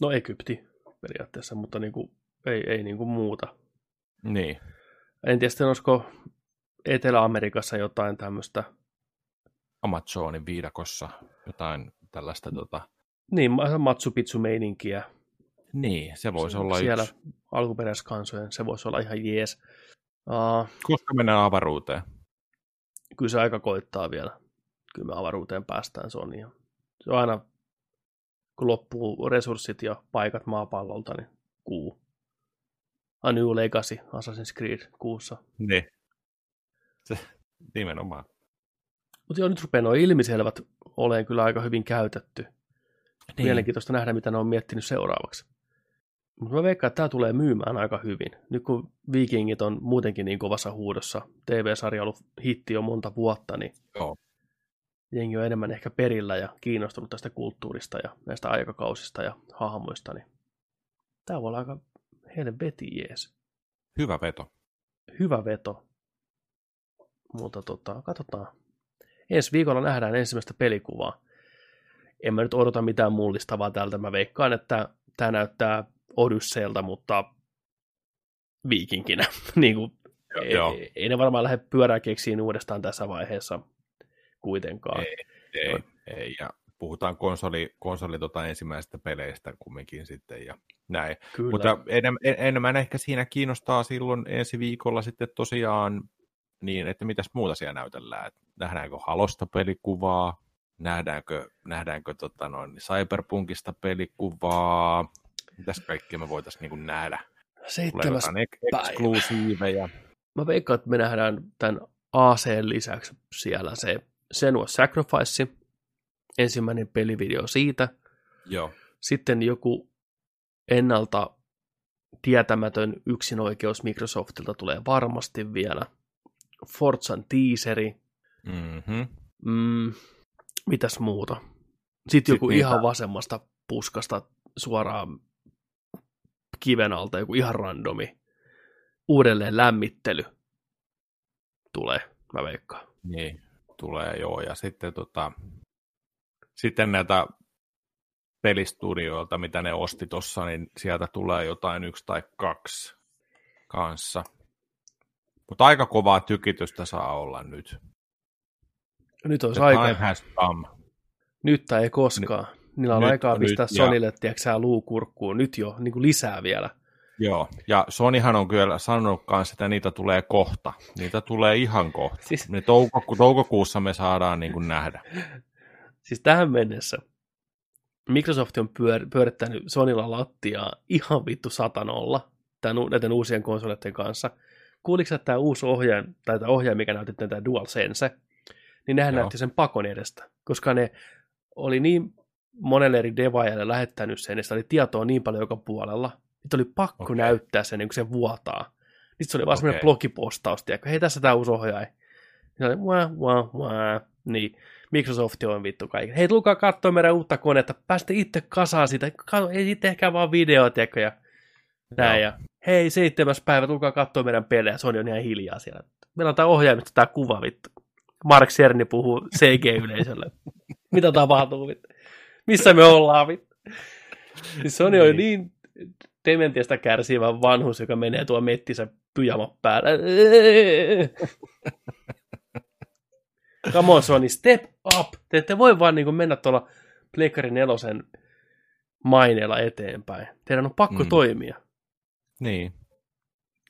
No Egypti periaatteessa, mutta niin kuin, ei, ei niin kuin muuta. Niin. En tiedä sitten, olisiko Etelä-Amerikassa jotain tämmöistä, Amazonin viidakossa jotain tällaista. Tota... niin Machu Picchu-meininkiä Niin, se voisi olla siellä yksi. alkuperäiskansojen, se voisi olla ihan jees. Uh, Koska mennään avaruuteen? kyllä se aika koittaa vielä. Kyllä me avaruuteen päästään, se on ihan. Se on aina, kun loppuu resurssit ja paikat maapallolta, niin kuu. A New Legacy, Assassin's Creed kuussa. Niin. Se, nimenomaan. Mutta joo, nyt rupeaa nuo ilmiselvät olemaan kyllä aika hyvin käytetty. Niin. Mielenkiintoista nähdä, mitä ne on miettinyt seuraavaksi. Mutta mä veikkaan, että tämä tulee myymään aika hyvin. Nyt kun Vikingit on muutenkin niin kovassa huudossa, TV-sarja on ollut hitti jo monta vuotta, niin Joo. jengi on enemmän ehkä perillä ja kiinnostunut tästä kulttuurista ja näistä aikakausista ja hahmoista, niin tämä voi olla aika helvetin jees. Hyvä veto. Hyvä veto. Mutta tota, katsotaan. Ensi viikolla nähdään ensimmäistä pelikuvaa. En mä nyt odota mitään mullistavaa tältä. Mä veikkaan, että tämä näyttää Odysseelta, mutta viikinkinä. niin kuin, ei, Joo. ei, ne varmaan lähde pyörää keksiin uudestaan tässä vaiheessa kuitenkaan. Ei, ei, ei. Ja puhutaan konsoli, konsoli tota ensimmäisestä peleistä kumminkin sitten ja näin. Kyllä. Mutta enem, en- enemmän ehkä siinä kiinnostaa silloin ensi viikolla sitten tosiaan niin, että mitäs muuta siellä näytellään. Et nähdäänkö Halosta pelikuvaa, nähdäänkö, nähdäänkö tota noin, Cyberpunkista pelikuvaa, mitäs kaikkea me voitaisiin niin nähdä. Seitsemäs päivä. eksklusiiveja. mä veikkaan, että me nähdään tämän AC lisäksi siellä se Senua Sacrifice, ensimmäinen pelivideo siitä, Joo, sitten joku ennalta tietämätön yksinoikeus Microsoftilta tulee varmasti vielä, Forzan teaseri, mm-hmm. mm, mitäs muuta. Sitten joku niitä- ihan vasemmasta puskasta suoraan kiven alta, joku ihan randomi uudelleen lämmittely tulee, mä veikkaan. Niin, tulee joo. Ja sitten, tota, sitten näitä pelistudioilta, mitä ne osti tuossa, niin sieltä tulee jotain yksi tai kaksi kanssa. Mutta aika kovaa tykitystä saa olla nyt. Nyt The aika, time has come. nyt tai ei koskaan. Niillä on nyt- aikaa nyt pistää ja- Sonille, tiedätkö luu kurkkuun, nyt jo, niin kuin lisää vielä. Joo, ja Sonyhan on kyllä sanonut kanssa, että niitä tulee kohta. Niitä tulee ihan kohta. Siis, Ne toukoku- toukokuussa me saadaan niin kuin nähdä. Siis tähän mennessä Microsoft on pyör, pyörittänyt Sonilla lattiaa ihan vittu satanolla tämän, näiden uusien konsoleiden kanssa. Kuuliko että tämä uusi ohjaaja, tai tämä ohjaaja, mikä näytti tämä DualSense, niin nehän Joo. näytti sen pakon edestä, koska ne oli niin monelle eri devaajalle lähettänyt sen, ja sitä oli tietoa niin paljon joka puolella, että oli pakko Okei. näyttää sen, niin kuin se vuotaa. Sitten se oli vaan semmoinen Okei. blogipostaus, tiedätkö, hei tässä tämä uusi ohjaaja. Niin oli, wah, wah, wah. Niin, Microsoft on vittu kaikki. Hei, tulkaa katsoa meidän uutta konetta, päästä itse kasaan sitä, ei sitten ehkä vaan video, tiedätkö, ja näin. Ja, hei, seitsemäs päivä, tulkaa katsoa meidän pelejä, Sony on ihan hiljaa siellä. Meillä on tämä ohjaimista tämä kuva, vittu. Mark Cerny puhuu CG-yleisölle. Mitä tapahtuu, vittu? Missä me ollaan, vittu? Siis Sony on Niin. niin dementiasta kärsivä vanhus, joka menee tuo mettissä pyjama päällä. Come on Sony, step up! Te ette voi vaan niin mennä tuolla Pleikkari nelosen maineella eteenpäin. Teidän on pakko Mm. toimia. Niin.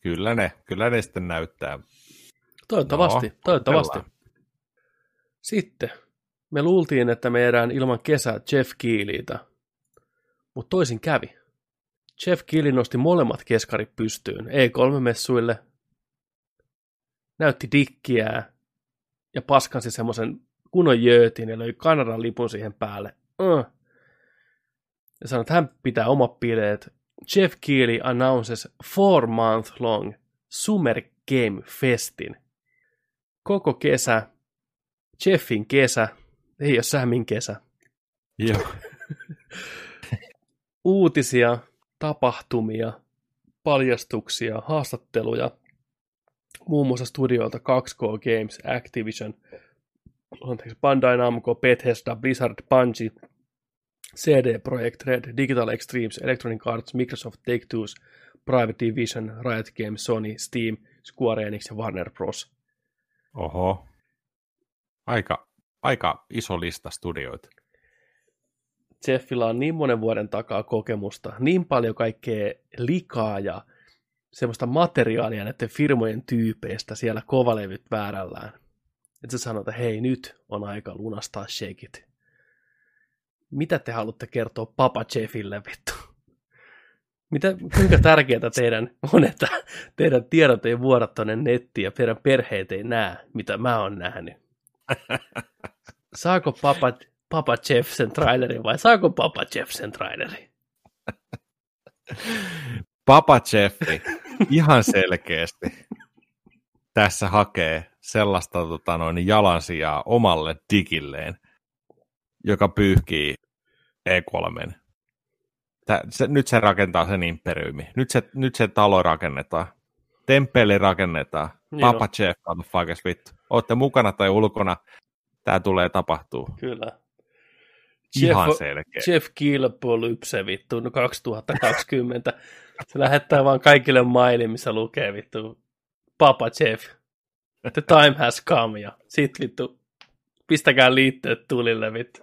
Kyllä ne, kyllä ne sitten näyttää. Toivottavasti, No, toivottavasti. kokeillaan. Sitten me luultiin, että me jäädään ilman kesää Jeff Keeliitä, mutta toisin kävi. Jeff Keely nosti molemmat keskarit pystyyn E3-messuille, näytti dikkiä ja paskansi semmoisen kunnon jöötin ja löi Kanadan lipun siihen päälle. Uh. Ja sanoi, että hän pitää omat bileet. Jeff Keely announces four month long Summer Game Festin. Koko kesä, Jeffin kesä, ei ole Samin kesä. Joo. Uutisia, tapahtumia, paljastuksia, haastatteluja, muun muassa studioilta 2K Games, Activision, anteeksi, Bandai Namco, Bethesda, Blizzard, Bungie, CD Projekt Red, Digital Extremes, Electronic Arts, Microsoft, Take-Two's, Private Division, Riot Games, Sony, Steam, Square Enix ja Warner Bros. Oho. Aika, aika iso lista studioita. Jeffillä on niin monen vuoden takaa kokemusta, niin paljon kaikkea likaa ja semmoista materiaalia näiden firmojen tyypeistä siellä kovalevyt väärällään. Että sä sanot, että hei, nyt on aika lunastaa shakeit. Mitä te haluatte kertoa Papa Jeffille, vittu? Mitä, kuinka tärkeää teidän on, että teidän tiedot ei vuoda tuonne nettiin ja teidän perheet ei näe, mitä mä oon nähnyt? Saako Papa, Papa Jeff sen trailerin vai saako Papa Jeff sen trailerin? Papa Jeffi ihan selkeästi tässä hakee sellaista tota, noin, jalansijaa omalle digilleen, joka pyyhkii E3. Tää, se, nyt se rakentaa sen imperiumi. Nyt se, nyt se talo rakennetaan. Temppeli rakennetaan. Niin Papa on. Jeff, motherfuckers, vittu. Ootte mukana tai ulkona. Tämä tulee tapahtuu. Kyllä. Ihan Jeff- selkeä. Jeff Kilpolypse vittu no 2020. Se lähettää vaan kaikille maili, missä lukee vittu Papa Jeff. The time has come ja sit vittu pistäkää liitteet tulille vittu.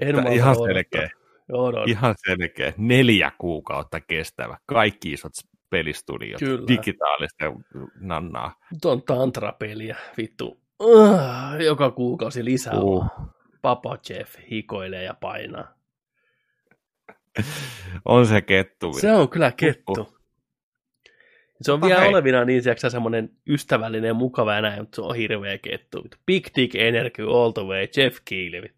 En malta ihan odottaa. selkeä. Odota. Ihan selkeä. Neljä kuukautta kestävä. Kaikki isot pelistudiot. Kyllä. Digitaalista nannaa. Nyt on tantrapeliä vittu. Uh, joka kuukausi lisää. Uh. Papa Jeff hikoilee ja painaa. On se kettu. Se on kyllä kettu. Se on vielä hei. olevina niin tiiäksä, semmoinen ystävällinen ja mukava ja näin, mutta se on hirveä kettu. Big Dick Energy all the way, Jeff Keely.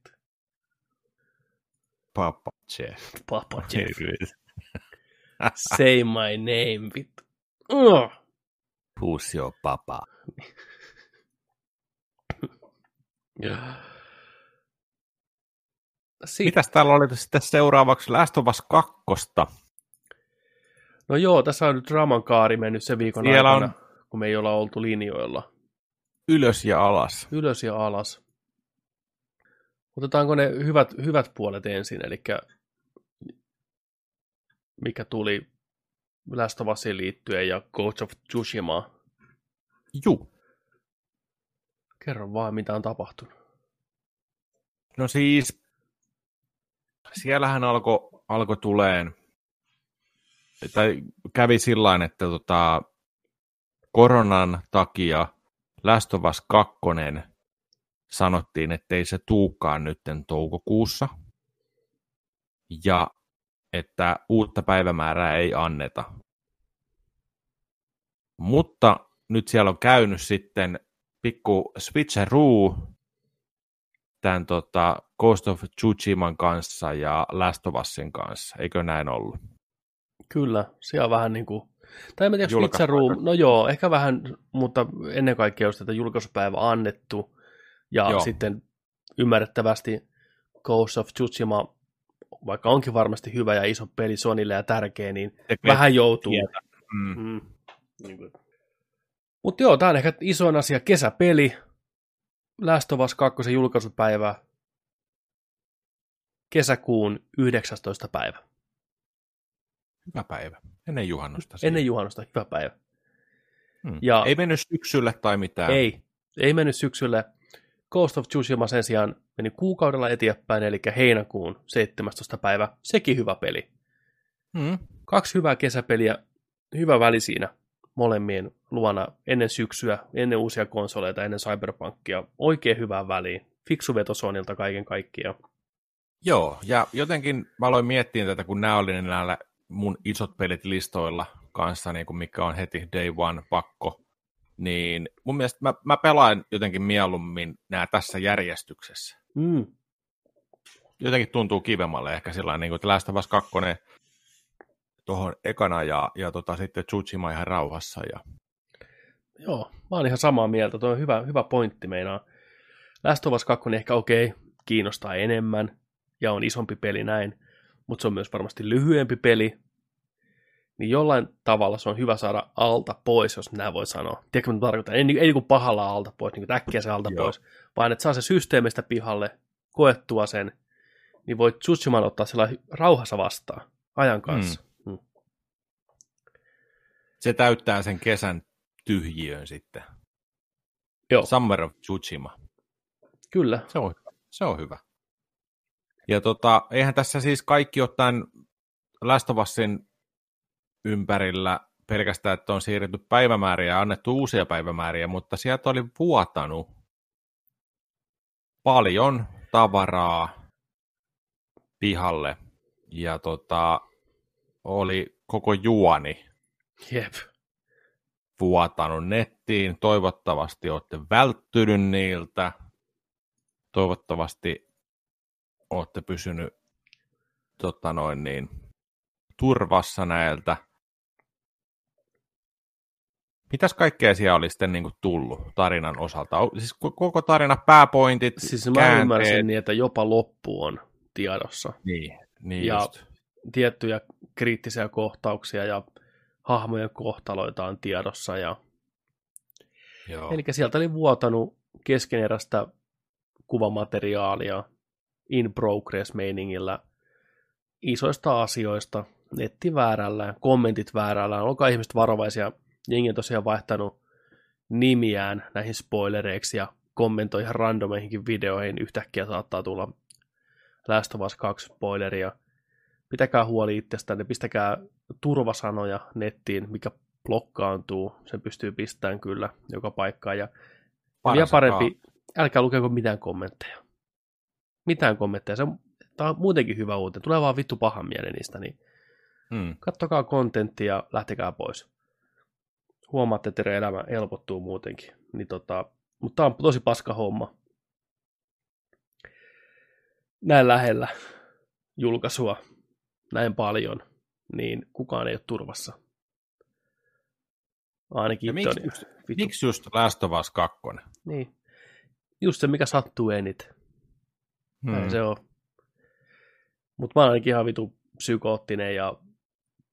Papa Jeff. Papa Jeff, say my name, vittu. Uh. Who's your papa? Si- Mitäs täällä oli sitten seuraavaksi Last of Us 2? No joo, tässä on nyt draman kaari mennyt sen viikon Siellä aikana, on- kun me ei olla oltu linjoilla. Ylös ja alas. Ylös ja alas. Otetaanko ne hyvät, hyvät puolet ensin, eli mikä tuli Last of Usiin liittyen ja Ghost of Tsushima. Juu. Kerro vaan, mitä on tapahtunut. No siis, siellähän alkoi alko tuleen, tai kävi sillä että tota, koronan takia Us 2 sanottiin, ettei se tuukaan nytten toukokuussa, ja että uutta päivämäärää ei anneta. Mutta nyt siellä on käynyt sitten pikku switcheroo tämän tota, Ghost of Tsushiman kanssa ja Last of Usin kanssa. Eikö näin ollut? Kyllä, siellä on vähän niin kuin, tai en tiedä. Pizza Room, no joo, ehkä vähän, mutta ennen kaikkea olisi tätä julkaisupäivä annettu, ja Joo. sitten ymmärrettävästi Ghost of Tsushima, vaikka onkin varmasti hyvä ja iso peli Sonille ja tärkeä, niin Tekee vähän joutuu. tietä. Mm. Mm. Mutta joo, tämä on ehkä isoin asia, kesäpeli, Last of Us 2 julkaisupäivä, kesäkuun 19. päivä. Hyvä päivä. Ennen juhannusta. siis. Ennen juhannusta, hyvä päivä. Hmm. ja- Ei mennyt syksylle tai mitään. Ei, ei mennyt syksylle. Ghost of Tsushima sen sijaan meni kuukaudella eteenpäin, eli heinäkuun 17. päivä. Sekin hyvä peli. Hmm. Kaksi hyvää kesäpeliä, hyvä väli siinä molemmien luona ennen syksyä, ennen uusia konsoleita, ennen Cyberpunkia. Oikein hyvää väliin. Fiksu veto Sonilta kaiken kaikkiaan. Joo, ja jotenkin mä aloin miettiä tätä, kun nämä oli näillä mun isot pelit listoilla kanssa, niin kuin mikä on heti day one pakko, niin mun mielestä mä, mä pelaan jotenkin mieluummin nämä tässä järjestyksessä. Mm. Jotenkin tuntuu kivemmalle ehkä sillä niin kuin, että Last of Us 2 tuohon ekana ja, ja tota, sitten Tsushima ihan rauhassa. Ja... Joo, mä oon ihan samaa mieltä. Tuo on hyvä, hyvä pointti meinaa. Last of Us 2 ehkä okei, okay, kiinnostaa enemmän ja on isompi peli näin, mutta se on myös varmasti lyhyempi peli, niin jollain tavalla se on hyvä saada alta pois, jos näin voi sanoa. Tiedätkö, mitä tarkoitan? Ei, ei niin kuin pahalla alta pois, niin kuin äkkiä se alta Joo. pois, vaan että saa se systeemistä pihalle, koettua sen, niin voit Tsushiman ottaa sellainen rauhassa vastaan ajan kanssa. Mm. Mm. Se täyttää sen kesän tyhjiön sitten. Joo. Summer of Tsushima. Kyllä. Se on, se on hyvä. Ja tota, eihän tässä siis kaikki ottaen Last of Usin ympärillä pelkästään, että on siirretty päivämääriä ja annettu uusia päivämääriä, mutta sieltä oli vuotanut paljon tavaraa pihalle ja tota, oli koko juoni Jep. Vuotanut nettiin. Toivottavasti olette välttynyt niiltä. Toivottavasti olette pysynyt tota noin niin, turvassa näiltä. Mitäs kaikkea siellä oli sitten niin tullut tarinan osalta? Siis koko tarina, pääpointit, Siis mä ymmärsin niin, että jopa loppu on tiedossa. Niin, niin ja just. tiettyjä kriittisiä kohtauksia ja hahmojen kohtaloita on tiedossa. Ja... Joo. Eli sieltä oli vuotanut keskeneräistä kuvamateriaalia in progress meiningillä isoista asioista, netti väärällään, kommentit väärällään, olkaa ihmiset varovaisia. Jengi on tosiaan vaihtanut nimiään näihin spoilereiksi ja kommentoi ihan randomeihinkin videoihin. Yhtäkkiä saattaa tulla Last of Us 2 spoileria. Pitäkää huoli itsestänne, pistäkää turvasanoja nettiin, mikä blokkaantuu. Sen pystyy pistämään kyllä joka paikkaan. Ja, vielä parempi, älkää lukeko mitään kommentteja. Mitään kommentteja. Se on, tämä on muutenkin hyvä uutinen. Tulee vaan vittu pahan mielen niistä, niin Hmm. kattokaa kontenttia ja lähtekää pois. Huomaatte, että teidän elämä helpottuu muutenkin. Niin tota, mutta tämä on tosi paska homma. Näin lähellä julkaisua, näin paljon, niin kukaan ei ole turvassa. Ainakin miksi, on just, miksi just Last of Us 2? Niin. Just se, mikä sattuu eniten. Hmm. Näin se on. Mutta mä oon ainakin ihan vitu psykoottinen ja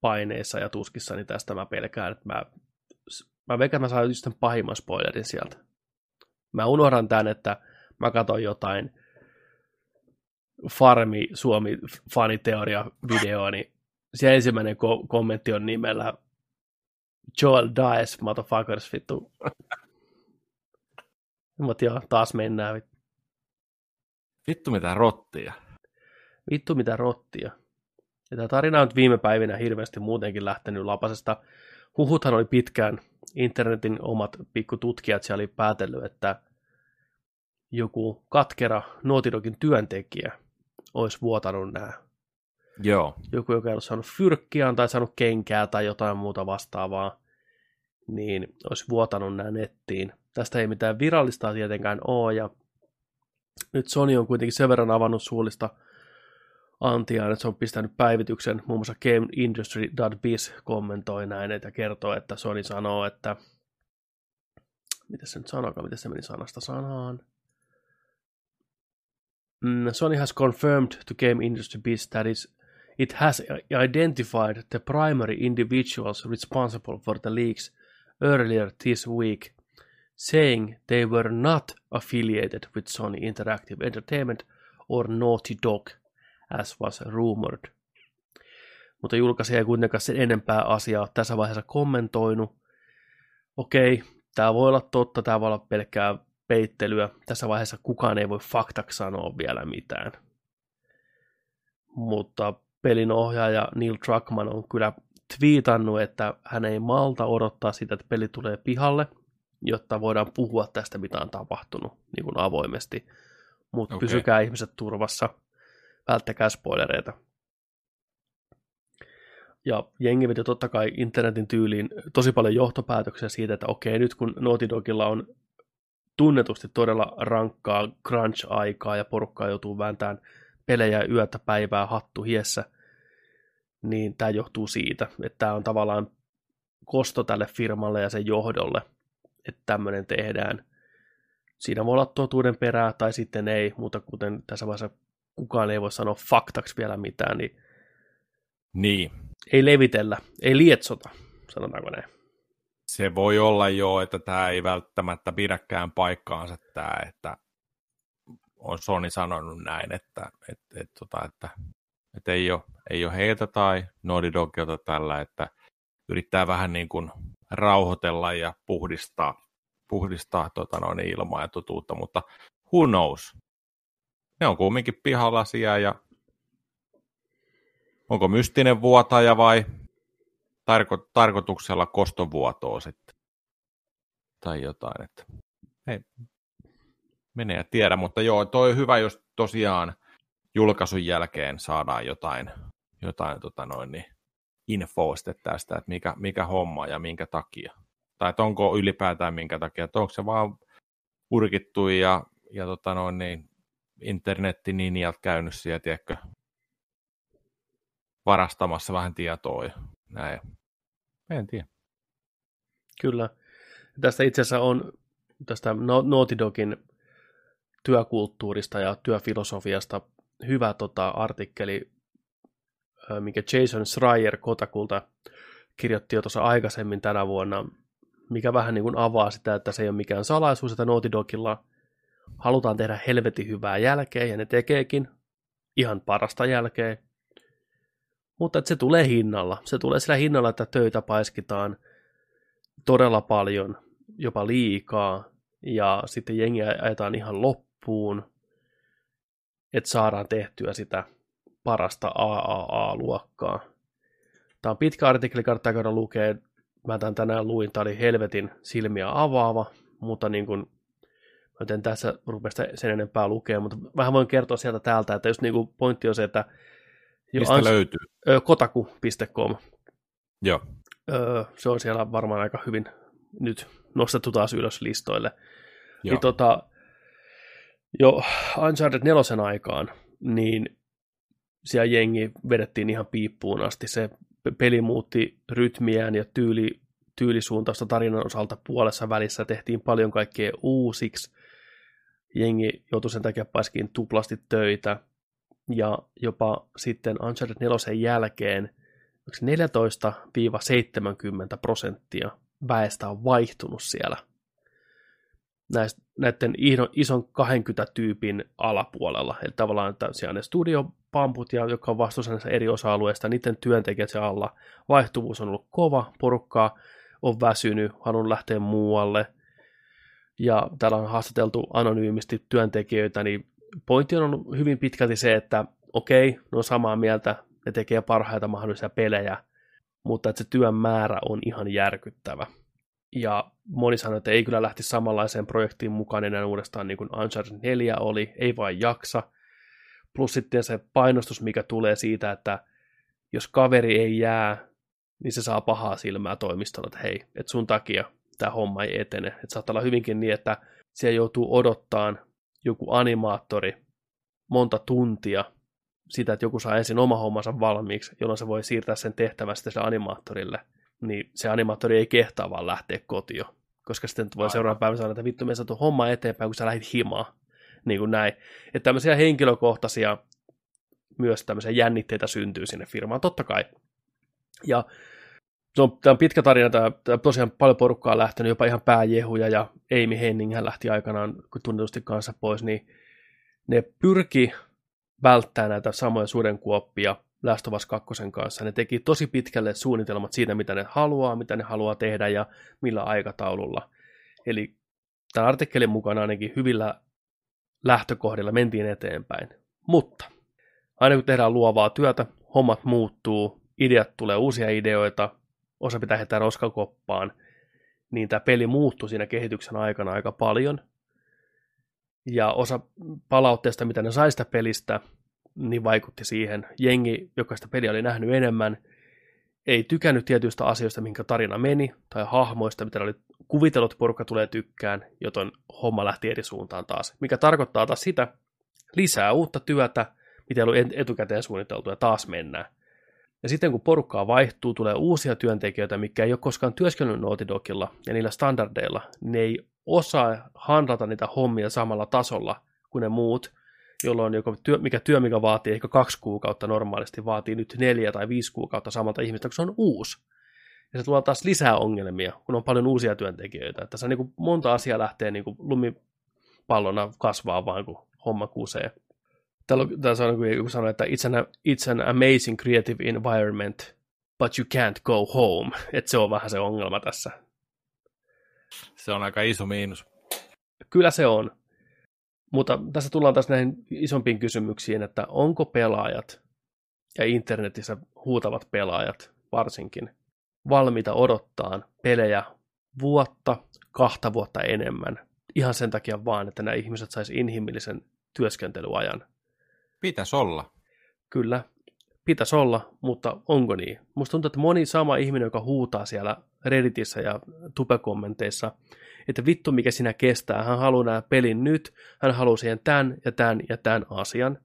paineissa ja tuskissani tästä mä pelkään, että mä, mä veikkaan, mä saan just sen pahimman spoilerin sieltä. Mä unohdan tämän, että mä katson jotain Farmi Suomi faniteoria videoa, niin se ensimmäinen ko- kommentti on nimellä Joel dies, motherfuckers, vittu. Mutta joo, taas mennään. vittu. Vittu mitä rottia. Vittu mitä rottia. Ja tämä tarina on nyt viime päivinä hirveästi muutenkin lähtenyt lapasesta. Huhuthan oli pitkään, internetin omat pikkututkijat siellä oli päätellyt, että joku katkera Nautidogin työntekijä olisi vuotanut nämä. Joo. Joku, joka ei ollut saanut fyrkkiään tai saanut kenkää tai jotain muuta vastaavaa, niin olisi vuotanut nämä nettiin. Tästä ei mitään virallista tietenkään ole, ja nyt Sony on kuitenkin sen verran avannut suullista antiaan, että se on pistänyt päivityksen, muun muassa GameIndustry.biz kommentoi näin, että kertoo, että Sony sanoo, että miten se nyt sanokaan, miten se meni sanasta sanaan. Mm, Sony has confirmed to Game Industry Biz that is, it has identified the primary individuals responsible for the leaks earlier this week, saying they were not affiliated with Sony Interactive Entertainment or Naughty Dog, as was rumored. Mutta julkaisija ei kuitenkaan sen enempää asiaa tässä vaiheessa kommentoinut. Okei, tämä voi olla totta, tämä voi olla pelkkää peittelyä. Tässä vaiheessa kukaan ei voi faktaksi sanoa vielä mitään. Mutta pelin ohjaaja Neil Druckmann on kyllä twiitannut, että hän ei malta odottaa sitä, että peli tulee pihalle, jotta voidaan puhua tästä, mitä on tapahtunut niin kuin avoimesti. Mutta okay. pysykää ihmiset turvassa, välttäkää spoilereita. Ja jengi veti totta kai internetin tyyliin tosi paljon johtopäätöksiä siitä, että okei, nyt kun Naughty Dogilla on tunnetusti todella rankkaa crunch-aikaa ja porukkaa joutuu vääntämään pelejä yötä päivää hattu hiessä, niin tämä johtuu siitä, että tämä on tavallaan kosto tälle firmalle ja sen johdolle, että tämmöinen tehdään. Siinä voi olla totuuden perää tai sitten ei, mutta kuten tässä vaiheessa kukaan ei voi sanoa faktaksi vielä mitään, niin, Niin, ei levitellä, ei lietsota, sanotaanko näin. Se voi olla jo, että tämä ei välttämättä pidäkään paikkaansa tämä, että on Sony sanonut näin, että, että, että, tota, että, että ei, ole, ei ole heiltä tai Naughty Dogilta tällä, että yrittää vähän niin kuin rauhoitella ja puhdistaa, puhdistaa tota noin, ilmaa ja totuutta, mutta who knows? Ne on kumminkin pihalasia ja onko mystinen vuotaja vai tarko- tarkoituksella kostovuotoa sitten. Tai jotain, että ei, menee ja tiedä, mutta joo, toi on hyvä, jos tosiaan julkaisun jälkeen saadaan jotain, jotain tota noin, niin infoa tästä, että mikä, mikä homma ja minkä takia. Tai että onko ylipäätään minkä takia, että onko se vaan urkittu ja, ja tota noin, niin internettininjat käynyt siellä, tiedätkö, varastamassa vähän tietoa ja näin. En tiedä. Kyllä. Tästä itse asiassa on tästä No- Naughty Dogin työkulttuurista ja työfilosofiasta hyvä tota, artikkeli, ö, minkä Jason Schreier Kotakulta kirjoitti jo tuossa aikaisemmin tänä vuonna, mikä vähän niin kuin avaa sitä, että se ei ole mikään salaisuus, että Naughty Dogilla halutaan tehdä helvetin hyvää jälkeä, ja ne tekeekin ihan parasta jälkeä, mutta että se tulee hinnalla. Se tulee sillä hinnalla, että töitä paiskitaan todella paljon, jopa liikaa, ja sitten jengiä ajetaan ihan loppuun, että saadaan tehtyä sitä parasta AAA-luokkaa. Tämä on pitkä artikkeli, kannattaa käydä lukea. Mä tämän tänään luin, tämä oli helvetin silmiä avaava, mutta niin kuin, mä tässä rupea sitä sen enempää lukea, mutta vähän voin kertoa sieltä täältä, että just niin kuin pointti on se, että jo Mistä ans- löytyy? ö, kotaku.com Joo. Öö, se on siellä varmaan aika hyvin nyt nostettu taas ylös listoille. Joo. Niin tota, jo Uncharted 4 aikaan, niin siellä jengi vedettiin ihan piippuun asti. Se pe- peli muutti rytmiään ja tyyli, tyylisuuntausta tarinan osalta puolessa välissä. Tehtiin paljon kaikkea uusiksi. Jengi joutui sen takia paiskiin tuplasti töitä. Ja jopa sitten Uncharted 4 jälkeen onko se 14-70 prosenttia väestä on vaihtunut siellä näistä, näiden ison 20 tyypin alapuolella. Eli tavallaan, että siellä ne studiopamput, ja, jotka on vastuussa eri osa-alueista, niiden työntekijät siellä alla. Vaihtuvuus on ollut kova, porukkaa on väsynyt, halunnut lähteä muualle. Ja täällä on haastateltu anonyymisti työntekijöitä, niin pointti on ollut hyvin pitkälti se, että okei, ne on samaa mieltä, ne tekee parhaita mahdollisia pelejä, mutta että se työn määrä on ihan järkyttävä. Ja moni sanoi, että ei kyllä lähti samanlaiseen projektiin mukaan enää uudestaan niin kuin Uncharted 4 oli, ei vain jaksa. Plus sitten se painostus, mikä tulee siitä, että jos kaveri ei jää, niin se saa pahaa silmää toimistolla, että hei, että sun takia tämä homma ei etene. Että saattaa olla hyvinkin niin, että siellä joutuu odottaan joku animaattori monta tuntia sitä, että joku saa ensin oma hommansa valmiiksi, jolloin se voi siirtää sen tehtävän sitten sille animaattorille, niin se animaattori ei kehtaa vaan lähteä kotiin, koska sitten voi seuraavan päivän sanoa, että vittu, me saatu homma eteenpäin, kun sä lähdit himaan. Niin kuin näin. Että tämmöisiä henkilökohtaisia myös tämmöisiä jännitteitä syntyy sinne firmaan, totta kai. Ja se on, tämä on pitkä tarina, tämä, tämä tosiaan paljon porukkaa on lähtenyt, jopa ihan pääjehuja ja Amy Henning hän lähti aikanaan tunnetusti kanssa pois, niin ne pyrki välttää näitä samoja sudenkuoppia Last of Us 2 kanssa. Ne teki tosi pitkälle suunnitelmat siitä, mitä ne haluaa, mitä ne haluaa tehdä ja millä aikataululla. Eli tämän artikkelin mukana ainakin hyvillä lähtökohdilla mentiin eteenpäin. Mutta aina kun tehdään luovaa työtä, hommat muuttuu, ideat tulee uusia ideoita, osa pitää heittää roskakoppaan, niin tämä peli muuttui siinä kehityksen aikana aika paljon. Ja osa palautteesta, mitä ne sai sitä pelistä, niin vaikutti siihen. Jengi, joka sitä peliä oli nähnyt enemmän, ei tykännyt tietyistä asioista, minkä tarina meni, tai hahmoista, mitä oli kuvitellut, porukka tulee tykkään, joten homma lähti eri suuntaan taas. Mikä tarkoittaa taas sitä, lisää uutta työtä, mitä ei ollut etukäteen suunniteltu, ja taas mennään. Ja sitten kun porukkaa vaihtuu, tulee uusia työntekijöitä, mikä ei ole koskaan työskennellyt Naughty Dogilla ja niillä standardeilla, niin ne ei osaa handlata niitä hommia samalla tasolla kuin ne muut, jolloin joko työ, mikä työ, mikä vaatii ehkä kaksi kuukautta normaalisti, vaatii nyt neljä tai viisi kuukautta samalta ihmistä, kun se on uusi. Ja se tuo taas lisää ongelmia, kun on paljon uusia työntekijöitä. Että tässä niin kuin monta asiaa lähtee niin kuin lumipallona kasvaa vaan, kun homma kusee. Täällä on niin joku sanoi, että it's an, it's an amazing creative environment, but you can't go home. Että se on vähän se ongelma tässä. Se on aika iso miinus. Kyllä se on. Mutta tässä tullaan taas näihin isompiin kysymyksiin, että onko pelaajat ja internetissä huutavat pelaajat varsinkin valmiita odottaa pelejä vuotta, kahta vuotta enemmän. Ihan sen takia vaan, että nämä ihmiset saisi inhimillisen työskentelyajan. Pitäisi olla. Kyllä, pitäisi olla, mutta onko niin? Musta tuntuu, että moni sama ihminen, joka huutaa siellä Redditissä ja tupekommenteissa, että vittu mikä sinä kestää, hän haluaa nämä pelin nyt, hän haluaa siihen tämän ja tämän ja tämän asian,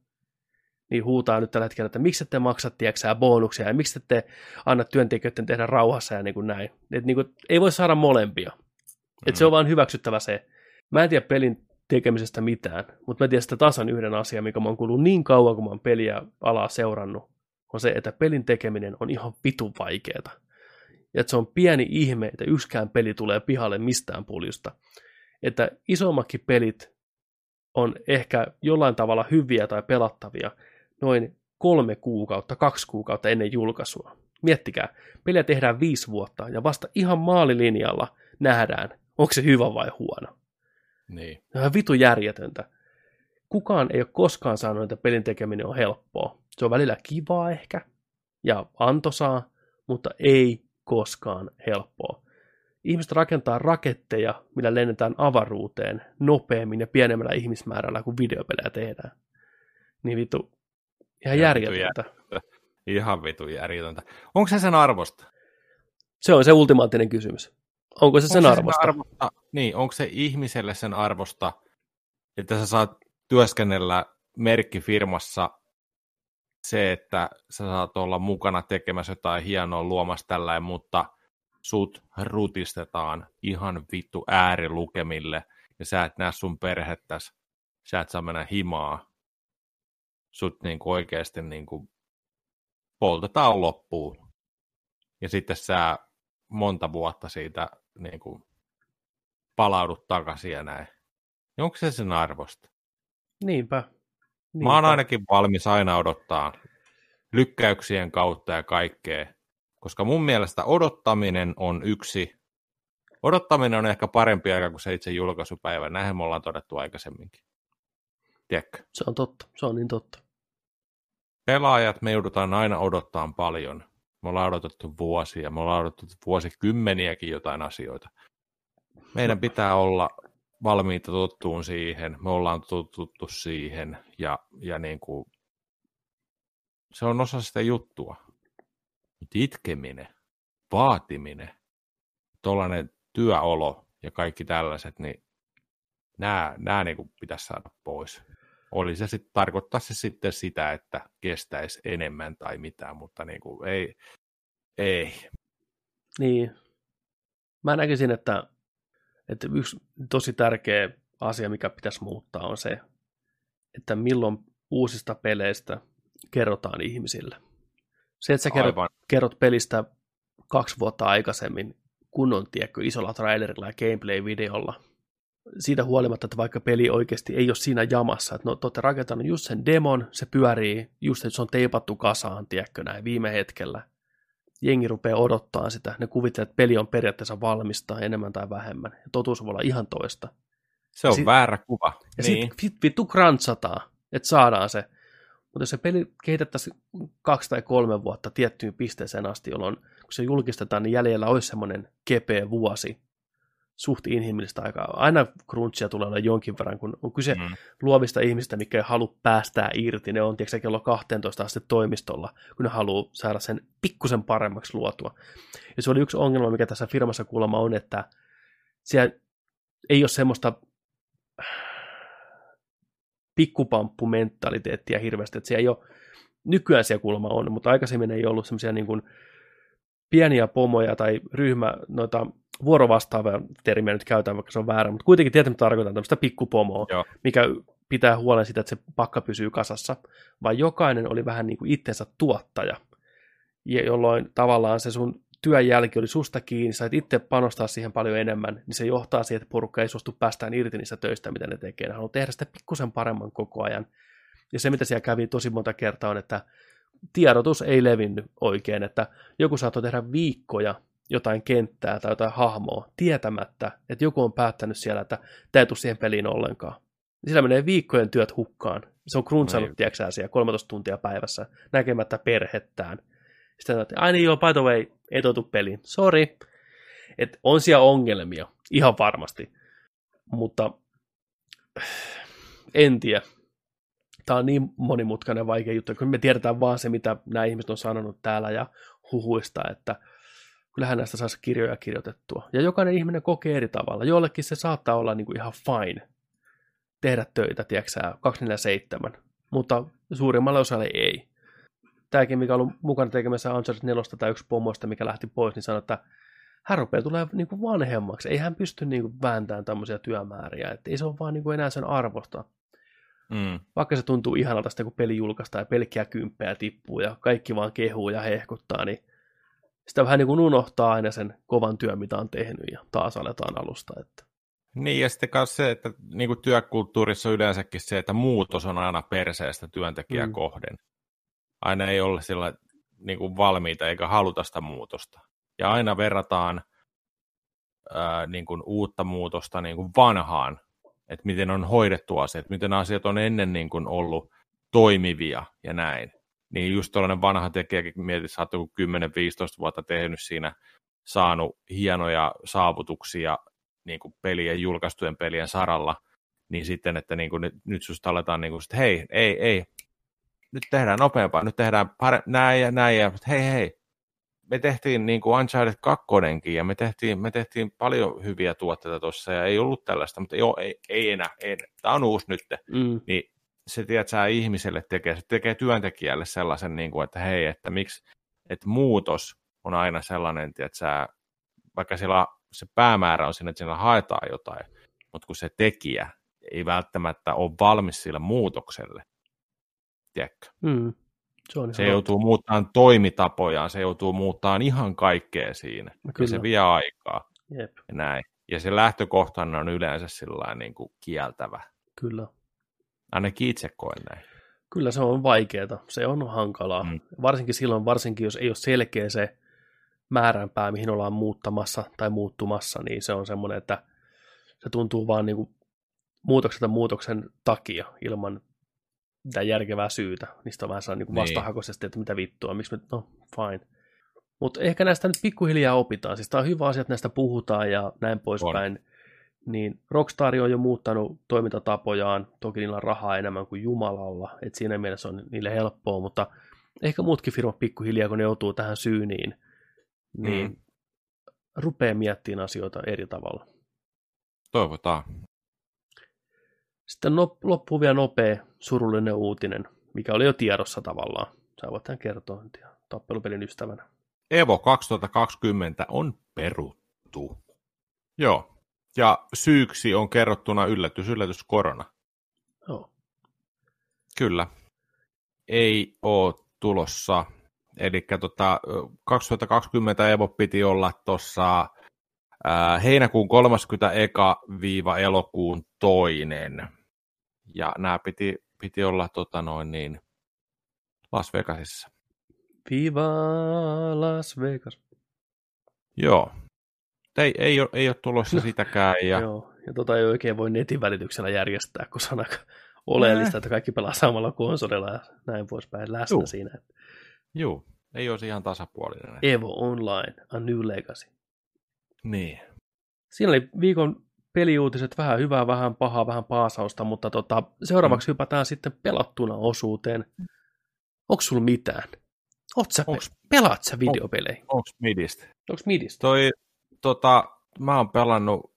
niin huutaa nyt tällä hetkellä, että miksi te maksat, tiedätkö, bonuksia ja miksi te anna työntekijöiden tehdä rauhassa ja niin kuin näin. Et niin kuin, ei voi saada molempia. Et se on mm. vaan hyväksyttävä se. Mä en tiedä pelin tekemisestä mitään, mutta mä tiedän sitä tasan yhden asian, mikä mä oon kuullut niin kauan, kun mä oon peliä alaa seurannut, on se, että pelin tekeminen on ihan vitun vaikeeta. Ja että se on pieni ihme, että yksikään peli tulee pihalle mistään puljusta. Että isommakin pelit on ehkä jollain tavalla hyviä tai pelattavia noin kolme kuukautta, kaksi kuukautta ennen julkaisua. Miettikää, peliä tehdään viisi vuotta ja vasta ihan maalilinjalla nähdään, onko se hyvä vai huono. Niin. Se on vitu järjetöntä. Kukaan ei ole koskaan sanonut, että pelin tekeminen on helppoa. Se on välillä kivaa ehkä ja antosaa, mutta ei koskaan helppoa. Ihmiset rakentaa raketteja, millä lennetään avaruuteen nopeammin ja pienemmällä ihmismäärällä kuin videopelejä tehdään. Niin vitu, ihan järjetöntä. Ihan vitu järjetöntä. Onko se sen arvosta? Se on se ultimaattinen kysymys. Onko se onko sen se arvosta? Sen arvosta? Niin, onko se ihmiselle sen arvosta, että sä saat työskennellä merkkifirmassa se, että sä saat olla mukana tekemässä jotain hienoa luomassa tällä, mutta sut rutistetaan ihan vittu äärilukemille ja sä et näe sun perhettäs, sä et saa mennä himaa, sut niinku oikeasti niinku poltetaan loppuun. Ja sitten sä monta vuotta siitä niinku palaudut takaisin ja näin. Onko se sen arvosta? Niinpä. Niinpä. Mä oon ainakin valmis aina odottaa lykkäyksien kautta ja kaikkea, koska mun mielestä odottaminen on yksi, odottaminen on ehkä parempi aika kuin se itse julkaisupäivä, näinhän me ollaan todettu aikaisemminkin. Tiedätkö? Se on totta, se on niin totta. Pelaajat me joudutaan aina odottaa paljon. Me ollaan odotettu vuosia, me ollaan odotettu vuosikymmeniäkin jotain asioita. Meidän pitää olla valmiita tottuun siihen, me ollaan totuttu siihen ja, ja niin kuin, se on osa sitä juttua. Mutta itkeminen, vaatiminen, tuollainen työolo ja kaikki tällaiset, niin nämä, nämä niin kuin pitäisi saada pois. Oli se sitten, tarkoittaa se sitten sitä, että kestäisi enemmän tai mitään, mutta niin kuin ei, ei. Niin. Mä näkisin, että että yksi tosi tärkeä asia, mikä pitäisi muuttaa, on se, että milloin uusista peleistä kerrotaan ihmisille. Se, että sä kerrot, kerrot pelistä kaksi vuotta aikaisemmin kunnon, tiedätkö, isolla trailerilla ja gameplay-videolla, siitä huolimatta, että vaikka peli oikeasti ei ole siinä jamassa, että no, te olette rakentanut just sen demon, se pyörii, just että se on teipattu kasaan, tiedätkö, näin viime hetkellä, jengi rupeaa odottaa sitä. Ne kuvittelee, että peli on periaatteessa valmista enemmän tai vähemmän. Ja totuus voi olla ihan toista. Se on sit, väärä kuva. Ja niin. sitten sit vittu krantsataan, että saadaan se. Mutta jos se peli kehitettäisiin kaksi tai kolme vuotta tiettyyn pisteeseen asti, jolloin kun se julkistetaan, niin jäljellä olisi semmoinen kepeä vuosi, suht inhimillistä aikaa. Aina crunchia tulee olla jonkin verran, kun on kyse mm. luovista ihmistä, mikä ei halua päästää irti. Ne on tiedätkö, kello 12 asti toimistolla, kun ne haluaa saada sen pikkusen paremmaksi luotua. Ja se oli yksi ongelma, mikä tässä firmassa kuulemma on, että siellä ei ole semmoista pikkupamppumentaliteettia hirveästi, että siellä ei ole nykyään siellä kuulemma on, mutta aikaisemmin ei ollut semmoisia niin kuin pieniä pomoja tai ryhmä, noita vuorovastaavia termiä nyt käytän, vaikka se on väärä, mutta kuitenkin tietysti tarkoitan tämmöistä pikkupomoa, Joo. mikä pitää huolen sitä, että se pakka pysyy kasassa, vaan jokainen oli vähän niin kuin itsensä tuottaja, ja jolloin tavallaan se sun työn jälki oli susta kiinni, sait itse panostaa siihen paljon enemmän, niin se johtaa siihen, että porukka ei suostu päästään irti niistä töistä, mitä ne tekee. Ne haluaa tehdä sitä pikkusen paremman koko ajan. Ja se, mitä siellä kävi tosi monta kertaa, on, että tiedotus ei levinnyt oikein, että joku saattoi tehdä viikkoja jotain kenttää tai jotain hahmoa tietämättä, että joku on päättänyt siellä, että tämä ei tule siihen peliin ollenkaan. Sillä menee viikkojen työt hukkaan. Se on kruntsannut, Niin. tiedätkö siellä 13 tuntia päivässä näkemättä perhettään. Sitten että ai niin joo, by the way, ei totu peliin. Sorry. Et on siellä ongelmia, ihan varmasti. Mutta en tiedä. Tämä on niin monimutkainen vaikea juttu, kun me tiedetään vaan se, mitä nämä ihmiset on sanonut täällä ja huhuista, että kyllähän näistä saisi kirjoja kirjoitettua. Ja jokainen ihminen kokee eri tavalla. Jollekin se saattaa olla niin kuin ihan fine tehdä töitä, tiedätkö sä, 247, mutta suurimmalle osalle ei. Tämäkin, mikä on ollut mukana tekemässä Uncharted 4 tai yksi pomoista, mikä lähti pois, niin sanoi, että hän rupeaa tulee niin kuin vanhemmaksi. Ei hän pysty niin kuin vääntämään tämmöisiä työmääriä. Että ei se ole vaan niin kuin enää sen arvosta. Mm. Vaikka se tuntuu ihanalta sitten, kun peli julkaistaan ja pelkkiä kymppejä tippuu ja kaikki vaan kehuu ja hehkuttaa, niin sitä vähän niin kuin unohtaa aina sen kovan työn, mitä on tehnyt ja taas aletaan alusta. Että. Niin, ja sitten myös se, että niin kuin työkulttuurissa on yleensäkin se, että muutos on aina perseestä työntekijää Mm. mm. kohden. Aina ei ole sillä niin kuin valmiita eikä haluta sitä muutosta. Ja aina verrataan ää, niin kuin uutta muutosta niin kuin vanhaan, että miten on hoidettu asiat, miten asiat on ennen niin kuin ollut toimivia ja näin. Niin just tällainen vanha tekijäkin mietit, sä oot joku 10-15 vuotta tehnyt siinä, saanut hienoja saavutuksia niin kuin pelien, julkaistujen pelien saralla, niin sitten, että niin kuin nyt, nyt susta aletaan niin kuin, että hei, ei, ei, nyt tehdään nopeampaa, nyt tehdään pare- näin ja näin, ja hei, hei, me tehtiin niin kuin Uncharted 2 ja me tehtiin, me tehtiin paljon hyviä tuotteita tuossa, ja ei ollut tällaista, mutta joo, ei, ei enää, ei, enää. tämä on uusi nyt, Mm, niin se tiedät, sä ihmiselle tekee, se tekee työntekijälle sellaisen, niin kuin, että hei, että miksi, että muutos on aina sellainen, että sä, vaikka siellä se päämäärä on siinä, että siellä haetaan jotain, mutta kun se tekijä ei välttämättä ole valmis sille muutokselle, tiedätkö? mm, se on Se joutuu muuttamaan toimitapojaan, se joutuu muuttamaan ihan kaikkea siinä, totta. ja se Kyllä, vie aikaa jep, ja näin. Ja se lähtökohtana on yleensä sillä niin kuin kieltävä. kyllä. Ainakin itse koen näin. Kyllä se on vaikeaa, se on hankalaa. Mm. Varsinkin silloin, varsinkin jos ei ole selkeä se määränpää, mihin ollaan muuttamassa tai muuttumassa, niin se on semmoinen, että se tuntuu vaan niin kuin muutoksen muutoksen takia ilman mitään järkevää syytä. Niistä on vähän sellainen niin Niin. vastahakoisesti, että mitä vittua, miksi me, no fine. Mutta ehkä näistä nyt pikkuhiljaa opitaan. Siis tämä on hyvä asia, että näistä puhutaan ja näin poispäin. Niin Rockstar on jo muuttanut toimintatapojaan, toki niillä on rahaa enemmän kuin Jumalalla, että siinä mielessä on niille helppoa, mutta ehkä muutkin firmat pikkuhiljaa, kun ne joutuu tähän syyniin, niin Mm. rupeaa miettimään asioita eri tavalla. Toivotaan. Sitten no, loppuu vielä nopea surullinen uutinen, mikä oli jo tiedossa tavallaan. Sä voit tämän kertoa tappelupelin ystävänä. Evo 2020 on peruttu. Joo. Ja syyksi on kerrottuna yllätys, yllätys, korona. Joo. Kyllä. Ei ole tulossa. Eli tota, 2020 Evo piti olla tuossa heinäkuun 30 eka viiva elokuun toinen. Ja nämä piti, piti olla tota noin niin, Las Vegasissa. Viva Las Vegas. Joo. Ei, ei, ole, ei ole tulossa sitäkään. Ja, Joo, ja tota ei oikein voi netin välityksellä järjestää, kun se on aika oleellista, että kaikki pelaa samalla konsolilla ja näin poispäin läsnä Juu. siinä. Juu, ei olisi ihan tasapuolinen. Evo Online, A New Legacy. Niin. Siinä oli viikon peliuutiset, vähän hyvää, vähän pahaa, vähän paasausta, mutta tota, seuraavaksi mm. hypätään sitten pelattuna osuuteen. Onko sulla mitään? Oot sä, Onks- pelaat sä videopelejä? Onko midistä? Onko midistä? Toi, tota, mä oon pelannut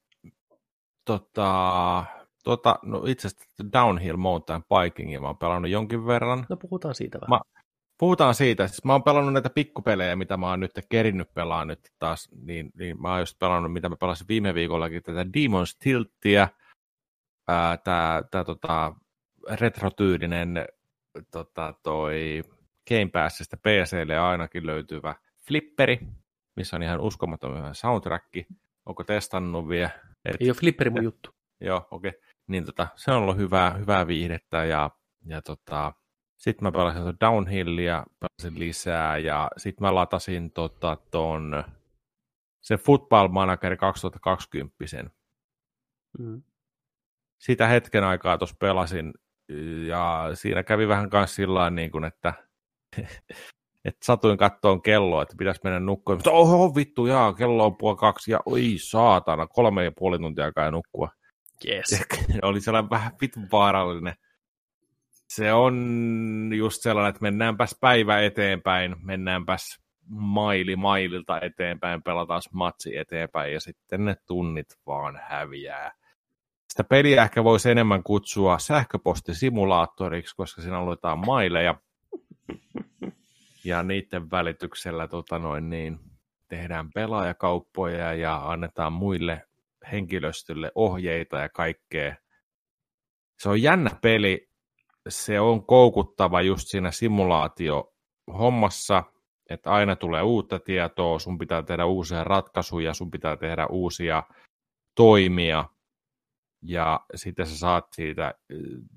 tota, tota, no itse asiassa Downhill Mountain Bikingin mä oon pelannut jonkin verran. No puhutaan siitä vähän. Mä- puhutaan siitä, siis mä oon pelannut näitä pikkupelejä, mitä mä oon nyt kerinnyt pelaa nyt taas, niin, niin mä oon just pelannut, mitä mä pelasin viime viikollakin, tätä Demon's Tilttiä, tää, tää tota, retrotyylinen tota, toi Game Passista PClle ainakin löytyvä flipperi, missä on ihan uskomaton hyvä soundtrack. Onko testannut vielä? Et, Ei ole flipperi mun juttu. Joo, okei. Okay. Niin tota, se on ollut hyvää, hyvää viihdettä ja, ja tota, sitten mä pelasin Downhillia, pelasin lisää ja sitten mä latasin tota, ton, se Football Manager 2020. Mm. Sitä hetken aikaa tuossa pelasin ja siinä kävi vähän kanssa sillä niin kuin, että että satuin kattoon kelloa, että pitäisi mennä nukkumaan. Mutta oho vittu, jaa, kello on puoli kaksi ja oi saatana, kolme ja puoli tuntia aikaa nukkua. Yes. oli sellainen vähän vitun vaarallinen. Se on just sellainen, että mennäänpäs päivä eteenpäin, mennäänpäs maili maililta eteenpäin, pelataan matsi eteenpäin ja sitten ne tunnit vaan häviää. Sitä peliä ehkä voisi enemmän kutsua sähköpostisimulaattoriksi, koska siinä luetaan maileja. Ja niiden välityksellä tota noin, niin, tehdään pelaajakauppoja ja annetaan muille henkilöstölle ohjeita ja kaikkea. Se on jännä peli. Se on koukuttava just siinä simulaatio-hommassa, että aina tulee uutta tietoa, sun pitää tehdä uusia ratkaisuja, sun pitää tehdä uusia toimia, ja sitten sä saat siitä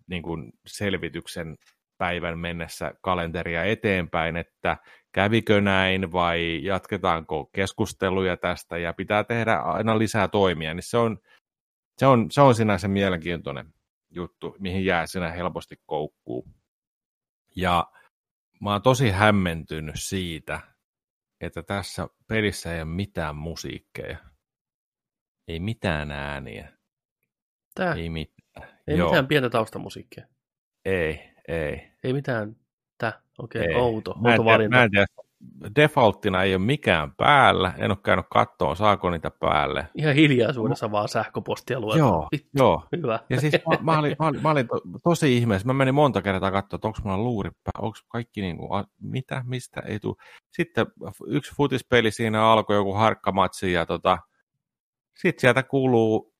niin kuin selvityksen päivän mennessä kalenteria eteenpäin, että kävikö näin vai jatketaanko keskusteluja tästä ja pitää tehdä aina lisää toimia, niin se on, se on, se on sinänsä mielenkiintoinen juttu, mihin jää sinä helposti koukkuu. Ja mä oon tosi hämmentynyt siitä, että tässä pelissä ei ole mitään musiikkeja. Ei mitään ääniä. Tää? Ei mitään. Ei Joo. mitään pientä taustamusiikkia. Ei, ei. Ei mitään. Tää, okei, okay, outo, mä outo valinta. Mä en tiedä, defaulttina ei ole mikään päällä, en ole käynyt kattoon, saako niitä päälle. Ihan hiljaisuudessa vaan sähköpostia luetaan. Joo, Vittu, joo. Hyvä. Ja siis mä, mä, olin, mä, olin, mä olin to, tosi ihmeessä, mä menin monta kertaa katsoa, että onko mulla luuri päällä, onko kaikki niin kuin, mitä, mistä, ei tule. Sitten yksi futispeli siinä alkoi joku harkkamatsi ja tota, sitten sieltä kuuluu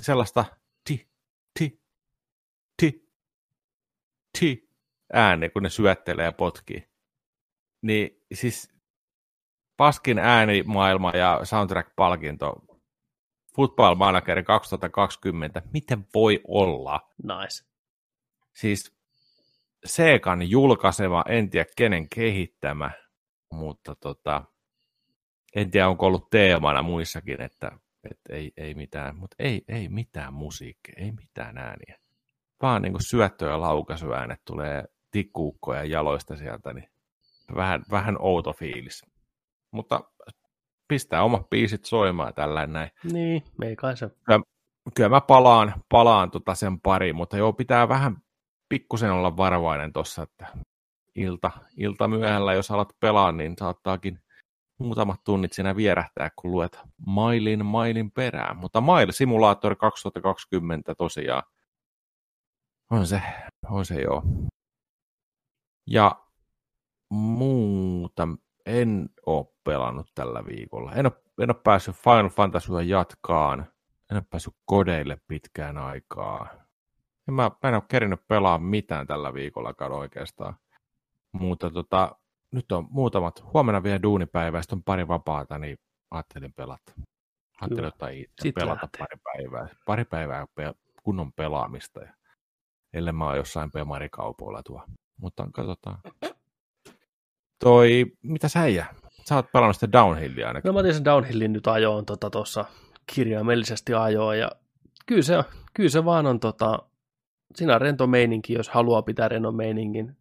sellaista ti, ti, ti, ti ääni, kun ne syöttelee ja potkii. Niin siis paskin äänimaailma ja soundtrack-palkinto Football Manager 2020, miten voi olla? Nice. Siis Seekan julkaisema, en tiedä kenen kehittämä, mutta tota, en tiedä onko ollut teemana muissakin, että, että ei, ei mitään, mutta ei, ei mitään musiikkia, ei mitään ääniä. Vaan niin syöttö- ja laukaisuäänet tulee tikkuukkoja jaloista sieltä, niin vähän, vähän outo fiilis. Mutta pistää omat biisit soimaan tällä näin. Niin, ei kai se. Kyllä, kyllä mä palaan, palaan tota sen pari, mutta joo, pitää vähän pikkusen olla varovainen tuossa, että ilta, ilta myöhällä, jos alat pelaa, niin saattaakin muutamat tunnit siinä vierähtää, kun luet mailin mailin perään. Mutta Mail Simulator 2020 tosiaan on se, on se joo. Ja muuta en ole pelannut tällä viikolla. En ole, en ole päässyt Final Fantasyä jatkaan. En ole päässyt kodeille pitkään aikaa. En mä, mä en ole kerinyt pelaa mitään tällä viikolla oikeastaan. Mutta tota, nyt on muutamat, huomenna vielä duunipäivä, sitten on pari vapaata, niin ajattelin pelata. Ajattelin ottaa itse pelata lähtee. pari päivää. Pari päivää kunnon pelaamista. Ja, ellei mä oon jossain pemarikaupoilla tuo. Mutta katsotaan. Toi, mitä sä äijä? Sä oot pelannut sitä downhillia ainakin. No mä otin sen downhillin nyt ajoon tuossa tota, kirjaimellisesti ajoon ja kyllä se, kyllä se vaan on tota, siinä on rento meininki, jos haluaa pitää rennon meiningin.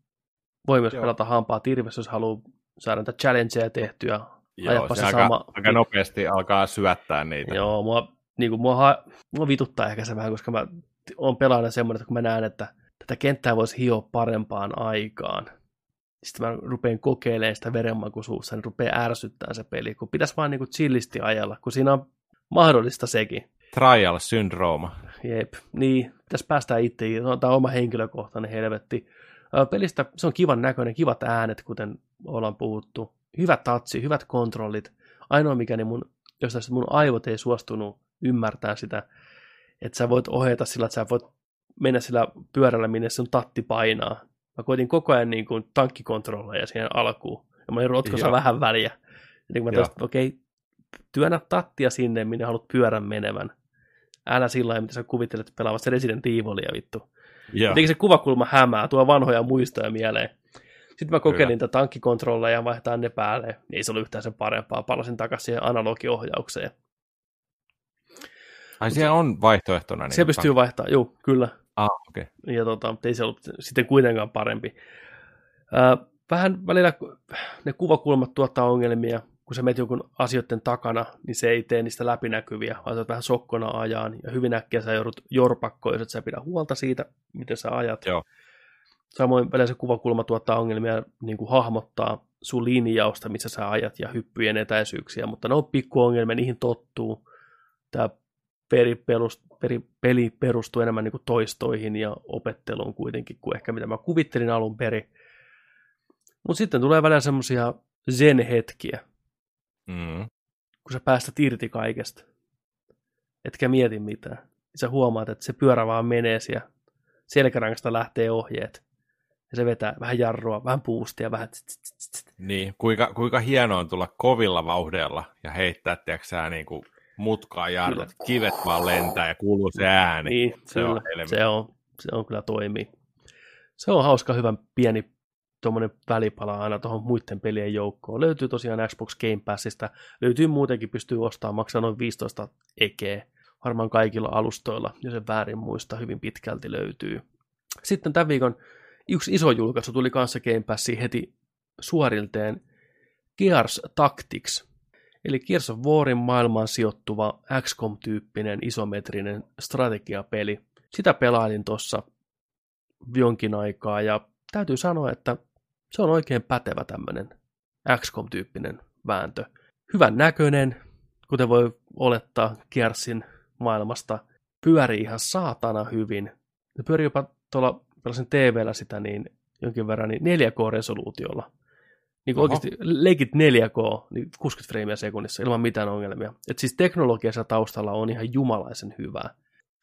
Voi myös Joo. pelata hampaa tirvessä, jos haluaa saada näitä challengeja tehtyä. Joo, se, se aika, sama... aika nopeasti alkaa syöttää niitä. Joo, mua, niin kuin, mua, mua vituttaa ehkä se vähän, koska mä oon pelaajana semmoinen, että kun mä näen, että tätä kenttää voisi hioa parempaan aikaan, sitten mä rupean kokeilemaan sitä verenmakuisuutta, niin rupeaa ärsyttää se peli, kun pitäisi vaan niinku chillisti ajalla, kun siinä on mahdollista sekin. Trial syndrooma. Jep, niin, pitäisi päästä itse, tämä on oma henkilökohtainen helvetti. Pelistä se on kivan näköinen, kivat äänet, kuten ollaan puhuttu. Hyvä tatsi, hyvät kontrollit. Ainoa mikä niin mun, jos mun aivot ei suostunut ymmärtää sitä, että sä voit ohjata sillä, että sä voit mennä sillä pyörällä, minne sun tatti painaa. Mä koitin koko ajan niin kuin tankkikontrolleja siihen alkuun. Ja mä olin rotkossa vähän väliä. Ja niin mä tästä, okei, okay, työnnä tattia sinne, minne haluat pyörän menevän. Älä sillä lailla, mitä sä kuvittelet pelaavassa Resident Evilia vittu. Jotenkin se kuvakulma hämää, tuo vanhoja muistoja mieleen. Sitten mä kokeilin tätä tankkikontrolleja ja vaihtaa ne päälle. Ei se ollut yhtään sen parempaa. Palasin takaisin siihen analogiohjaukseen. Ai siellä on vaihtoehtona. Niin se pystyy vaihtamaan, joo, kyllä. Ah, okei. Okay. Ja tota, ei se ollut sitten kuitenkaan parempi. Äh, vähän välillä ne kuvakulmat tuottaa ongelmia, kun sä menet jonkun asioiden takana, niin se ei tee niistä läpinäkyviä, vaan sä vähän sokkona ajaan, ja hyvin äkkiä sä joudut jorpakkoon, jos et sä pidä huolta siitä, miten sä ajat. Joo. Samoin välillä se kuvakulma tuottaa ongelmia niin kuin hahmottaa sun linjausta, missä sä ajat, ja hyppyjen etäisyyksiä, mutta ne on pikkuongelmia, niihin tottuu. Tämä peri, perust, peri, peli perustuu enemmän niin kuin toistoihin ja opetteluun kuitenkin kuin ehkä mitä mä kuvittelin alun perin. Mutta sitten tulee välillä semmoisia zen-hetkiä, mm. kun sä päästät irti kaikesta. Etkä mieti mitään. Sä huomaat, että se pyörä vaan menee siellä. Selkärangasta lähtee ohjeet. Ja se vetää vähän jarrua, vähän puustia, vähän... Niin, kuinka, kuinka hienoa on tulla kovilla vauhdella ja heittää, tiedätkö sä, niin kuin mutkaa jarrut, kivet vaan lentää ja kuuluu se ääni. Niin, se, kyllä, on, se, on, se on kyllä toimii. Se on hauska, hyvän pieni tuommoinen välipala aina tuohon muiden pelien joukkoon. Löytyy tosiaan Xbox Game Passista, löytyy muutenkin, pystyy ostamaan, maksaa noin 15 ekeä. Varmaan kaikilla alustoilla, jos en väärin muista, hyvin pitkälti löytyy. Sitten tämän viikon yksi iso julkaisu tuli kanssa Game Passiin heti suorilteen Gears Tactics. Eli Gears of Warin maailmaan sijoittuva XCOM-tyyppinen isometrinen strategiapeli. Sitä pelailin tuossa jonkin aikaa ja täytyy sanoa, että se on oikein pätevä tämmöinen XCOM-tyyppinen vääntö. Hyvän näköinen, kuten voi olettaa Gearsin maailmasta, pyörii ihan saatana hyvin. Ne pyörii jopa tuolla TV-llä sitä niin jonkin verran niin 4K-resoluutiolla. Niin kuin oikeasti leikit 4K, niin 60 freimiä sekunnissa ilman mitään ongelmia. Et siis teknologiassa taustalla on ihan jumalaisen hyvää.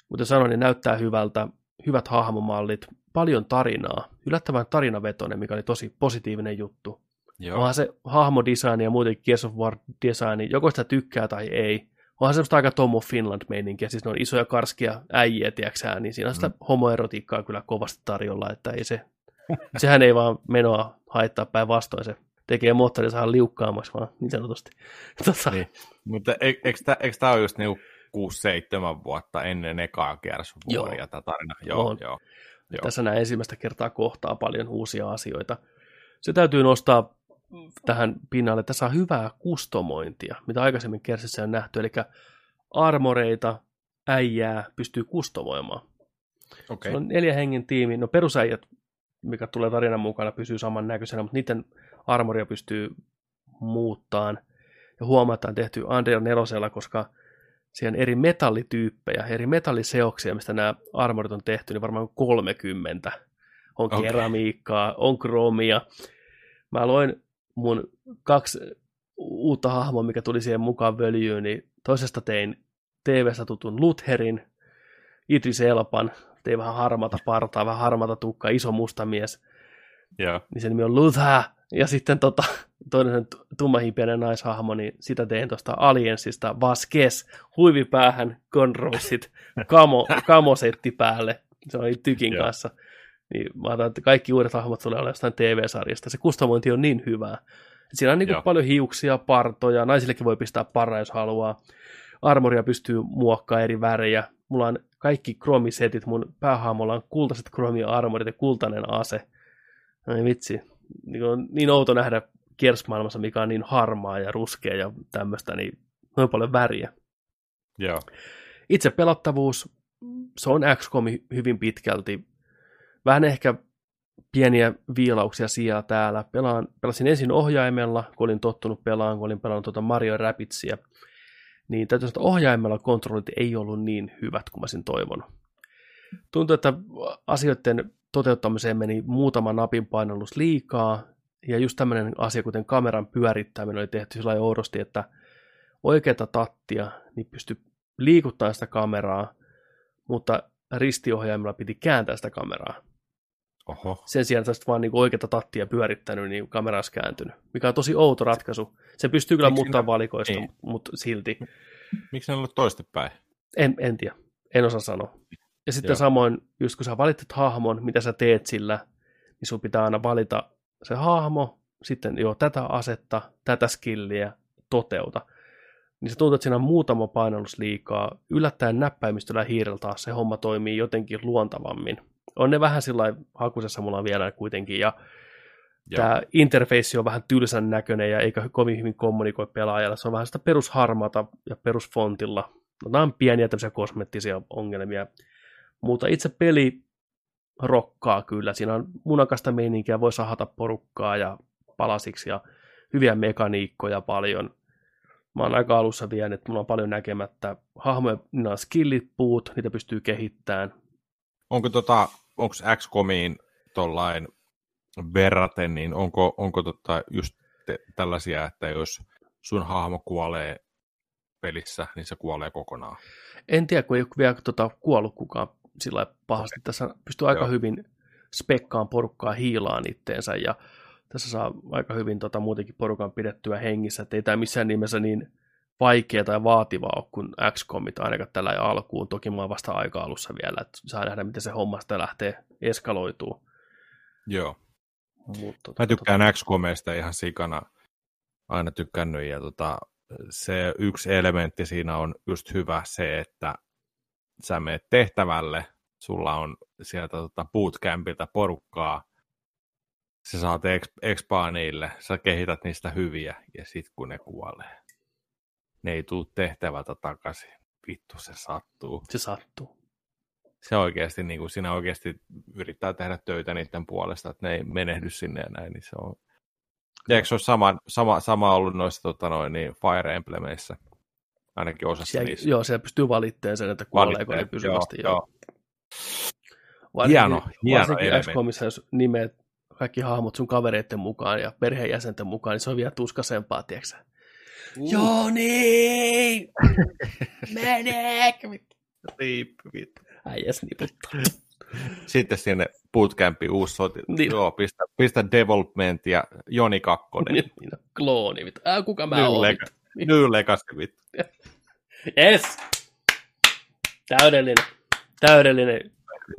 Kuten sanoin, niin näyttää hyvältä, hyvät hahmomallit, paljon tarinaa, yllättävän tarinavetoinen, mikä oli tosi positiivinen juttu. Joo. Onhan se hahmodesign ja muutenkin Gears of War design, joko sitä tykkää tai ei. Onhan semmoista aika Tom Finland-meininkiä, siis ne on isoja karskia äijiä, tiiäksää, niin siinä on sitä mm. homoerotiikkaa kyllä kovasti tarjolla, että ei se, sehän ei vaan menoa haittaa päinvastoin, se tekee moottori saa liukkaammaksi vaan niin sanotusti. Tota. Niin. Mutta e-, eikö tämä ole just niinku 6-7 vuotta ennen ekaa Waria tämä tarina? Joo, on. joo. Joo. Tässä näin ensimmäistä kertaa kohtaa paljon uusia asioita. Se täytyy nostaa tähän pinnalle, että tässä on hyvää kustomointia, mitä aikaisemmin Kersissä on nähty, eli armoreita, äijää pystyy kustomoimaan. Okay. Se on neljä hengen tiimi, no perusäijät, mikä tulee tarinan mukana, pysyy samannäköisenä, mutta niiden armoria pystyy muuttaan. Ja huomataan tehty Unreal 4, koska siihen eri metallityyppejä, eri metalliseoksia, mistä nämä armorit on tehty, niin varmaan 30. On okay. keramiikkaa, on kromia. Mä loin mun kaksi uutta hahmoa, mikä tuli siihen mukaan völjyyn, niin toisesta tein TV-stä tutun Lutherin, Idris Elpan, tein vähän harmata partaa, vähän harmata tukkaa, iso musta mies. Yeah. Niin se nimi on Luther. Ja sitten tota, toinen tummahipienen naishahmo, niin sitä tein tuosta Aliensista Vaskes, huivipäähän, conrosit, kamo, kamosetti päälle. Se oli tykin yeah. kanssa. Niin mä ajattelin, että kaikki uudet hahmot tulee olemaan jostain TV-sarjasta. Se kustomointi on niin hyvää. Siinä on niin kuin paljon hiuksia, partoja, naisillekin voi pistää parra, jos haluaa. Armoria pystyy muokkaamaan eri värejä. Mulla on kaikki kromisetit, mun päähahmolla on kultaiset kromi-armorit ja kultainen ase. Niin vitsi, niin, on niin outo nähdä kiersmaailmassa, mikä on niin harmaa ja ruskea ja tämmöistä, niin noin paljon väriä. Joo. Itse pelattavuus, se on XCOM hyvin pitkälti. Vähän ehkä pieniä viilauksia siellä täällä. Pelaan, pelasin ensin ohjaimella, kun olin tottunut pelaan, kun olin pelannut tuota Mario Rapidsia. Niin täytyy sanoa, että ohjaimella kontrollit ei ollut niin hyvät kuin mä olisin toivonut. Tuntuu, että asioiden toteuttamiseen meni muutama napin painallus liikaa, ja just tämmöinen asia, kuten kameran pyörittäminen oli tehty sillä lailla oudosti, että oikeata tattia, niin pystyi liikuttamaan sitä kameraa, mutta ristiohjaimella piti kääntää sitä kameraa. Oho. Sen sijaan, että vaan niin oikeata tattia pyörittänyt, niin kamera olisi kääntynyt. Mikä on tosi outo ratkaisu. Se pystyy kyllä ne- valikoista, niin. mutta silti. Miksi ne on ollut toistepäin? En, en tiedä. En osaa sanoa. Ja sitten Joo. samoin, just kun sä valitset hahmon, mitä sä teet sillä, niin sun pitää aina valita se hahmo, sitten jo tätä asetta, tätä skilliä, toteuta. Niin se tuntuu, että siinä on muutama painallus liikaa. Yllättäen näppäimistöllä hiirellä taas se homma toimii jotenkin luontavammin. On ne vähän sillä hakusessa mulla vielä kuitenkin, ja Joo. tämä interface on vähän tylsän näköinen ja eikä kovin hyvin kommunikoi pelaajalle. Se on vähän sitä perusharmata ja perusfontilla. No, nämä on pieniä tämmöisiä kosmettisia ongelmia. Mutta itse peli rokkaa kyllä. Siinä on munakasta meininkiä, voi sahata porukkaa ja palasiksi ja hyviä mekaniikkoja paljon. Mä oon aika alussa vielä, että mulla on paljon näkemättä. Hahmoja, niillä on skillit puut, niitä pystyy kehittämään. Onko, tota, onko XCOMiin tollain verraten, niin onko, onko tota just te, tällaisia, että jos sun hahmo kuolee pelissä, niin se kuolee kokonaan? En tiedä, kun ei ole vielä tota, kuollut kukaan sillä pahasti. Okay. Tässä pystyy aika Joo. hyvin spekkaan porukkaa hiilaan itteensä ja tässä saa aika hyvin tota, muutenkin porukan pidettyä hengissä, että ei tämä missään nimessä niin vaikea tai vaativaa ole kuin XCOMit ainakaan tällä alkuun. Toki mä oon vasta aika alussa vielä, että saa nähdä, miten se homma sitä lähtee eskaloituu. Joo. Mut, tota, Mä tykkään XCOMeista ihan sikana. Aina tykkännyt. Ja tota, se yksi elementti siinä on just hyvä se, että sä menet tehtävälle, sulla on sieltä tota bootcampilta porukkaa, sä saat ex- expaa niille, sä kehität niistä hyviä, ja sit kun ne kuolee, ne ei tuu tehtävältä takaisin. Vittu se sattuu. Se sattuu. Se oikeasti, niin kuin siinä oikeasti yrittää tehdä töitä niiden puolesta, että ne ei menehdy sinne ja näin, niin se on... Ja eikö se ole sama, sama, sama ollut noissa tota noin, niin Fire Emblemeissä? Ainakin osassa Siellä, niissä. joo, se pystyy valitteen sen, että kuoleeko ne pysyvästi. Joo, joo. Varsinkin, Hieno, hieno varsinkin. XCOMissa, jos nimeät kaikki hahmot sun kavereiden mukaan ja perheenjäsenten mukaan, niin se on vielä tuskasempaa, tiedätkö? Uh. Joni! Mene! Äijäs niputtaa. Sitten sinne bootcampiin uusi soti. Niin. Joo, pistä, pistä Development ja Joni Kakkonen. Niin, niin, klooni, vittu. Ää, kuka mä New, oon? New Legacy, vittu. Yes! Täydellinen. Täydellinen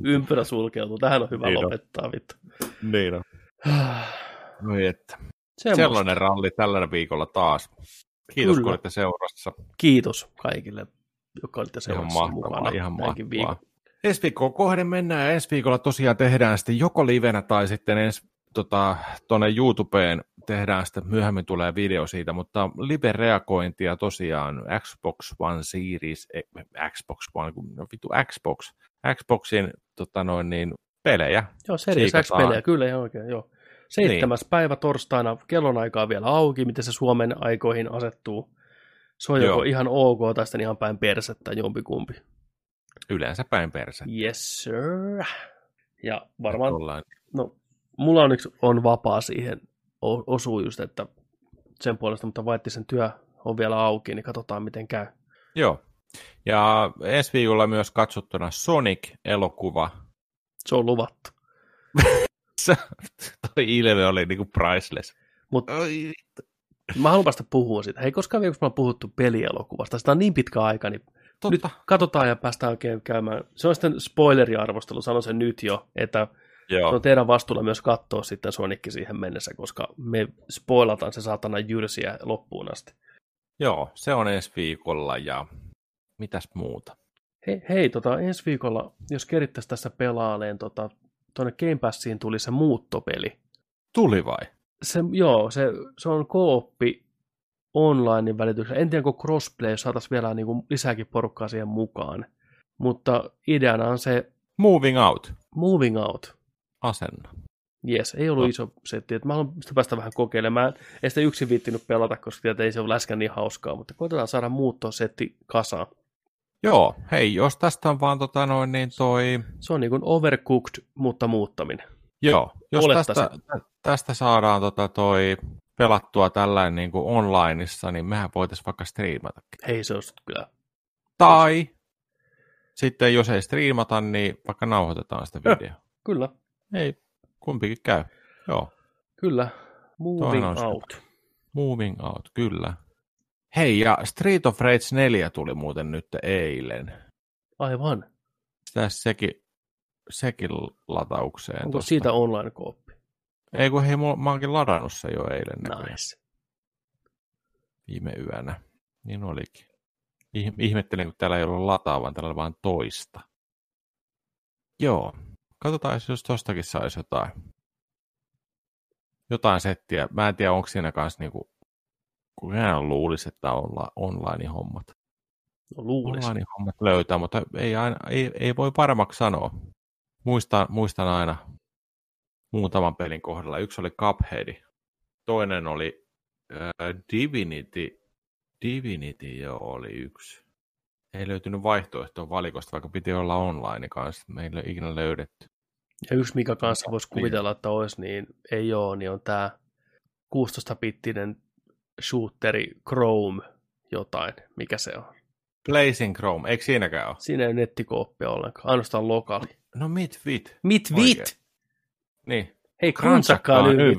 ympyrä sulkeutuu. Tähän on hyvä Niin on. lopettaa, vittu. Niin on. Oi että. Semmosta. Sellainen ralli tällä viikolla taas. Kiitos, Kyllä. kun olitte seurassa. Kiitos kaikille, jotka olitte Ihan seurassa mahtavaa, mukana. ihan mahtavaa. Ensi viikkoon kohden mennään ja ensi viikolla tosiaan tehdään sitten joko livenä tai sitten ensi tota, tuonne YouTubeen tehdään sitten, myöhemmin tulee video siitä, mutta live-reagointia tosiaan Xbox One Series, Xbox One, no vittu Xbox, Xboxin tota noin niin, pelejä. Joo, Series. X-pelejä, kyllä ihan oikein, joo. Seitsemäs niin. päivä torstaina, kellonaikaa vielä auki, miten se Suomen aikoihin asettuu. Se on joko Joo. ihan ok tai sitten ihan päin persettä jompikumpi. Yleensä päin perse. Yes, sir. Ja varmaan, no, mulla on, yksi, on vapaa siihen, osuu just, että sen puolesta, mutta Vaittisen työ on vielä auki, niin katsotaan miten käy. Joo. Ja ensi viikolla myös katsottuna Sonic-elokuva. Se on luvattu. Se, toi ilme oli niinku priceless. Oi, mä haluan vasta puhua siitä. Hei, koskaan vielä, kun me ollaan puhuttu pelielokuvasta, sitä on niin pitkä aika, niin totta. nyt katsotaan ja päästään oikein käymään. Se on sitten spoileriarvostelu, sanon sen nyt jo, että se Joo. on teidän vastuulla myös katsoa sitten Sonicki siihen mennessä, koska me spoilataan se saatana jyrsiä loppuun asti. Joo, se on ensi viikolla ja mitäs muuta? Hei, hei tota, ensi viikolla, jos kerittäisiin tässä pelaaleen, tota, tuonne Game Passiin tuli se muuttopeli. Tuli vai? Se, joo, se, se on kooppi online välityksellä. En tiedä, onko crossplay, saataisiin vielä niin kuin lisääkin porukkaa siihen mukaan. Mutta ideana on se Moving out. moving out. Asenna. Jes, ei ollut No. iso setti. että Mä haluan sitä päästä vähän kokeilemaan. En sitä yksin viittinyt pelata, koska tiedät, ei se ole läskän niin hauskaa, mutta koitetaan saada muuttosetti kasaan. Joo, hei, jos tästä on vaan tota noin, niin toi... Se on niin kuin overcooked, mutta muuttaminen. Joo, jos Olettaisin. tästä, tä- tästä saadaan tota toi pelattua tällainen niin kuin onlineissa, niin mehän voitaisiin vaikka striimata. Hei, se on kyllä. Tai sitten jos ei striimata, niin vaikka nauhoitetaan sitä Joo. videoa. Kyllä, Ei, kumpikin käy. Joo, kyllä. Moving Toinen se. out. moving out, kyllä. Hei, ja Street of Rage 4 tuli muuten nyt eilen. Aivan. Sitä sekin, sekin lataukseen. Onko tosta. siitä online-kooppi? Ei kun hei, mä oonkin ladannut se jo eilen näköjään. Nice. viime yönä. Niin olikin. Ih- Ihmettelin, kun täällä ei ollut lataa, vaan täällä oli vain toista. Joo. Katsotaan, jos tostakin saisi jotain. Jotain settiä. Mä en tiedä, onko siinä kanssa niinku, kun hän luulisi, että on online-hommat. No luulis. Online-hommat löytää, mutta ei, aina, ei, ei voi varmaksi sanoa. Muistan, muistan aina muutaman pelin kohdalla. Yksi oli Cuphead, toinen oli äh, Divinity. Divinity jo oli yksi. Ei löytynyt vaihtoehtoa valikosta, vaikka piti olla online kanssa. Meillä ei ole ikinä löydetty. Ja yksi, mikä kanssa voisi Niin. kuvitella, että olisi, niin ei ole, niin on tämä 16-bittinen shooteri Chrome jotain. Mikä se on? Blazing Chrome, eikö siinäkään ole? Siinä ei nettikooppia ollenkaan, ainoastaan lokaali. No mit vit. Mit Oikein. vit? Niin. Hei, krunsakkaa nyt.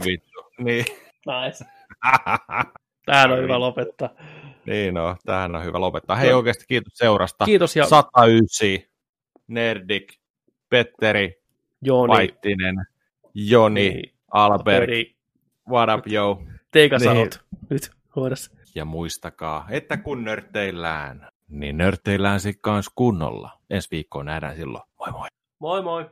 Niin. Nice. Tähän on hyvä lopettaa. niin no, tähän on hyvä lopettaa. Hei oikeasti kiitos seurasta. Kiitos ja 109, Nerdik, Petteri, Jooni. Paittinen, Joni, Niin, Albert, Peri, what up yo. Teikas Niin. out. Nyt, hoidas. Ja muistakaa, että kun nörtteillään, niin nörtteillään sitten kanssa kunnolla. Ensi viikkoon nähdään silloin. Moi moi. Moi moi.